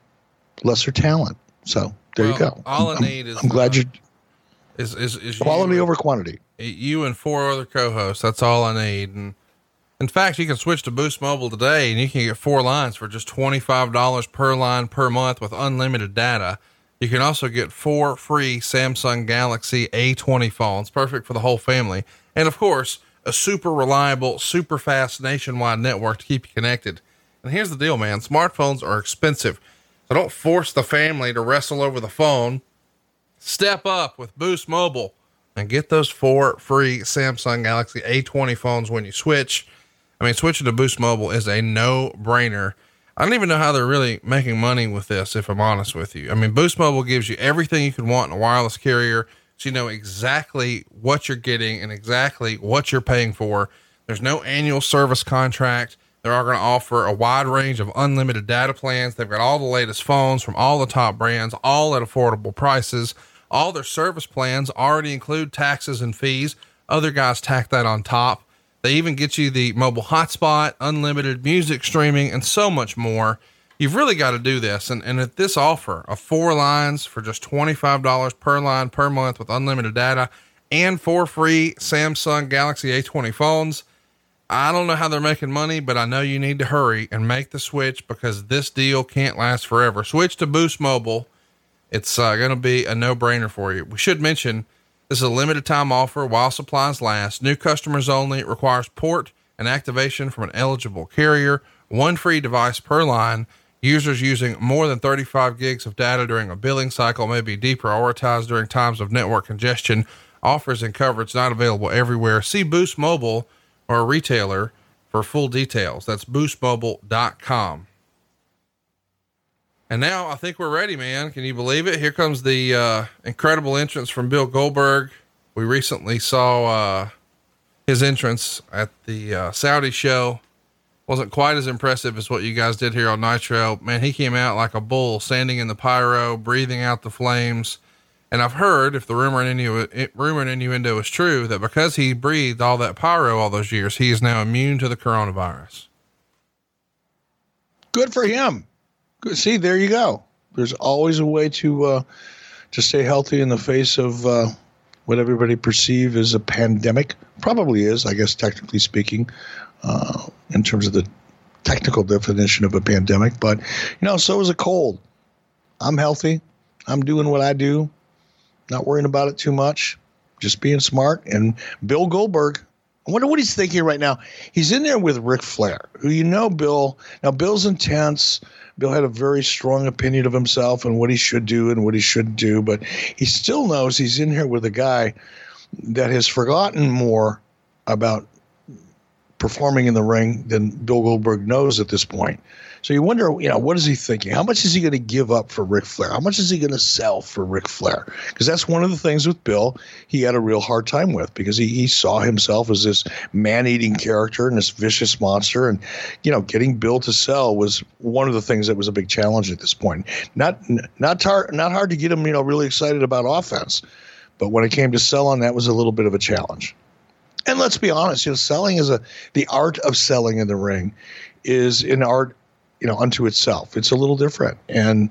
lesser talent. So there well, you go. All I need is I'm glad uh, you is, is, is quality you, over quantity. You and four other co-hosts. That's all I need. And in fact, you can switch to Boost Mobile today and you can get four lines for just $25 per line per month with unlimited data. You can also get four free Samsung Galaxy A20 phones, perfect for the whole family. And of course, a super reliable, super fast nationwide network to keep you connected. And here's the deal, man. Smartphones are expensive. So don't force the family to wrestle over the phone. Step up with Boost Mobile and get those four free Samsung Galaxy A20 phones when you switch. I mean, switching to Boost Mobile is a no brainer. I don't even know how they're really making money with this, if I'm honest with you. I mean, Boost Mobile gives you everything you can want in a wireless carrier. So you know exactly what you're getting and exactly what you're paying for. There's no annual service contract. They are going to offer a wide range of unlimited data plans. They've got all the latest phones from all the top brands, all at affordable prices. All their service plans already include taxes and fees. Other guys tack that on top. They even get you the mobile hotspot, unlimited music streaming, and so much more. You've really got to do this. And, and at this offer of four lines for just $25 per line per month with unlimited data and four free Samsung Galaxy A20 phones, I don't know how they're making money, but I know you need to hurry and make the switch because this deal can't last forever. Switch to Boost Mobile. It's uh, going to be a no brainer for you. We should mention this is a limited time offer while supplies last. New customers only. It requires port and activation from an eligible carrier. One free device per line. Users using more than 35 gigs of data during a billing cycle may be deprioritized during times of network congestion. Offers and coverage not available everywhere. See Boost Mobile or a retailer for full details. That's boostmobile.com. And now I think we're ready, man. Can you believe it? Here comes the uh, incredible entrance from Bill Goldberg. We recently saw uh, his entrance at the uh, Saudi show. Wasn't quite as impressive as what you guys did here on Nitro. Man, he came out like a bull, standing in the pyro, breathing out the flames. And I've heard, if the rumor and innuendo, rumor and innuendo is true, that because he breathed all that pyro all those years, he is now immune to the coronavirus. Good for him. See, there you go. There's always a way to uh, to stay healthy in the face of uh, what everybody perceive as a pandemic. Probably is, I guess, technically speaking, uh, in terms of the technical definition of a pandemic, but you know, so is a cold. I'm healthy. I'm doing what I do, not worrying about it too much, just being smart. And Bill Goldberg, I wonder what he's thinking right now. He's in there with Ric Flair, who you know, Bill. Now, Bill's intense. Bill had a very strong opinion of himself and what he should do and what he shouldn't do, but he still knows he's in here with a guy that has forgotten more about performing in the ring than Bill Goldberg knows at this point. So you wonder, you know, what is he thinking? How much is he going to give up for Ric Flair? How much is he going to sell for Ric Flair? Because that's one of the things with Bill he had a real hard time with because he, he saw himself as this man eating character and this vicious monster. And, you know, getting Bill to sell was one of the things that was a big challenge at this point. Not, not, tar- not hard to get him, you know, really excited about offense. But when it came to selling, that was a little bit of a challenge. And let's be honest, you know, selling is a the art of selling in the ring is an art you know unto itself. It's a little different. And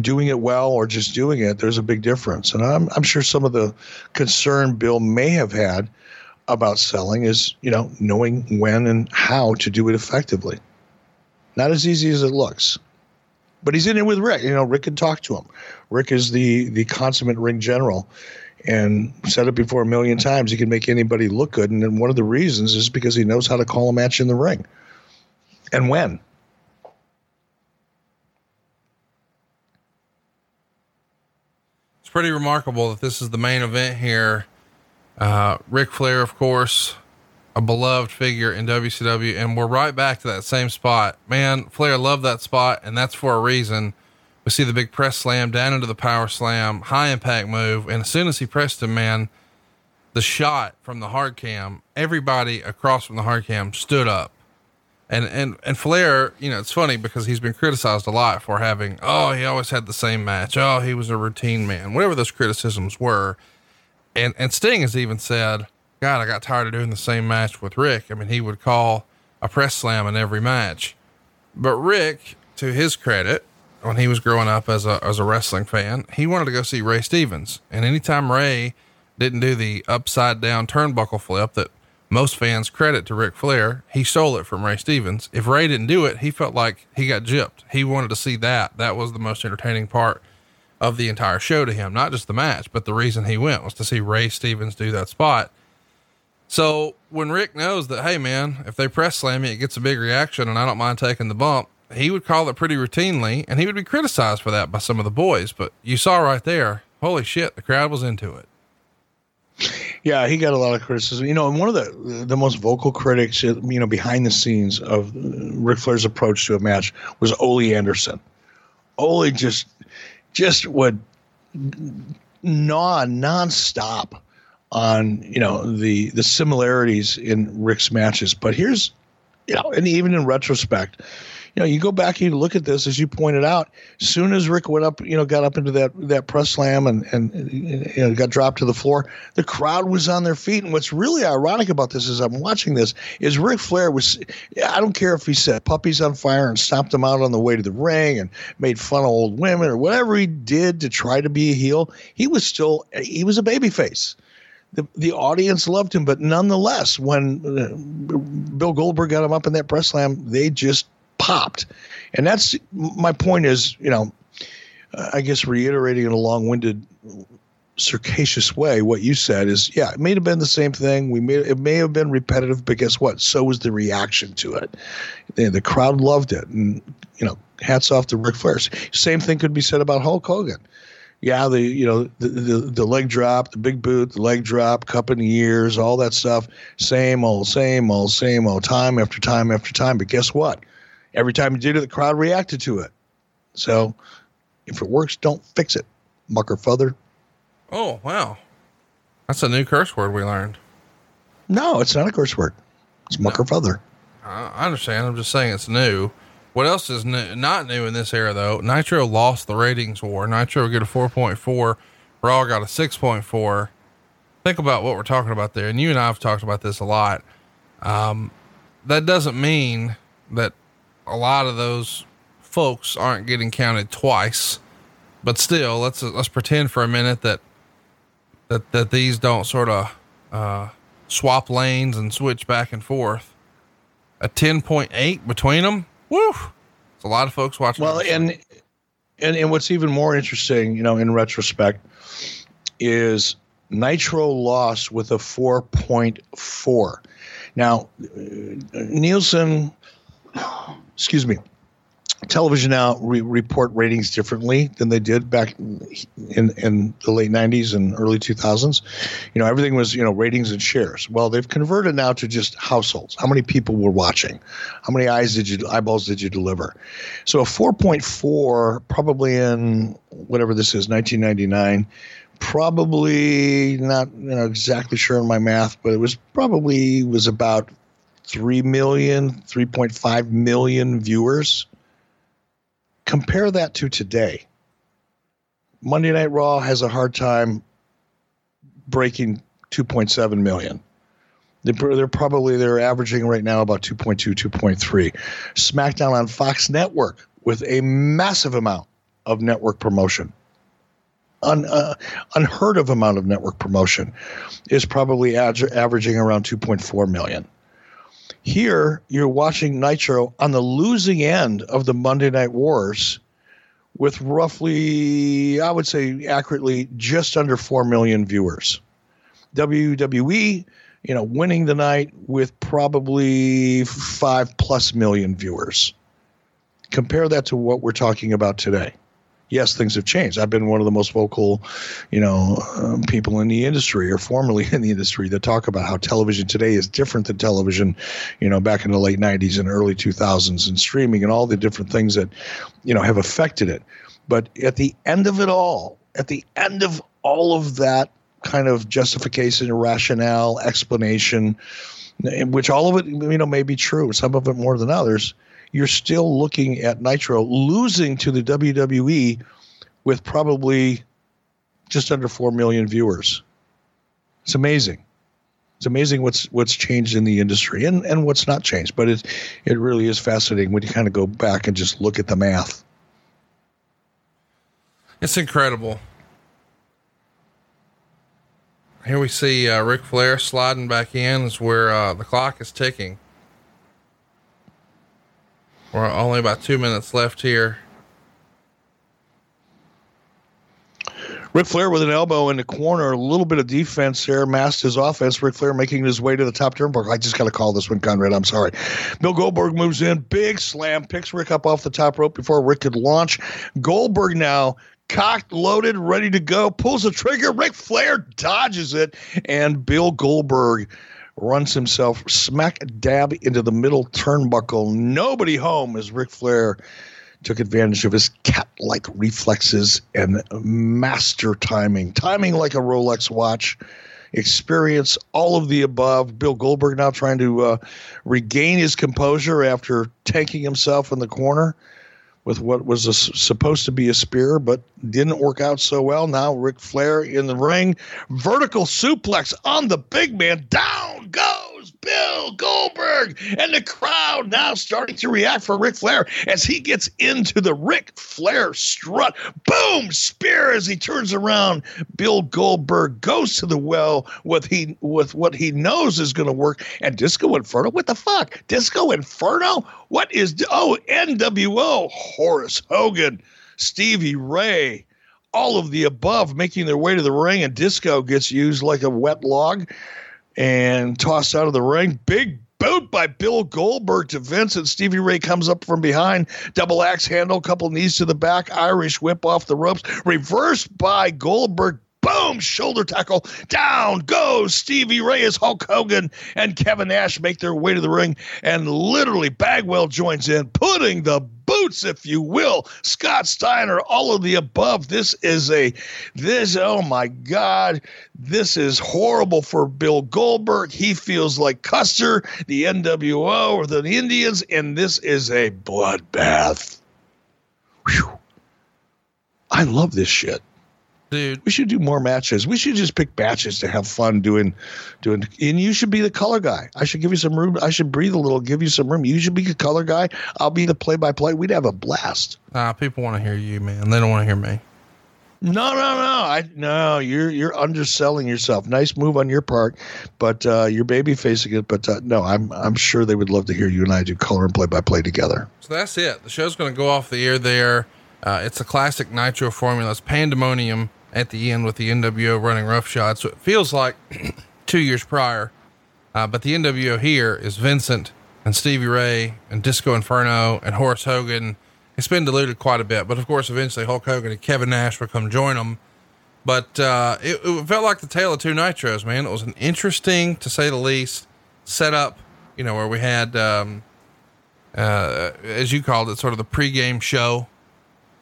doing it well or just doing it there's a big difference. And i'm, I'm sure some of the concern bill may have had about selling is you know knowing when and how to do it effectively. Not as easy as it looks. But he's in it with Ric. You know Ric can talk to him. Ric is the the consummate ring general and said it before a million times he can make anybody look good. And then one of the reasons is because he knows how to call a match in the ring. And when It's pretty remarkable that this is the main event here. Uh, Flair, of course, a beloved figure in WCW, and we're right back to that same spot. Man, Flair loved that spot, and that's for a reason. We see the big press slam down into the power slam, high impact move, and as soon as he pressed him, man, the shot from the hard cam, everybody across from the hard cam stood up. And and and Flair, you know, it's funny because he's been criticized a lot for having, oh, he always had the same match. Oh, he was a routine man. Whatever those criticisms were. And and Sting has even said, God, I got tired of doing the same match with Ric. I mean, he would call a press slam in every match. But Ric, to his credit, when he was growing up as a as a wrestling fan, he wanted to go see Ray Stevens. And anytime Ray didn't do the upside down turnbuckle flip that most fans credit to Ric Flair. He stole it from Ray Stevens. If Ray didn't do it, he felt like he got gypped. He wanted to see that. That was the most entertaining part of the entire show to him, not just the match, but the reason he went was to see Ray Stevens do that spot. So when Ric knows that, hey man, if they press slam me, it gets a big reaction and I don't mind taking the bump, he would call it pretty routinely and he would be criticized for that by some of the boys. But you saw right there, holy shit, the crowd was into it. Yeah, he got a lot of criticism. You know, and one of the the most vocal critics, you know, behind the scenes of Ric Flair's approach to a match was Ole Anderson. Ole just just would gnaw nonstop on you know the the similarities in Ric's matches. But here's you know, and even in retrospect, you know, you go back and you look at this, as you pointed out, as soon as Ric went up, you know, got up into that, that press slam and, and, you know, got dropped to the floor, the crowd was on their feet. And what's really ironic about this is I'm watching this is Ric Flair was, I don't care if he set puppies on fire and stomped them out on the way to the ring and made fun of old women or whatever he did to try to be a heel. He was still, he was a baby face the, the audience loved him, but nonetheless, when uh, Bill Goldberg got him up in that press slam, they just popped. And that's my point is, you know, I guess reiterating in a long winded, circassious way, what you said is, yeah, it may have been the same thing. We may, it may have been repetitive, but guess what? So was the reaction to it. The, the crowd loved it. And, you know, hats off to Ric Flair. Same thing could be said about Hulk Hogan yeah, the you know the, the, the leg drop, the big boot, the leg drop, cup in the ears, all that stuff. Same old, same old, same old, time after time after time. But guess what? Every time you did it, the crowd reacted to it. So if it works, don't fix it. Mucker fother. Oh, wow. That's a new curse word we learned. No, it's not a curse word. It's mucker no. I understand. I'm just saying it's new. What else is new, not new in this era though? Nitro lost the ratings war. Nitro got a 4.4. Raw got a 6.4. Think about what we're talking about there. And you and I have talked about this a lot. Um, that doesn't mean that a lot of those folks aren't getting counted twice. But still, let's let's pretend for a minute that that that these don't sort of uh, swap lanes and switch back and forth. A ten point eight between them. Woo! It's a lot of folks watching. Well, and and and what's even more interesting, you know, in retrospect, is Nitro lost with a four point four. Now, uh, Nielsen, excuse me, television now re- report ratings differently than they did back in in the late 90s and early 2000s you know everything was you know ratings and shares. Well they've converted now to just households. How many people were watching? How many eyes did you eyeballs did you deliver? So a 4.4 probably in whatever this is 1999 probably not you know exactly sure in my math but it was probably was about 3 million 3.5 million viewers compare that to today. Monday Night Raw has a hard time breaking 2.7 million. They're probably they're averaging right now about 2.2, 2.3. SmackDown on Fox Network with a massive amount of network promotion, Un, uh, unheard of amount of network promotion, is probably ad- averaging around 2.4 million. Here, you're watching Nitro on the losing end of the Monday Night Wars with roughly, I would say accurately, just under 4 million viewers. WWE, you know, winning the night with probably 5 plus million viewers. Compare that to what we're talking about today yes, things have changed. I've been one of the most vocal, you know, um, people in the industry or formerly in the industry that talk about how television today is different than television, you know, back in the late 90s and early 2000s and streaming and all the different things that, you know, have affected it. But at the end of it all, at the end of all of that kind of justification, rationale, explanation, which all of it, you know, may be true, some of it more than others – you're still looking at Nitro losing to the WWE with probably just under 4 million viewers. It's amazing. It's amazing what's what's changed in the industry and, and what's not changed, but it it really is fascinating when you kind of go back and just look at the math. It's incredible. Here we see uh, Ric Flair sliding back in, is where uh, the clock is ticking. We're only about two minutes left here. Ric Flair with an elbow in the corner, a little bit of defense there, masked his offense. Ric Flair making his way to the top turnbuckle. I just got to call this one, Conrad. I'm sorry. Bill Goldberg moves in, big slam, picks Ric up off the top rope before Ric could launch. Goldberg now cocked, loaded, ready to go, pulls the trigger. Ric Flair dodges it, and Bill Goldberg runs himself smack dab into the middle turnbuckle. Nobody home as Ric Flair took advantage of his cat like reflexes and master timing. Timing like a Rolex watch. Experience all of the above. Bill Goldberg now trying to uh, regain his composure after tanking himself in the corner with what was a, supposed to be a spear, but didn't work out so well. Now Ric Flair in the ring, vertical suplex on the big man. Down goes Bill Goldberg, and the crowd now starting to react for Ric Flair as he gets into the Ric Flair strut. Boom! Spear as he turns around. Bill Goldberg goes to the well with he with what he knows is going to work. And Disco Inferno, what the fuck? Disco Inferno? What is oh NWO? Horace Hogan, Stevie Ray, all of the above making their way to the ring, and Disco gets used like a wet log and tossed out of the ring. Big boot by Bill Goldberg to Vince, and Stevie Ray comes up from behind. Double axe handle, couple knees to the back, Irish whip off the ropes, reversed by Goldberg. Boom! Shoulder tackle. Down goes Stevie Ray as Hulk Hogan and Kevin Nash make their way to the ring. And literally, Bagwell joins in, putting the boots, if you will. Scott Steiner, all of the above. This is a, this, oh my God, this is horrible for Bill Goldberg. He feels like Custer, the NWO, or the Indians, and this is a bloodbath. Whew. I love this shit dude. We should do more matches. We should just pick batches to have fun doing, doing. And you should be the color guy. I should give you some room. I should breathe a little, give you some room. You should be the color guy. I'll be the play by play. We'd have a blast. Uh, people want to hear you, man. They don't want to hear me. No, no, no. I no. You're you're underselling yourself. Nice move on your part, but uh, you're baby facing it. But uh, no, I'm I'm sure they would love to hear you and I do color and play by play together. So that's it. The show's going to go off the air there. Uh, it's a classic Nitro formula. It's pandemonium at the end with the NWO running roughshod. So it feels like two years prior. Uh, but the NWO here is Vincent and Stevie Ray and Disco Inferno and Horace Hogan it's been diluted quite a bit, but of course, eventually Hulk Hogan and Kevin Nash will come join them. But uh, it, it, felt like the tale of two nitros, man. It was an interesting, to say the least, setup. You know, where we had, um, uh, as you called it, sort of the pregame show,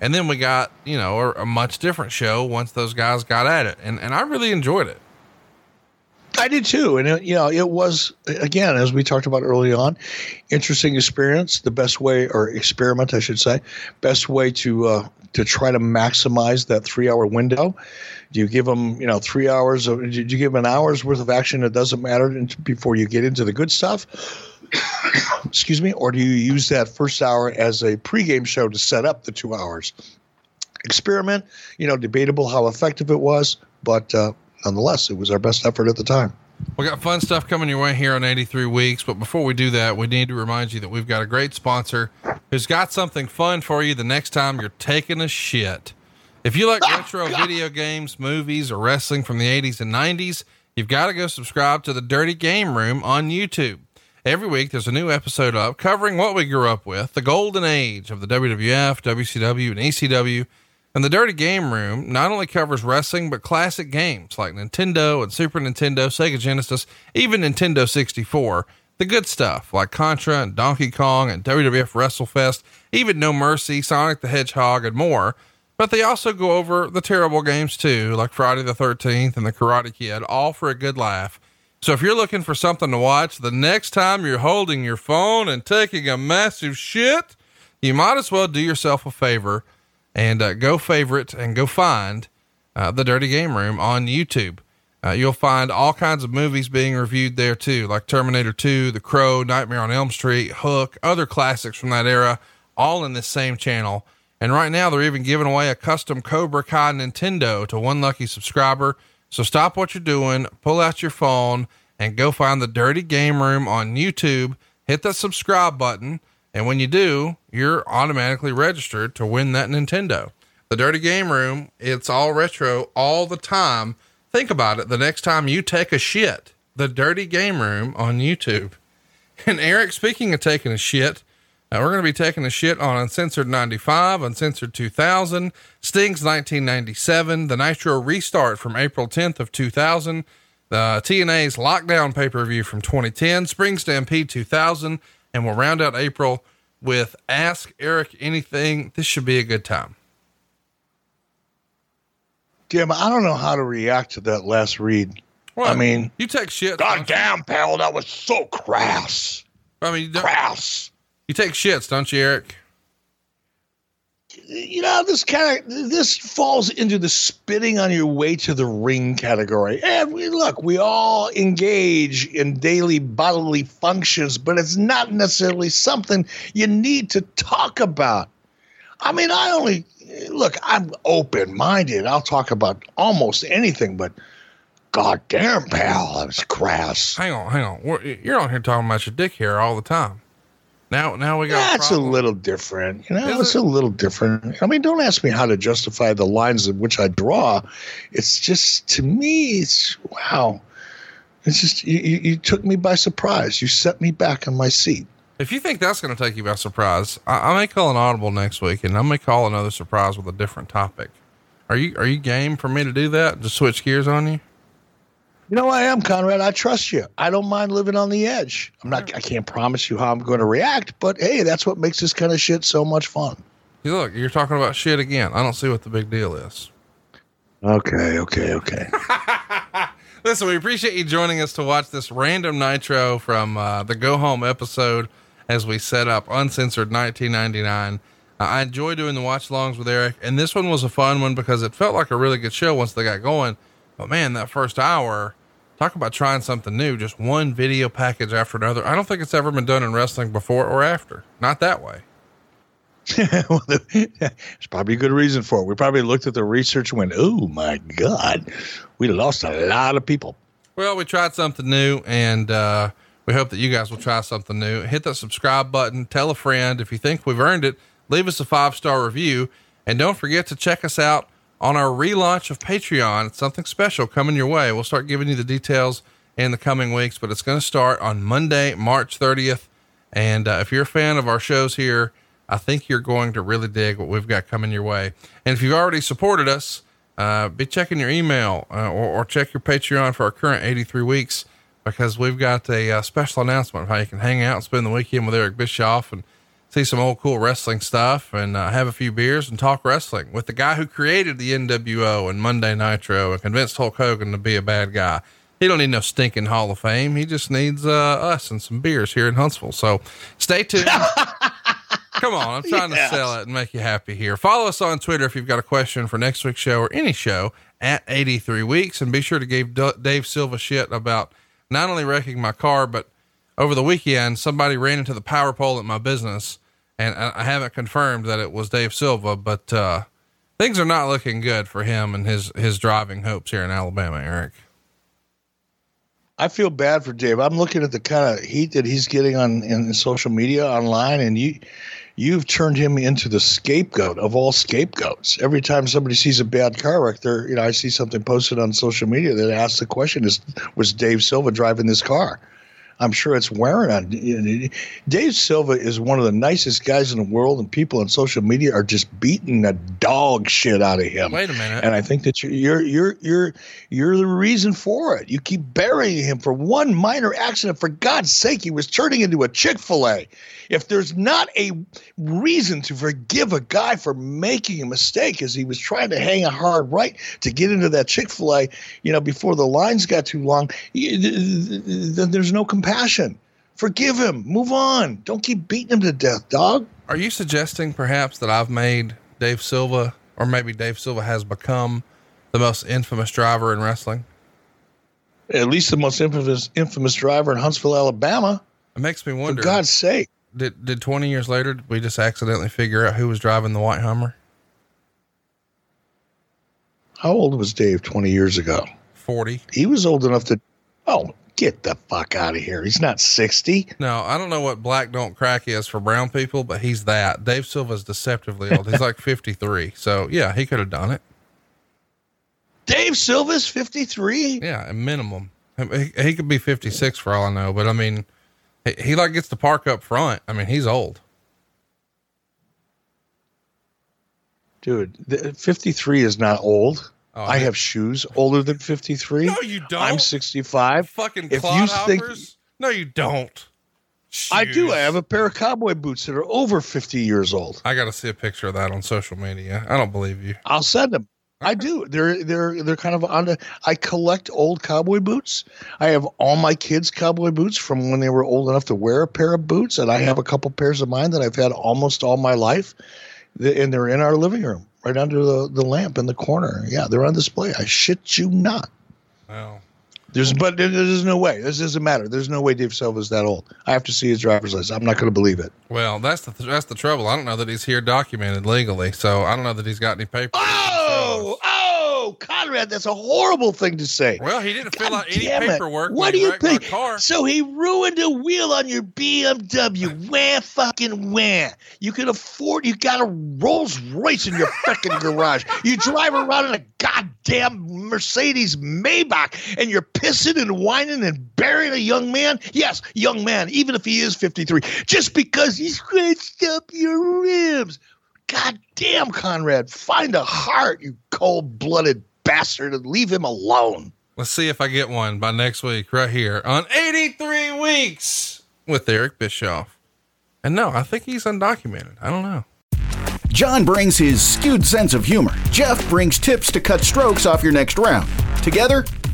and then we got you know a, much different show once those guys got at it, and and I really enjoyed it. I did too, and it, you know, it was again as we talked about early on, interesting experience. The best way, or experiment, I should say, best way to uh, to try to maximize that three hour window. Do you give them, you know, three hours of? Did you give them an hour's worth of action? It doesn't matter before you get into the good stuff. Excuse me, or do you use that first hour as a pregame show to set up the two hours? Experiment, you know, debatable how effective it was, but uh, nonetheless, it was our best effort at the time. We got fun stuff coming your way here on 83 Weeks. But before we do that, we need to remind you that we've got a great sponsor who's got something fun for you the next time you're taking a shit. If you like retro video games, movies, or wrestling from the 80s and 90s, you've got to go subscribe to the Dirty Game Room on YouTube. Every week, there's a new episode up covering what we grew up with, the golden age of the WWF, WCW, and ECW and the Dirty Game Room not only covers wrestling, but classic games like Nintendo and Super Nintendo, Sega Genesis, even Nintendo 64. The good stuff like Contra and Donkey Kong and WWF WrestleFest, even No Mercy, Sonic the Hedgehog, and more. But they also go over the terrible games too, like Friday the 13th and The Karate Kid, all for a good laugh. So if you're looking for something to watch the next time you're holding your phone and taking a massive shit, you might as well do yourself a favor and uh, go favorite and go find uh, the Dirty Game Room on YouTube. Uh, you'll find all kinds of movies being reviewed there too, like Terminator 2, The Crow, Nightmare on Elm Street, Hook, other classics from that era, all in this same channel. And right now, they're even giving away a custom Cobra Kai Nintendo to one lucky subscriber. So stop what you're doing, pull out your phone, and go find the Dirty Game Room on YouTube. Hit that subscribe button and when you do, you're automatically registered to win that Nintendo. The Dirty Game Room, it's all retro all the time. Think about it the next time you take a shit, the Dirty Game Room on YouTube. And Eric, speaking of taking a shit, uh, we're going to be taking a shit on Uncensored 95, Uncensored 2000, Sting's 1997, the Nitro Restart from April 10th of 2000, the TNA's Lockdown pay-per-view from 2010, Spring Stampede 2000, and we'll round out April with Ask Eric Anything. This should be a good time. Jim, I don't know how to react to that last read. Well, I mean, you take shit. God damn, pal, that was so crass. I mean, crass. You take shits, don't you, Eric? you know, this kind of this falls into the spitting on your way to the ring category. And we look, we all engage in daily bodily functions, but it's not necessarily something you need to talk about. I mean, I only look, I'm open minded. I'll talk about almost anything, but God damn, pal, that was crass. Hang on, hang on. you're on here talking about your dick hair all the time. Now, now we got. That's a, a little different. You know, Is it's it? a little different. I mean, don't ask me how to justify the lines in which I draw. It's just to me, it's wow. It's just you, you took me by surprise. You set me back on my seat. If you think that's going to take you by surprise, I, I, may call an audible next week, and I may call another surprise with a different topic. Are you are you game for me to do that? Just switch gears on you? You know, I am Conrad. I trust you. I don't mind living on the edge. I'm not. I can't promise you how I'm going to react, but hey, that's what makes this kind of shit so much fun. Hey, look, you're talking about shit again. I don't see what the big deal is. Okay, okay, okay. Listen, we appreciate you joining us to watch this random nitro from uh, the Go Home episode as we set up Uncensored 1999. Uh, I enjoy doing the watch alongs with Eric, and this one was a fun one because it felt like a really good show once they got going. But man, that first hour, talk about trying something new, just one video package after another. I don't think it's ever been done in wrestling before or after. Not that way. well, there's probably a good reason for it. We probably looked at the research and went, "Oh my God, we lost a lot of people." Well, we tried something new, and uh, we hope that you guys will try something new. Hit that subscribe button. Tell a friend if you think we've earned it. Leave us a five star review, and don't forget to check us out on our relaunch of Patreon. It's something special coming your way. We'll start giving you the details in the coming weeks, but it's going to start on Monday, March 30th. And uh, if you're a fan of our shows here, I think you're going to really dig what we've got coming your way. And if you've already supported us, uh, be checking your email uh, or, or, check your Patreon for our current 83 weeks because we've got a, uh, special announcement of how you can hang out and spend the weekend with Eric Bischoff and see some old cool wrestling stuff and uh, have a few beers and talk wrestling with the guy who created the NWO and Monday Nitro and convinced Hulk Hogan to be a bad guy. He don't need no stinking Hall of Fame. He just needs uh, us and some beers here in Huntsville. So stay tuned. Come on, I'm trying yes. to sell it and make you happy here. Follow us on Twitter if you've got a question for next week's show or any show at 83 weeks, and be sure to give D- Dave Silva shit about not only wrecking my car, but over the weekend somebody ran into the power pole at my business, and I haven't confirmed that it was Dave Silva, but uh, things are not looking good for him and his his driving hopes here in Alabama, Eric. I feel bad for Dave. I'm looking at the kind of heat that he's getting on in social media online, and you you've turned him into the scapegoat of all scapegoats. Every time somebody sees a bad car wreck, there, you know, I see something posted on social media that asks the question: Is was Dave Silva driving this car? I'm sure it's wearing on. Dave Silva is one of the nicest guys in the world, and people on social media are just beating the dog shit out of him. Wait a minute. And I think that you're you're you're you're you're the reason for it. You keep burying him for one minor accident. For God's sake, he was turning into a Chick Fil A. If there's not a reason to forgive a guy for making a mistake, as he was trying to hang a hard right to get into that Chick Fil A, you know, before the lines got too long, then there's no compassion. Forgive him. Move on. Don't keep beating him to death, dog. Are you suggesting perhaps that I've made Dave Silva, or maybe Dave Silva has become the most infamous driver in wrestling? At least the most infamous infamous driver in Huntsville, Alabama. It makes me wonder. For God's sake. Did did twenty years later we just accidentally figure out who was driving the white Hummer? How old was Dave twenty years ago? Forty. He was old enough to. Oh Get the fuck out of here. He's not 60. No, I don't know what black don't crack is for brown people, but he's that. Dave Silva's deceptively old. He's like 53. So, yeah, he could have done it. Dave Silva's 53? Yeah, a minimum. He, he, could be 56 for all I know, but I mean, he, he like gets to park up front. I mean, he's old. Dude, 53 is not old. Oh, I have shoes older than 53. No, you don't. I'm 65. Fucking if you think No, you don't. Shoes. I do. I have a pair of cowboy boots that are over 50 years old. I got to see a picture of that on social media. I don't believe you. I'll send them. I do. They're they're they're kind of on. The, I collect old cowboy boots. I have all my kids' cowboy boots from when they were old enough to wear a pair of boots, and I have a couple pairs of mine that I've had almost all my life, and they're in our living room right under the, the lamp in the corner. Yeah, they're on display. I shit you not. Wow. There's, but there's no way. This doesn't matter. There's no way Dave Silva is that old. I have to see his driver's license. I'm not going to believe it. Well, that's the that's the trouble. I don't know that he's here documented legally, so I don't know that he's got any papers. Oh, oh, Conrad, that's a horrible thing to say. Well, he didn't God fill out any paperwork. What do you think? So he ruined a wheel on your BMW. wah fucking wah. You can afford. You got a Rolls Royce in your fucking garage. You drive around in a goddamn Mercedes Maybach, and you're pissing and whining and burying a young man. Yes, young man, even if he is 53, just because he scratched up your ribs. God damn, Conrad, find a heart, you cold blooded bastard, and leave him alone. Let's see if I get one by next week, right here on 83 Weeks with Eric Bischoff. And no, I think he's undocumented. I don't know. John brings his skewed sense of humor. Jeff brings tips to cut strokes off your next round. Together,